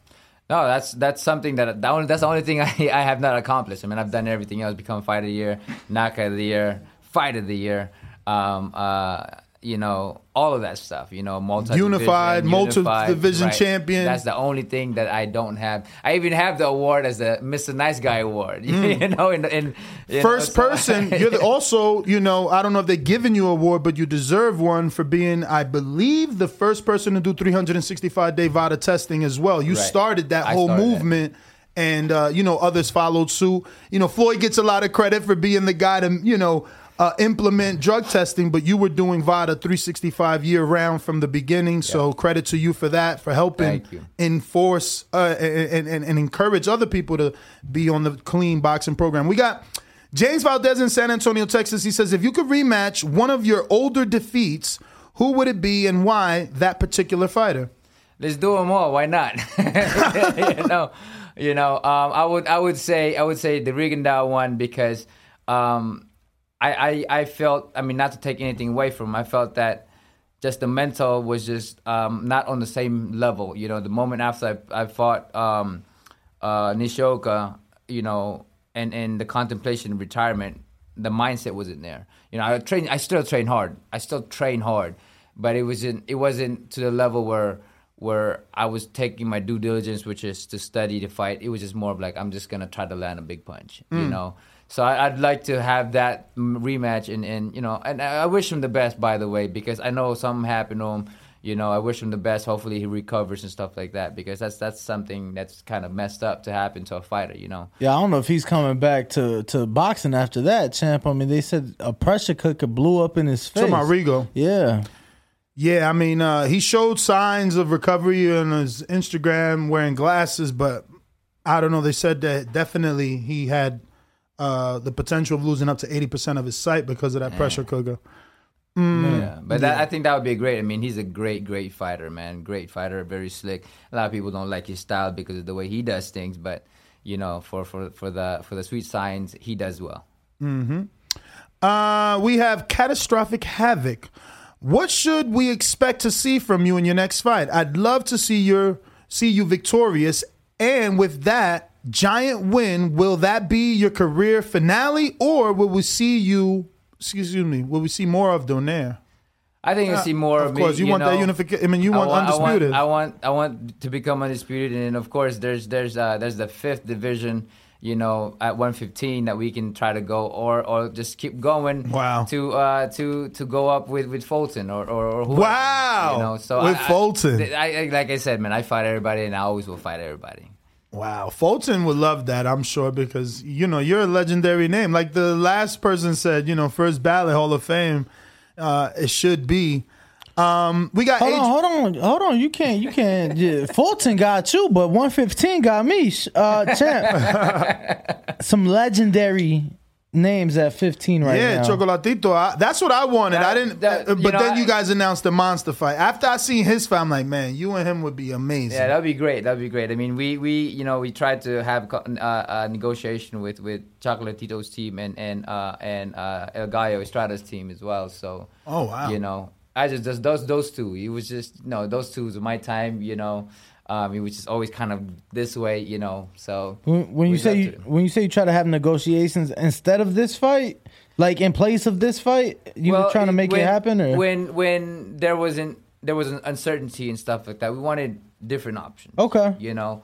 No, that's that's something that, that only, that's the only thing I, I have not accomplished. I mean, I've done everything else: become fight of the year, knockout of the year, fight of the year. Um, uh, you know, all of that stuff. You know, multi Unified, multi-division champion. That's the only thing that I don't have. I even have the award as the Mr. Nice Guy award. Mm. you know, in, in you know, First so- person, you're the, also, you know, I don't know if they're giving you an award, but you deserve one for being, I believe, the first person to do 365 day VADA testing as well. You Right. started that I whole started that. movement. And uh, you know others followed suit. You know Floyd gets a lot of credit for being the guy to you know uh, implement drug testing, but you were doing VADA 365 year round from the beginning. So credit to you for that, for helping enforce uh, and, and, and encourage other people to be on the clean boxing program. We got James Valdez in San Antonio, Texas. He says, if you could rematch one of your older defeats, who would it be and why that particular fighter? Let's do them all. Why not? you know, you know. Um, I would, I would say, I would say the Rigondeaux one because um, I, I, I felt. I mean, not to take anything away from, him, I felt that just the mental was just um, not on the same level. You know, the moment after I, I fought um, uh, Nishioka, you know, and and the contemplation of retirement, the mindset wasn't there. You know, I train. I still train hard. I still train hard, but it wasn't. It wasn't to the level where where I was taking my due diligence, which is to study to fight. It was just more of like I'm just gonna try to land a big punch. You Mm. know. So I, I'd like to have that rematch, and, and you know, and I I wish him the best, by the way, because I know something happened to him. You know, I wish him the best. Hopefully, he recovers and stuff like that, because that's that's something that's kind of messed up to happen to a fighter. You know. Yeah, I don't know if he's coming back to, to boxing after that, champ. I mean, they said a pressure cooker blew up in his face. Talking about Rigo. Yeah. Yeah, I mean, uh, he showed signs of recovery on his Instagram wearing glasses, but I don't know. They said that definitely he had uh, the potential of losing up to 80% of his sight because of that pressure cooker. Mm, Yeah, but that, I think that would be great. I mean, he's a great, great fighter, man. Great fighter, very slick. A lot of people don't like his style because of the way he does things, but you know, for for for the for the sweet science, he does well. hmm Uh, we have catastrophic havoc. What should we expect to see from you in your next fight? I'd love to see your see you victorious, and with that giant win, will that be your career finale, or will we see you? Excuse me. Will we see more of Donaire? I think you'll Uh, see more of, of course, me. you want that unification- I mean, you I want undisputed. I want, I want, I want to become undisputed, and of course, there's there's uh, there's the fifth division. You know, at 115 that we can try to go, or or just keep going. Wow. To uh to to go up with with Fulton or or, or whoever, Wow. You know, so With I- Fulton. I, I, like I said, man, I fight everybody, and I always will fight everybody. Wow, Fulton would love that, I'm sure, because you know you're a legendary name. Like the last person said, you know, first ballot Hall of Fame, uh, it should be. Um, we got Hold on, hold on, hold on. You can't, you can't. Yeah, Fulton got you, but 115 got me. Uh, champ. Some legendary names at 15 right yeah, now. Chocolatito. I, that's what I wanted. I didn't, that- uh, but know, then I- you guys announced the monster fight. After I seen his fight, I'm like, man, you and him would be amazing. Yeah, that'd be great. That'd be great. I mean, we we you know we tried to have uh, a negotiation with with Chocolatito's team and and uh, and uh, El Gallo Estrada's team as well. So Oh, wow. you know, I just just those those two. It was just no those two was my time. You know, um, it was just always kind of this way. You know, so When, when you say you, when you say you try to have negotiations instead of this fight, like in place of this fight, you were trying to make when, it happen, or when when there wasn't there was an uncertainty and stuff like that, we wanted different options. Okay. you know,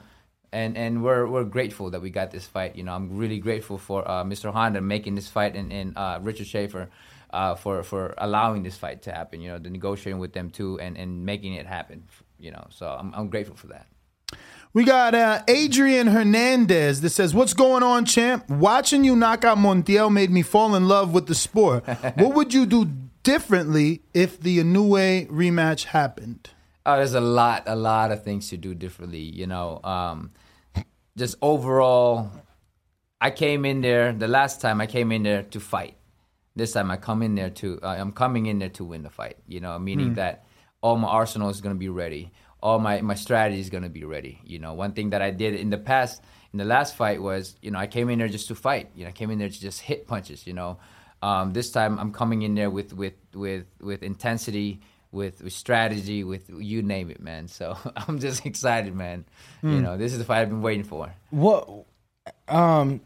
and and we're we're grateful that we got this fight. You know, I'm really grateful for uh, Mr. Honda making this fight and and uh, Richard Schaefer. Uh, for for allowing this fight to happen, you know, the negotiating with them too, and, and making it happen, you know. So I'm I'm grateful for that. We got uh, Adrian Hernandez that says, "What's going on, champ? Watching you knock out Montiel made me fall in love with the sport. what would you do differently if the Inoue rematch happened?" Oh, there's a lot, a lot of things to do differently. You know, um, just overall, I came in there the last time I came in there to fight. This time I come in there to, uh, I'm coming in there to win the fight. You know, meaning Mm. that all my arsenal is going to be ready. All my my strategy is going to be ready. You know, one thing that I did in the past, in the last fight was, you know, I came in there just to fight. You know, I came in there to just hit punches. You know, um, this time I'm coming in there with with with with intensity, with, with strategy, with you name it, man. So I'm just excited, man. You Mm. know, this is the fight I've been waiting for. What um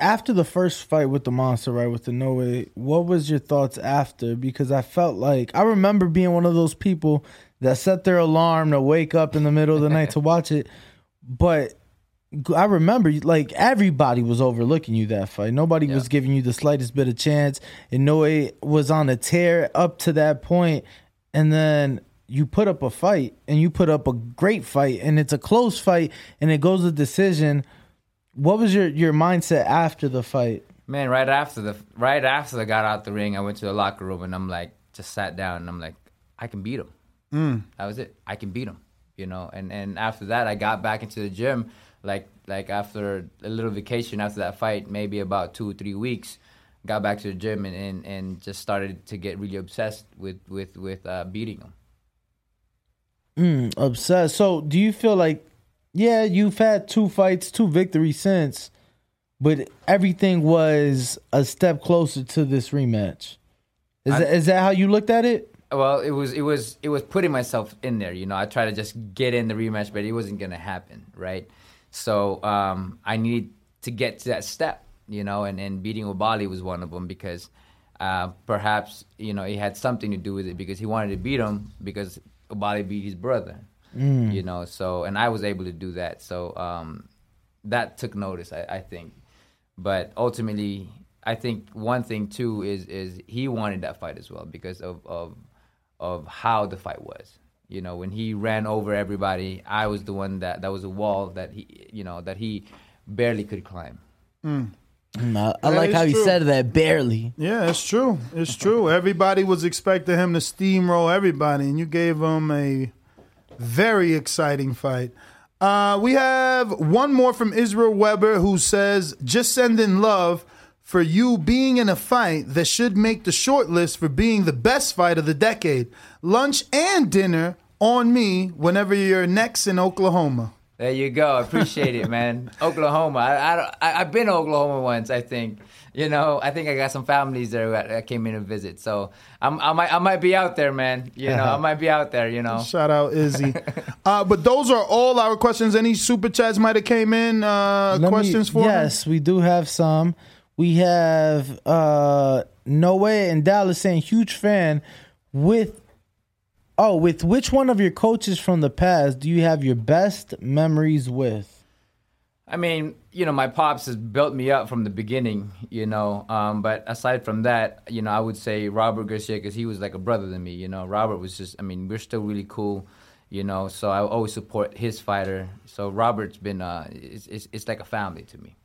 after the first fight with the monster, right, with the no way, what was your thoughts after? Because I felt like I remember being one of those people that set their alarm to wake up in the middle of the night to watch it. But I remember like everybody was overlooking you that fight. Nobody was giving you the slightest bit of chance. And Noe was on a tear up to that point, and then you put up a fight and you put up a great fight and it's a close fight and it goes to decision. What was your, your mindset after the fight? Man, right after the right after I got out the ring, I went to the locker room and I'm like, just sat down and I'm like, I can beat him. Mm. That was it. I can beat him. You know, and and after that, I got back into the gym. Like like after a little vacation after that fight, maybe about two or three weeks, got back to the gym and and, and just started to get really obsessed with with with uh, beating him. Mm, obsessed. So, do you feel like, yeah, you've had two fights, two victories since, but everything was a step closer to this rematch? Is that, is that how you looked at it? Well, it was it was it was putting myself in there. You know, I tried to just get in the rematch, but it wasn't gonna happen, right? So um, I needed to get to that step, you know, and, and beating Oubaali was one of them because uh, perhaps you know it had something to do with it because he wanted to beat him because Oubaali beat his brother, Mm. you know. So and I was able to do that, so um, that took notice, I, I think. But ultimately, I think one thing too is is he wanted that fight as well because of of of how the fight was. You know, when he ran over everybody, I was the one that that was a wall that he you know that he barely could climb. Mm. Mm, I, I That like is how he true. said that barely. Yeah, it's true. It's true. Everybody was expecting him to steamroll everybody, and you gave him a very exciting fight. Uh, we have one more from Israel Weber who says, just sending love for you being in a fight that should make the short list for being the best fight of the decade. Lunch and dinner on me whenever you're next in Oklahoma. There you go. I appreciate it, man. Oklahoma. I, I, I, I've been to Oklahoma once. I think. You know, I think I got some families there that that came in to visit. So I'm, I might I might be out there, man. You know, I might be out there. You know. Shout out Izzy. uh, but those are all our questions. Any super chats might have came in. Uh, Let me- questions for him? Yes, we do have some. We have uh Noe and Dallas saying huge fan with oh, with which one of your coaches from the past do you have your best memories with? I mean, you know, my pops has built me up from the beginning, you know. Um, but aside from that, you know, I would say Robert Garcia because he was like a brother to me, you know. Robert was just, I mean, we're still really cool, you know. So I always support his fighter. So Robert's been, uh, it's, it's, it's like a family to me.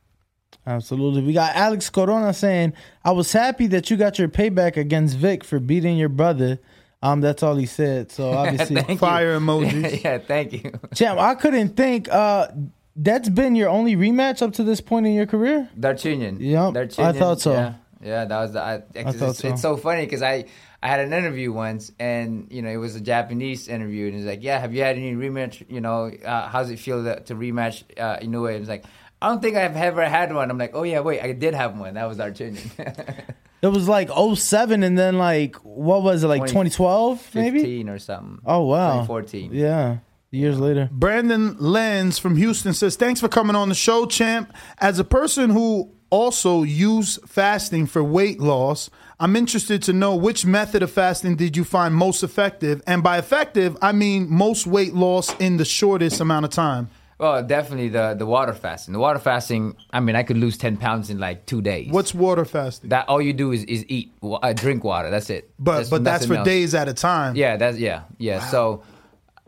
Absolutely. We got Alex Corona saying, I was happy that you got your payback against Vic for beating your brother. Um, that's all he said. So obviously fire you. yeah, thank you. Champ, I couldn't think uh that's been your only rematch up to this point in your career? Darchinyan. Yep, I thought so. Yeah, yeah that was the. I, it's, thought it's, so. it's so funny because I I had an interview once and you know it was a Japanese interview and he's like, yeah, have you had any rematch? You know, uh, how's it feel to, to rematch uh, Inoue? And it's like, I don't think I've ever had one. I'm like, oh yeah, wait, I did have one. That was our Darchinyan. It was like 07 and then like what was it like 2012 maybe? 15 or something. Oh wow. 2014. Yeah. Years later. Brandon Lenz from Houston says, Thanks for coming on the show, champ. As a person who also used fasting for weight loss, I'm interested to know which method of fasting did you find most effective? And by effective, I mean most weight loss in the shortest amount of time. Well, definitely the the water fasting. The water fasting. I mean, I could lose ten pounds in like two days. What's water fasting? That all you do is, is eat, uh, drink water. That's it. But There's but that's for else. days at a time. Yeah, that's yeah, yeah. So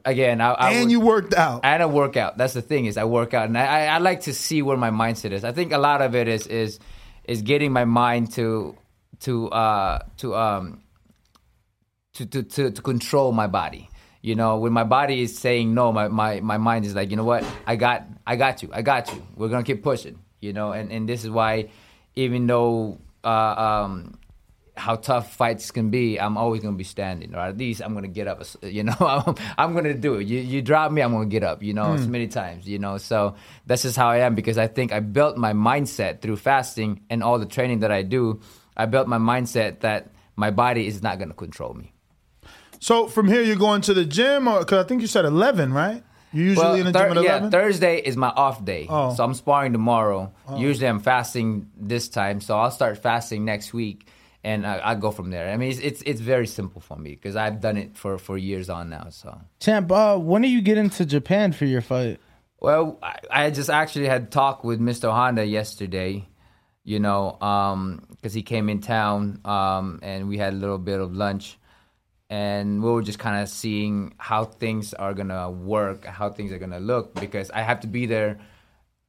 again, I, I and would- you worked out. and I work out. That's the thing is I work out, and I, I, I like to see where my mindset is. I think a lot of it is is is getting my mind to to uh to um to to to, to control my body. You know, when my body is saying no, my, my, my mind is like, you know what, I got I got you, I got you. We're gonna keep pushing. You know, and, and this is why, even though uh, um, how tough fights can be, I'm always gonna be standing, or at least I'm gonna get up. You know, I'm, I'm gonna do it. You you drop me, I'm gonna get up. You know, Mm. as many times. You know, so that's just how I am because I think I built my mindset through fasting and all the training that I do. I built my mindset that my body is not gonna control me. So from here, you're going to the gym, or because I think you said 11, right? You're usually in the Thur- gym at 11? yeah, Thursday is my off day, Oh. so I'm sparring tomorrow. Oh. Usually, I'm fasting this time, so I'll start fasting next week, and I, I go from there. I mean, it's it's, it's very simple for me because I've done it for, for years on now. So, Champ, uh, when are you getting to Japan for your fight? well, I, I just actually had talked with Mr. Honda yesterday, you know, because he came in town, um, and we had a little bit of lunch. And we were just kind of seeing how things are gonna work, how things are gonna look, because I have to be there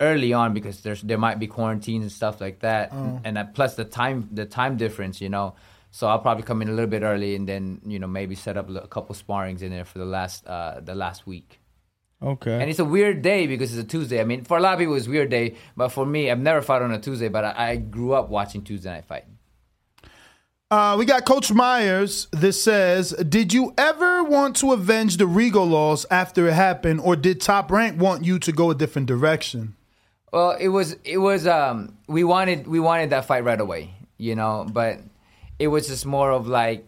early on because there's there might be quarantines and stuff like that, Oh. and plus the time the time difference, you know. So I'll probably come in a little bit early and then you know maybe set up a couple sparrings in there for the last uh, the last week. Okay. And it's a weird day because it's a Tuesday. I mean, for a lot of people, it's a weird day, but for me, I've never fought on a Tuesday, but I, I grew up watching Tuesday night fight. Uh, we got Coach Myers. This says, did you ever want to avenge the Rigo loss after it happened, or did Top Rank want you to go a different direction? Well, it was it was um we wanted we wanted that fight right away, you know, but it was just more of like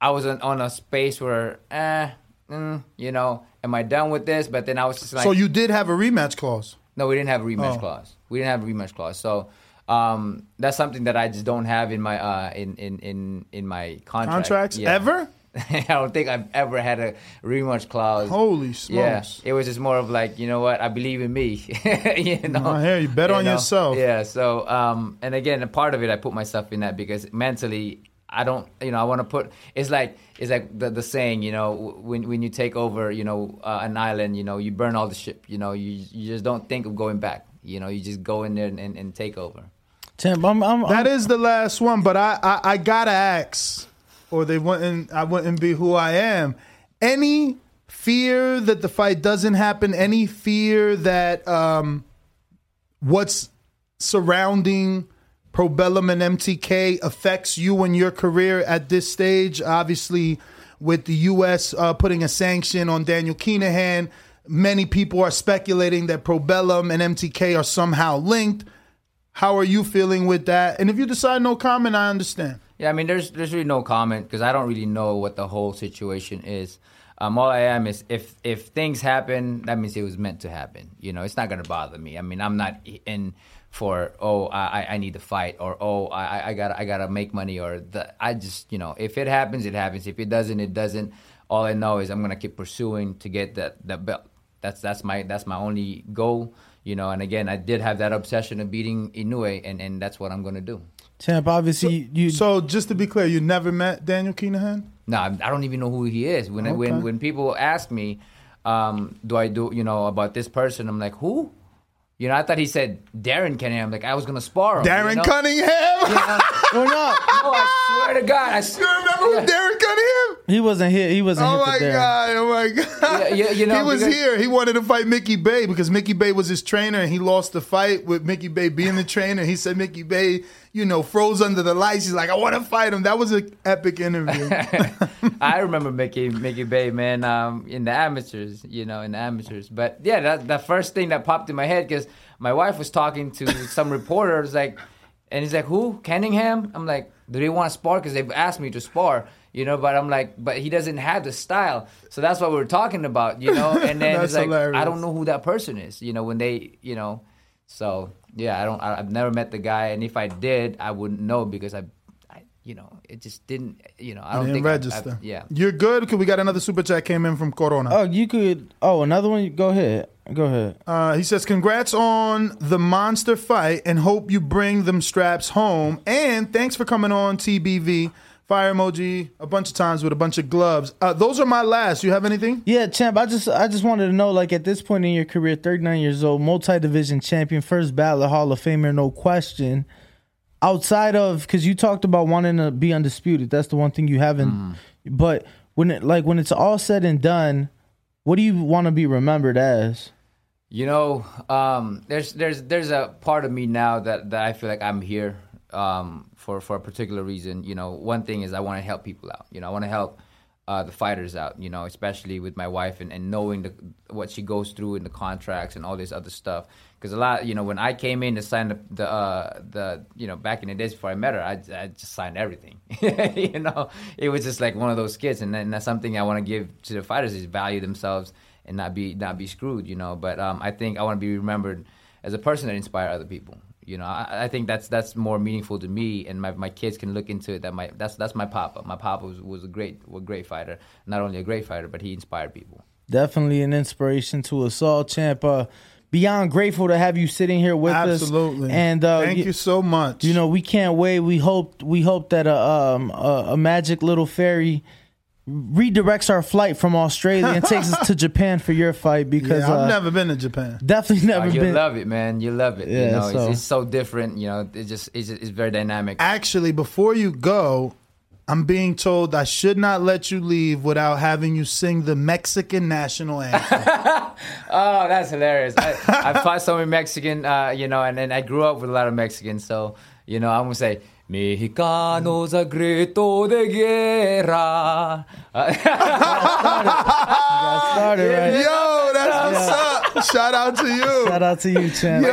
I was on, on a space where eh, mm, you know, am I done with this? But then I was just like so you did have a rematch clause. No, we didn't have a rematch Oh. clause. We didn't have a rematch clause. So um that's something that I just don't have in my uh in in in, in my contract. Contracts Yeah. ever? I don't think I've ever had a rematch clause. Holy smokes! Yeah, it was just more of like, you know what, I believe in me. you know, I hear you. Bet on yourself. Yeah. So, um, and again, a part of it, I put myself in that because mentally, I don't, you know, I want to put. It's like it's like the, the saying, you know, when when you take over, you know, uh, an island, you know, you burn all the ship. You know, you you just don't think of going back. You know, you just go in there and, and, and take over. Champ, I'm, I'm, That is the last one, but I, I, I gotta ask, or they wouldn't. I wouldn't be who I am. Any fear that the fight doesn't happen? Any fear that um, what's surrounding Probellum and MTK affects you and your career at this stage? Obviously, with the U.S. Uh, putting a sanction on Daniel Kinahan, many people are speculating that Probellum and MTK are somehow linked. How are you feeling with that? And if you decide no comment, I understand. Yeah, I mean, there's there's really no comment because I don't really know what the whole situation is. Um, all I am is if if things happen, that means it was meant to happen. You know, it's not gonna bother me. I mean, I'm not in for oh I, I need to fight or oh I I gotta I gotta make money or the I just you know if it happens it happens if it doesn't it doesn't. All I know is I'm gonna keep pursuing to get that that belt. That's that's my that's my only goal. You know, and again, I did have that obsession of beating Inoue, and, and that's what I'm gonna do. Champ, obviously you. So just to be clear, you never met Daniel Kinahan? No, I I don't even know who he is. When Okay. when when people ask me, um, do I do you know about this person? I'm like, who? You know, I thought he said Darren Cunningham. Like I was gonna spar him. Darren you know? Cunningham? Or not? No, I swear to God, I s- You remember who Darren Cunningham? He wasn't here. He wasn't Oh here my for god! Oh my god! Yeah, yeah, you know, he was because- here. He wanted to fight Mickey Bey because Mickey Bey was his trainer, and he lost the fight with Mickey Bey being the trainer. He said Mickey Bey, you know, froze under the lights. He's like, I want to fight him. That was an epic interview. I remember Mickey Mickey Bey, man, um, in the amateurs, you know, in the amateurs. But yeah, that the first thing that popped in my head because my wife was talking to some reporters, like, and he's like, "Who? Cunningham?" I'm like, "Do they want to spar?" Because they've asked me to spar, you know. But I'm like, but he doesn't have the style, so that's what we're talking about, you know. And then it's like, hilarious. I don't know who that person is, you know. When they, you know, so yeah, I don't. I, I've never met the guy, and if I did, I wouldn't know because I. I you know, it just didn't. You know, I don't think register. I've- yeah, You're good because we got another super chat came in from Corona. Oh, you could. Oh, another one. Go ahead. Go ahead. Uh, he says, "Congrats on the monster fight, and hope you bring them straps home. And thanks for coming on TBV. fire emoji a bunch of times with a bunch of gloves. Uh, those are my last. You have anything? Yeah, champ. I just I just wanted to know, like at this point in your career, 39 years old, multi-division champion, first ballot Hall of Famer, no question. Outside of because you talked about wanting to be undisputed, that's the one thing you haven't. Mm. But when it like when it's all said and done, what do you want to be remembered as? You know, um, there's there's there's a part of me now that, that I feel like I'm here um, for for a particular reason. You know, one thing is I want to help people out. You know, I want to help uh, the fighters out. You know, especially with my wife and, and knowing the, what she goes through in the contracts and all this other stuff. Because a lot, you know, when I came in to sign the the, uh, the you know back in the days before I met her, I, I just signed everything. you know, it was just like one of those kids, and, then that's something I want to give to the fighters is value themselves and not be not be screwed. You know, but um, I think I want to be remembered as a person that inspire other people. You know, I, I think that's that's more meaningful to me, and my, my kids can look into it. That my that's that's my papa. My papa was, was a great was a great fighter. Not only a great fighter, but he inspired people. Definitely an inspiration to us all, champ. Uh, beyond grateful to have you sitting here with us. Absolutely. And uh, Thank you so much. You know, we can't wait. We hope we hope that a um a, a magic little fairy redirects our flight from Australia and takes us to Japan for your fight because yeah, I've uh, never been to Japan. definitely never Uh, you been. love it, man. You love it. Yeah, you know, so- it's, it's so different. You know, it's just it's, just, it's very dynamic. Actually, before you go, I'm being told I should not let you leave without having you sing the Mexican national anthem. Oh, that's hilarious. I, I fought so many Mexican, uh, you know, and, and I grew up with a lot of Mexicans. So, you know, I'm to say, Mexicanos a grito de guerra. Started, right? Yo, that's what's up. Shout out to you. Shout out to you, champ.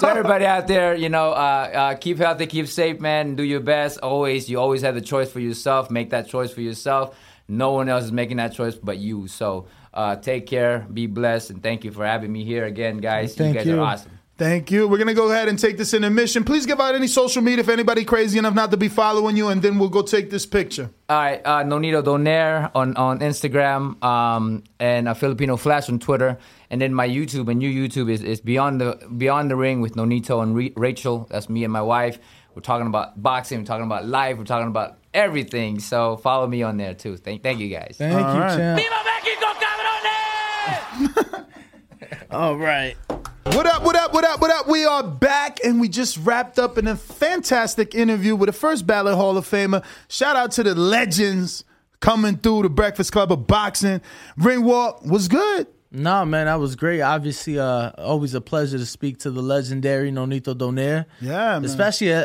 to everybody out there, you know, uh, uh, keep healthy, keep safe, man. Do your best. Always, you always have the choice for yourself. Make that choice for yourself. No one else is making that choice but you. So uh, take care, be blessed, and thank you for having me here again, guys. Thank you guys you. are awesome. Thank you. We're gonna go ahead and take this intermission. Please give out any social media if anybody crazy enough not to be following you, and then we'll go take this picture. All right, uh, Nonito Donaire on, on Instagram um, and uh, Filipino Flash on Twitter, and then my YouTube and new YouTube is, is Beyond the Beyond the Ring with Nonito and Re- Rachel. That's me and my wife. We're talking about boxing. We're talking about life. We're talking about everything. So follow me on there too. Thank thank you guys. Thank All you, right. champ. Viva Mexico, cabrones! All right. What up, what up, what up, what up? We are back and we just wrapped up in a fantastic interview with the first ballot Hall of Famer. Shout out to the legends coming through the Breakfast Club of Boxing. Ring Walk was good. Nah, man, that was great. Obviously, uh, always a pleasure to speak to the legendary Nonito Donaire. Yeah, man. Especially uh,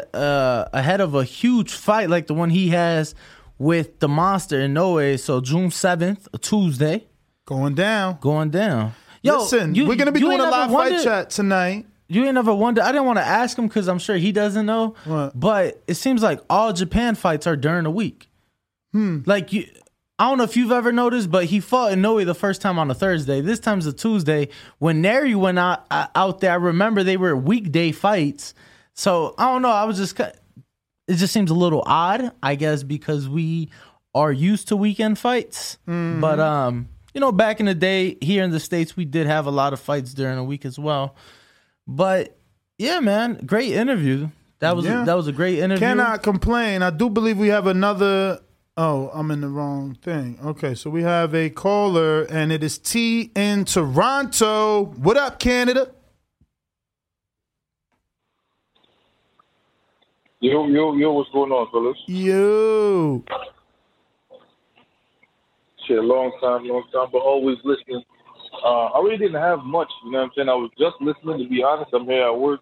ahead of a huge fight like the one he has with the monster Inoue. So June seventh, a Tuesday, Going down. going down. Yo, Listen, you- we're gonna be doing a live ever fight chat tonight. You ain't ever wonder. I didn't want to ask him because I'm sure he doesn't know. What? But it seems like all Japan fights are during the week. Hmm. Like you, I don't know if you've ever noticed, but he fought Inoue the first time on a Thursday. This time's a Tuesday. When Neri went out uh, out there, I remember they were weekday fights. So I don't know. I was just, it just seems a little odd, I guess, because we are used to weekend fights. Mm-hmm. But um, you know, back in the day here in the states, we did have a lot of fights during the week as well. But yeah, man, great interview. That was Yeah. that was a great interview. Cannot complain. I do believe we have another. Oh, I'm in the wrong thing. Okay, so we have a caller, and it is T in Toronto. What up, Canada? Yo, yo, yo, what's going on, fellas? You. Shit, long time, long time, but always listening. Uh, I really didn't have much, you know what I'm saying? I was just listening, to be honest. I'm here at work.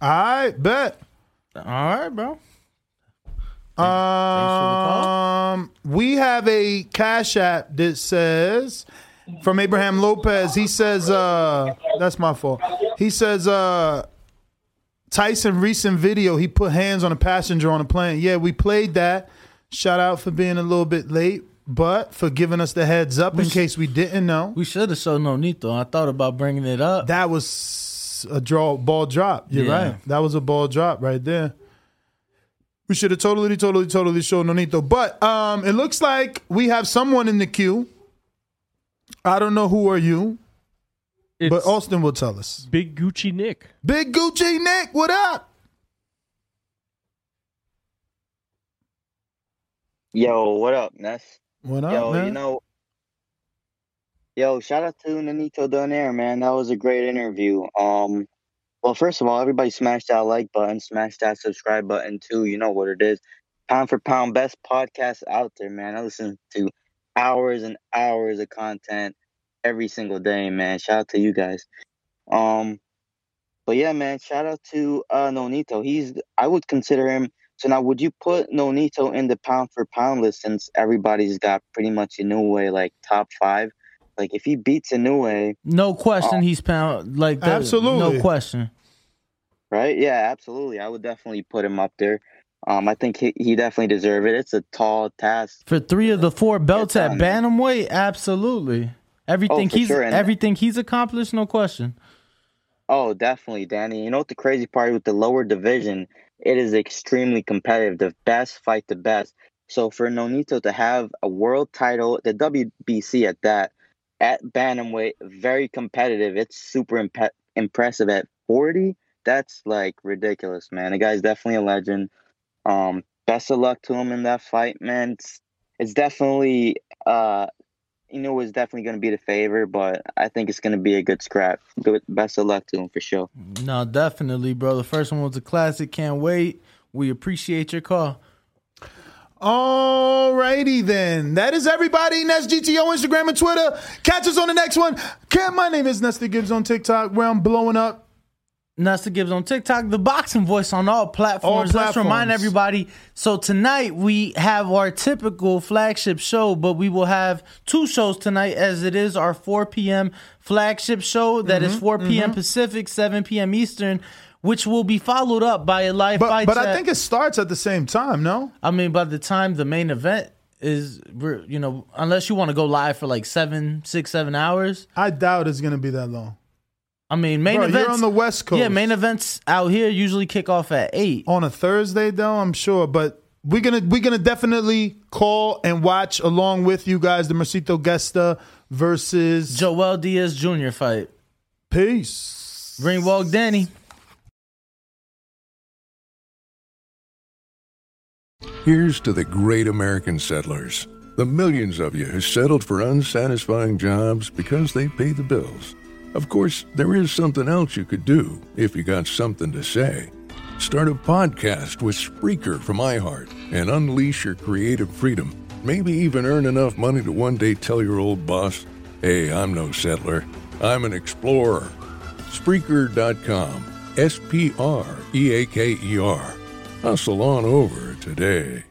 I bet. All right, bro. Um, we have a cash app that says from Abraham Lopez. He says, uh, that's my fault. He says, uh, Tyson recent video, he put hands on a passenger on a plane. Yeah, we played that. Shout out for being a little bit late, but for giving us the heads up in case we didn't know. We should have shown Nonito. I thought about bringing it up. That was a draw ball drop. You're Yeah. right. That was a ball drop right there. We should have totally, totally, totally shown Nonito. But um, it looks like we have someone in the queue. I don't know who are you, but Austin will tell us. Big Gucci Nick. Big Gucci Nick, what up? Yo, what up, Ness? What up, yo, man? you know, yo, shout out to Nonito Donaire, man. That was a great interview. Um, well, first of all, everybody smash that like button, smash that subscribe button too. You know what it is. Pound for pound, best podcast out there, man. I listen to hours and hours of content every single day, man. Shout out to you guys. Um, but yeah, man, shout out to uh Nonito. He's I would consider him. So now, would you put Nonito in the pound for pound list since everybody's got pretty much Inoue like top five? Like if he beats Inoue, No question, Oh. he's pound like that, Absolutely. No question. right? Yeah, absolutely. I would definitely put him up there. Um, I think he, he definitely deserve it. It's a tall task. For three of the four belts at bantamweight, absolutely. Everything Oh, he's sure, everything he's accomplished, no question. Oh, definitely, Danny. You know what the crazy part with the lower division? It is extremely competitive. The best fight the best. So for Nonito to have a world title, the WBC at that, at bantamweight, very competitive. It's super impe- impressive at 40. That's like ridiculous, man. The guy's definitely a legend. Um, best of luck to him in that fight, man. It's, it's definitely uh you know is definitely going to be the favor, but I think it's going to be a good scrap. Good, best of luck to him for sure. No, definitely, bro. The first one was a classic. Can't wait. We appreciate your call. Alrighty then. That is everybody. Nest GTO, Instagram and Twitter. Catch us on the next one. Cam, my name is Nestor Gibbs on TikTok, where I'm blowing up. Nestor Gibbs on TikTok, the boxing voice on all platforms. All Let's remind everybody. So tonight we have our typical flagship show, but we will have two shows tonight as it is our 4 p.m. flagship show that is Mhm, 4 p.m. mhm. Pacific, 7 p.m. Eastern, which will be followed up by a live But, fight. but I think it starts at the same time, no? I mean, by the time the main event is, you know, unless you want to go live for like seven, six, seven hours. I doubt it's going to be that long. I mean, main Bro, you're events on the West Coast. Yeah, main events out here usually kick off at eight. On a Thursday, though, I'm sure. But we're gonna we're gonna definitely call and watch along with you guys the Mercito Gesta versus Joel Diaz Jr. fight. Peace. Ring walk Danny. Here's to the great American settlers, the millions of you who settled for unsatisfying jobs because they pay the bills. Of course, there is something else you could do if you got something to say. Start a podcast with Spreaker from iHeart and unleash your creative freedom. Maybe even earn enough money to one day tell your old boss, hey, I'm no settler, I'm an explorer. Spreaker.com. S P R E A K E R. Hustle on over today.